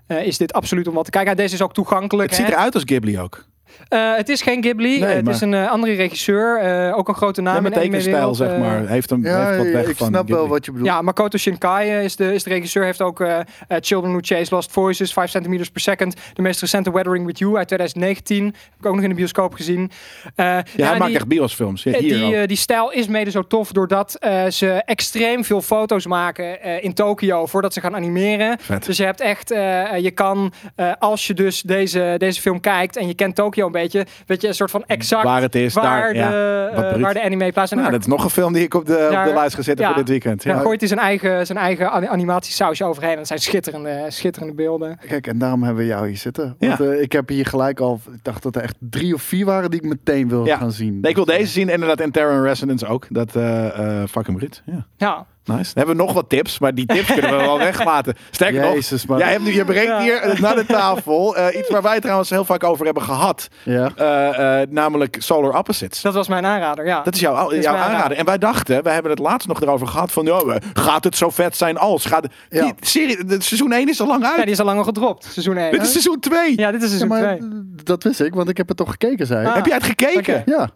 is dit absoluut om wat te kijken. Deze is ook toegankelijk. Het ziet eruit als Ghibli ook. Eh, het is geen Ghibli. Nee, Eh, het maar- is een eh, andere regisseur. eh, ook een grote naam Ja, met in de tekenstijl, zeg maar. Heeft hem Ja, heeft wat weg ik van snap wel wat je bedoelt. Ja, Makoto Shinkai is de, is de regisseur. Heeft ook Children Who Chase Lost Voices, 5 centimeters per second. De meest recente Weathering With You uit 2019. Heb ik ook nog in de bioscoop gezien. Eh, Ja, hij maakt die, echt biosfilms. Ja, hier die, die stijl is mede zo tof doordat eh, ze extreem veel foto's maken eh, in Tokio voordat ze gaan animeren. Vet. Dus je hebt echt, eh, je kan, eh, als je dus deze, deze film kijkt en je kent Tokio Tokyo een beetje. Weet je, een soort van exact Waar het is, waar, daar, de, ja, waar de anime plaats. En Nou, daar- dat is nog een film die ik op de, op Daar- de lijst ga zetten ja. voor dit weekend. daar Ja. gooit hij zijn eigen, zijn eigen ani- animatiesausje overheen. En dat zijn schitterende, schitterende beelden. Kijk, en daarom hebben we jou hier zitten. Ja. Want eh, ik heb hier gelijk al, ik dacht dat er echt drie of vier waren die ik meteen wil Ja. gaan zien. Nee, ik wil deze zien, inderdaad. En Terror Resonance ook. Dat eh eh fucking Brit. Ja. Ja, Nice. Dan hebben we nog wat tips, maar die tips kunnen we wel weglaten. Sterker nog, maar... jij hebt, nu- je brengt Ja. hier naar de tafel eh, iets waar wij trouwens heel vaak over hebben gehad. Ja. Eh, eh, namelijk Solar Opposites. dat was mijn aanrader. Ja. Dat is jouw, is jouw mijn aanrader. En wij dachten, wij hebben het laatst nog erover gehad van, ja, gaat het zo vet zijn als? Gaat, Ja. die serie, de, seizoen 1 is al lang uit. Ja, die is al lang al gedropt, seizoen 1. Dit is seizoen 2. Ja, dit is Ja, seizoen maar 2. dat wist ik, want ik heb het toch gekeken, zei. Ah. Heb jij het gekeken? Ja.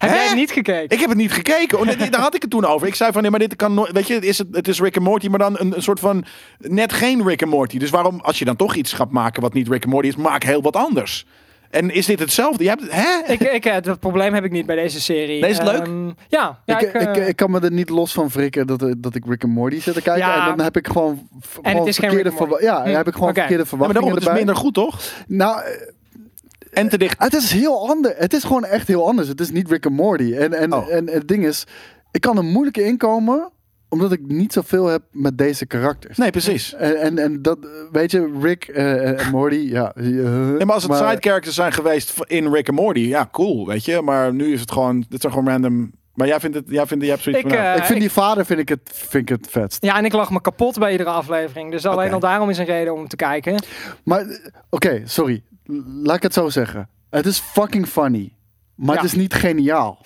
Heb Hè? jij het niet gekeken? Ik heb het niet gekeken. Oh, nee, daar had ik het toen over. Ik zei van nee, maar dit kan nooit. Weet je, het is, het, het is Rick and Morty, maar dan een, een soort van net geen Rick and Morty. Dus waarom, als je dan toch iets gaat maken wat niet Rick and Morty is, maak heel wat anders. En is dit hetzelfde? Je hebt, hè? Ik, ik, eh, dat probleem heb ik niet bij deze serie. Nee, is het leuk? Ehm, ja, ja ik, ik, eh, ik, ik kan me er niet los van wrikken dat, dat ik Rick and Morty zit te kijken. Ja. En dan heb ik gewoon, v- het gewoon is geen verkeerde Rick and Morty. verwa- Ja, Hm, heb ik gewoon oké. verkeerde Ja, maar verwachtingen daarom, het is minder goed, toch? Nou, eh, En te dicht. het is heel anders. Het is gewoon echt heel anders. Het is niet Rick and Morty. En, en, Oh. en het ding is, ik kan er moeilijk inkomen omdat ik niet zoveel heb met deze karakters. Nee, precies. En, en, en dat, eh, weet je, Rick eh, en Morty, ja. eh, Nee, maar als het side characters zijn geweest in Rick and Morty, ja, cool, weet je. Maar nu is het gewoon, dit zijn gewoon random. Maar jij vindt het, jij vindt, jij hebt zoiets Ik, van, eh, ik vind die vader vind ik het, vind ik het vetst. Ja, en ik lag me kapot bij iedere aflevering. Dus alleen al daarom is een reden om te kijken. Maar, eh, oké, sorry. Laat ik het zo zeggen. Het is fucking funny. Maar Ja. het is niet geniaal.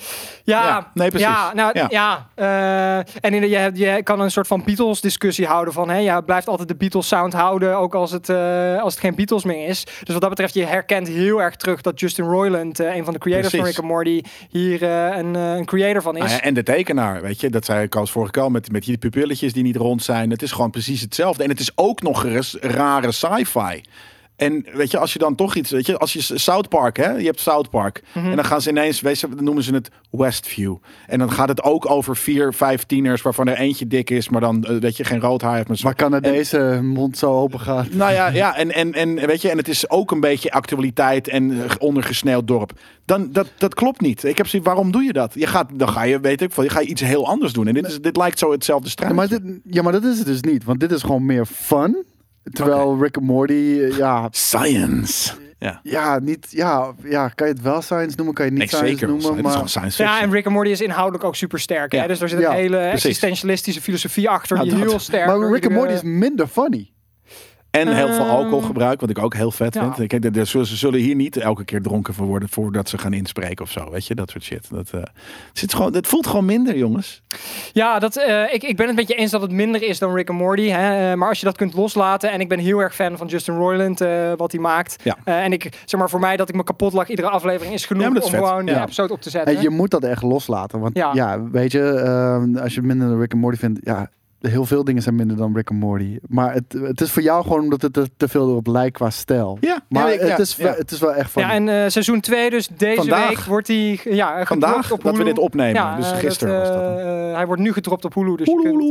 Ja, Ja, nee, precies. Ja, nou, Ja. ja. eh, en in, je, je kan een soort van Beatles-discussie houden van... Hè, je blijft altijd de Beatles-sound houden, ook als het, eh, als het geen Beatles meer is. Dus wat dat betreft, je herkent heel erg terug dat Justin Roiland... eh, een van de creators van. Rick and Morty, hier eh, een, een creator van is. Ja, en de tekenaar, weet je, dat zei ik als vorige keer al met, met die pupilletjes die niet rond zijn. Het is gewoon precies hetzelfde. En het is ook nog eens rare sci-fi. En weet je, als je dan toch iets, weet je, als je South Park, hè, je hebt South Park. Mhm. En dan gaan ze ineens, weet je, dan noemen ze het Westview. En dan gaat het ook over vier, vijf tieners, waarvan er eentje dik is, maar dan, eh, weet je, geen rood haar heeft. Maar Maar Canadese mond zo open gaat. nou ja, ja en, en, en weet je, en het is ook een beetje actualiteit en eh, ondergesneeuwd dorp. Dan, dat, dat klopt niet. Ik heb zoiets, waarom doe je dat? Je gaat, dan ga je, weet ik, veel, je ga je iets heel anders doen. En dit, is, dit lijkt zo hetzelfde Ja straatje. maar, dit, ja, maar dat is het dus niet. Want dit is gewoon meer fun. Terwijl Rick and Morty, eh, ja, Science. Ja. ja, niet, ja, ja, kan je het wel science noemen, kan je het Nee, niet science zeker. noemen. Het is Maar gewoon science Ja, en Rick and Morty is inhoudelijk ook super sterk. Hè? Dus er zit Ja, een hele precies. existentialistische filosofie achter die dat. heel sterk... maar Rick and Morty is minder funny. En heel veel Ehm, alcoholgebruik, wat ik ook heel vet ja. vind. Ik, denk dat ze, ze zullen hier niet elke keer dronken van worden voordat ze gaan inspreken of zo. Weet je, dat soort shit. Dat, eh, zit gewoon, het voelt gewoon minder, jongens. Ja, dat, eh, ik, ik ben het met je eens dat het minder is dan Rick and Morty. Hè? eh, Maar als je dat kunt loslaten. En ik ben heel erg fan van Justin Roiland, eh, wat hij maakt. Ja. Eh, en ik, zeg maar, voor mij dat ik me kapot lag. Iedere aflevering is genoeg Ja, om vet. gewoon de episode op te zetten. En je moet dat echt loslaten. Want Ja. ja, weet je, eh, als je minder dan Rick and Morty vindt, ja, heel veel dingen zijn minder dan Rick and Morty. Maar het, het is voor jou gewoon omdat het er te veel op lijkt qua stijl. Ja, Maar ja, ik- het, ja, is, ja. het is wel echt van. ja, en eh, seizoen 2, dus deze Vandaag. week wordt hij ja, gedropt Vandaag op dat we dit opnemen. Ja, dus eh, gisteren dat, was dat. eh, hij wordt nu gedropt op Hulu, dus je kunt,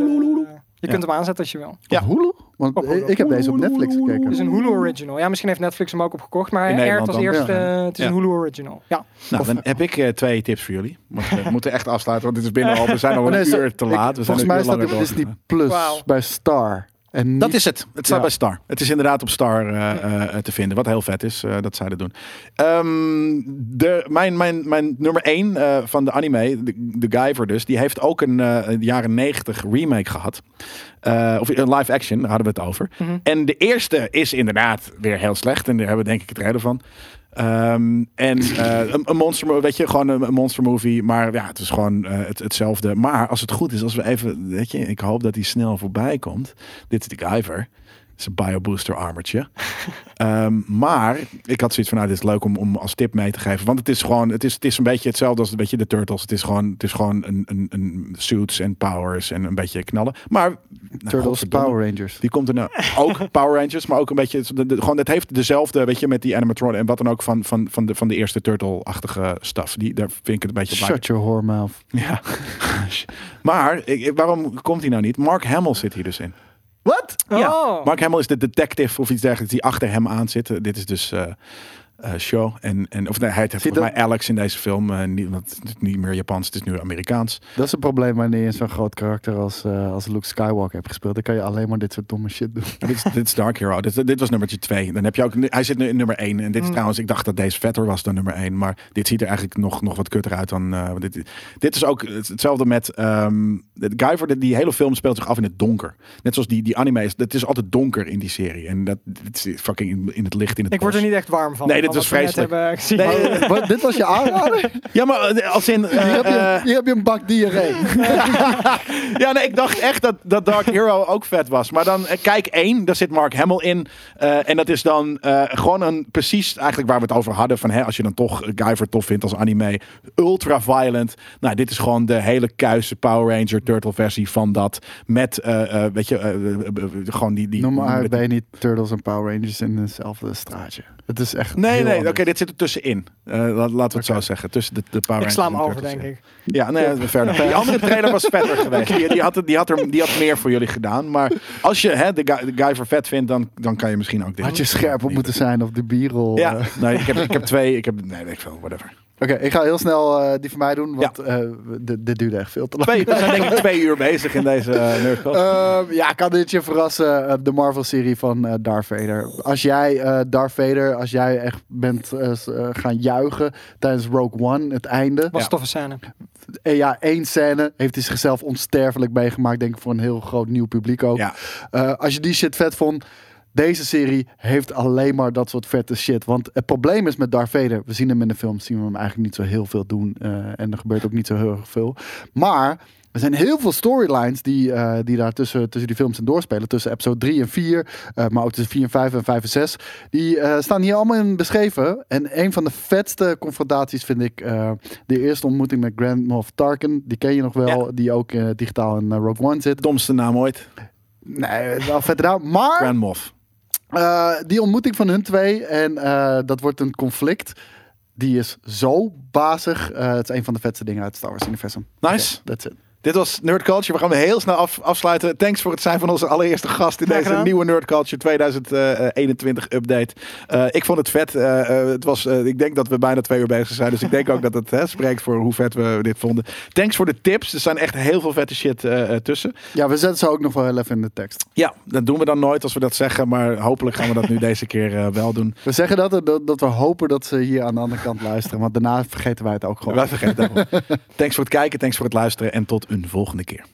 je kunt hem aanzetten als je wil. Ja. Op Hulu? Want Hulu. ik heb deze op Netflix Het gekeken. is een Hulu original. Ja, misschien heeft Netflix hem ook opgekocht, maar In hij airt als eerste. Ja. eh, het is Ja. een Hulu original. Ja. Nou, Of- dan heb ik eh, twee tips voor jullie. Want we moeten echt afsluiten, want dit is binnen al. We zijn al Oh, een nee, uur te ik- laat. We zijn volgens een mij uur staat het Disney doorgegaan. Plus bij Star. En niet, Dat is het. Het staat Ja. bij Star. Het is inderdaad op Star eh, eh, te vinden. Wat heel vet is eh, dat zij dat doen. Ehm, de, mijn, mijn, mijn nummer 1 van de anime, de, de Guyver dus, die heeft ook een eh, jaren 90 remake gehad. Eh, of een live action, daar hadden we het over. Mhm. En de eerste is inderdaad weer heel slecht. En daar hebben we denk ik het reden van. Ehm, en eh, een, een monster, mo- weet je, gewoon een, een monster movie. Maar ja, het is gewoon eh, het, hetzelfde. Maar als het goed is, als we even, weet je, ik hoop dat die snel voorbij komt. Dit is de Guyver. Het is een biobooster armertje. Ehm, maar ik had zoiets van, nou, dit is leuk om, om als tip mee te geven. Want het is gewoon, het is, het is een beetje hetzelfde als een beetje de Turtles. Het is gewoon, het is gewoon een, een, een suits en powers en een beetje knallen. Maar, nou, Turtles godverdomme. Power Rangers. Die komt er nou ook Power Rangers, maar ook een beetje. de- de- gewoon, het heeft dezelfde, weet je, met die animatron en wat dan ook van, van, van, de, van de eerste Turtle-achtige stuff. Die, daar vind ik het een beetje op. Shut your whore mouth. Ja. maar ik- waarom komt hij nou niet? Mark Hamill zit hier dus in. Wat? Ja. Oh. Mark Hamill is de detective of iets dergelijks die achter hem aan zit. Eh, Dit is dus. Eh, show. En, en, of nee, hij Zie volgens dat- mij Alex in deze film. eh, niet, want het is niet meer Japans, het is nu Amerikaans. Dat is een probleem wanneer je zo'n groot karakter als, eh, als Luke Skywalker hebt gespeeld. Dan kan je alleen maar dit soort domme shit doen. dit, is, dit is Dark Hero. Dit, dit was nummertje 2. Dan heb je ook, hij zit nu in nummer 1. En dit is Mm. trouwens, ik dacht dat deze vetter was dan nummer 1. Maar dit ziet er eigenlijk nog, nog wat kutter uit dan. eh, want dit, dit is ook het- hetzelfde met. ehm de Guyver, die, die hele film speelt zich af in het donker. Net zoals die, die anime is. Het is altijd donker in die serie. En dat het is fucking in, in het licht in het Ik word er niet echt warm van. Nee, dit van was vreselijk. Nee, wat, dit was je aanrader? Ja, maar eh, als in. eh, Hier heb, je, eh, hier heb je een bak diarree. Ja, nee, ik dacht echt dat, dat Dark Hero ook vet was. Maar dan, eh, kijk één, daar zit Mark Hamill in. Eh, en dat is dan eh, gewoon een, precies eigenlijk waar we het over hadden. Van, hè, als je dan toch Guyver tof vindt als anime. Ultra violent. Nou, dit is gewoon de hele kuise Power Ranger Turtle versie van dat. Met, eh, eh, weet je, gewoon die... die Noem maar uit, die- ben je niet Turtles en Power Rangers in hetzelfde straatje. Het is echt Nee, nee, oké, dit zit er tussenin. Eh, la- laten we het zo zeggen. Tussen de, de Power ik sla hem over, denk ja. ik. Ja, nee, verder. Die andere trailer was vetter geweest. Die, die, had, het- die, had er, die had meer voor jullie gedaan. Maar als je hè, de, guy, de guy voor vet vindt, dan, dan kan je misschien ook dit Had je scherp op moeten zijn op de bierrol. Ja, eh. nee, ik heb, ik heb twee. Ik heb, nee, weet ik veel, whatever. Oké, ik ga heel snel eh, die van mij doen, want eh, dit, dit duurde echt veel te lang. Twee, we zijn denk ik twee uur bezig in deze uh, Nerdcast. Ehm, ja, kan dit je verrassen? de Marvel-serie van eh, Darth Vader. Als jij eh, Darth Vader, als jij echt bent gaan juichen tijdens Rogue One, het einde. Was Ja. een toffe scène. En ja, één scène heeft hij zichzelf onsterfelijk meegemaakt, denk ik, voor een heel groot nieuw publiek ook. ja, Eh, als je die shit vet vond, deze serie heeft alleen maar dat soort vette shit. Want het probleem is met Darth Vader, we zien hem in de film, zien we hem eigenlijk niet zo heel veel doen. eh, en er gebeurt ook niet zo heel erg veel. Maar er zijn heel veel storylines die, eh, die daar tussen, tussen die films in doorspelen. Tussen episode 3 en 4, eh, maar ook tussen 4 en 5 en 5 en 6. Die staan hier allemaal in beschreven. En een van de vetste confrontaties vind ik de eerste ontmoeting met Grand Moff Tarkin. Die ken je nog wel, die ook digitaal in Rogue One zit. domste naam ooit. Nee, wel vet gedaan. Maar Grand Moff. Eh, die ontmoeting van hun twee en eh, dat wordt een conflict. Die is zo bazig. Eh, het is een van de vetste dingen uit het Star Wars universum. Nice. That's it. Dit was Nerd Culture. We gaan heel snel af, afsluiten. Thanks voor het zijn van onze allereerste gast in deze nieuwe Nerd Culture 2021 update. Eh, ik vond het vet. Eh, eh, het was, eh, ik denk dat we bijna twee uur bezig zijn. Dus ik denk ook dat het hè, spreekt voor hoe vet we dit vonden. Thanks voor de tips. Er zijn echt heel veel vette shit eh, eh, tussen. Ja, we zetten ze ook nog wel heel even in de tekst. Ja, dat doen we dan nooit als we dat zeggen. Maar hopelijk gaan we dat nu deze keer eh, wel doen. We zeggen dat, dat, dat we hopen dat ze hier aan de andere kant luisteren. Want daarna vergeten wij het ook gewoon. Wij vergeten het ook. Thanks voor het kijken, thanks voor het luisteren en tot een volgende keer.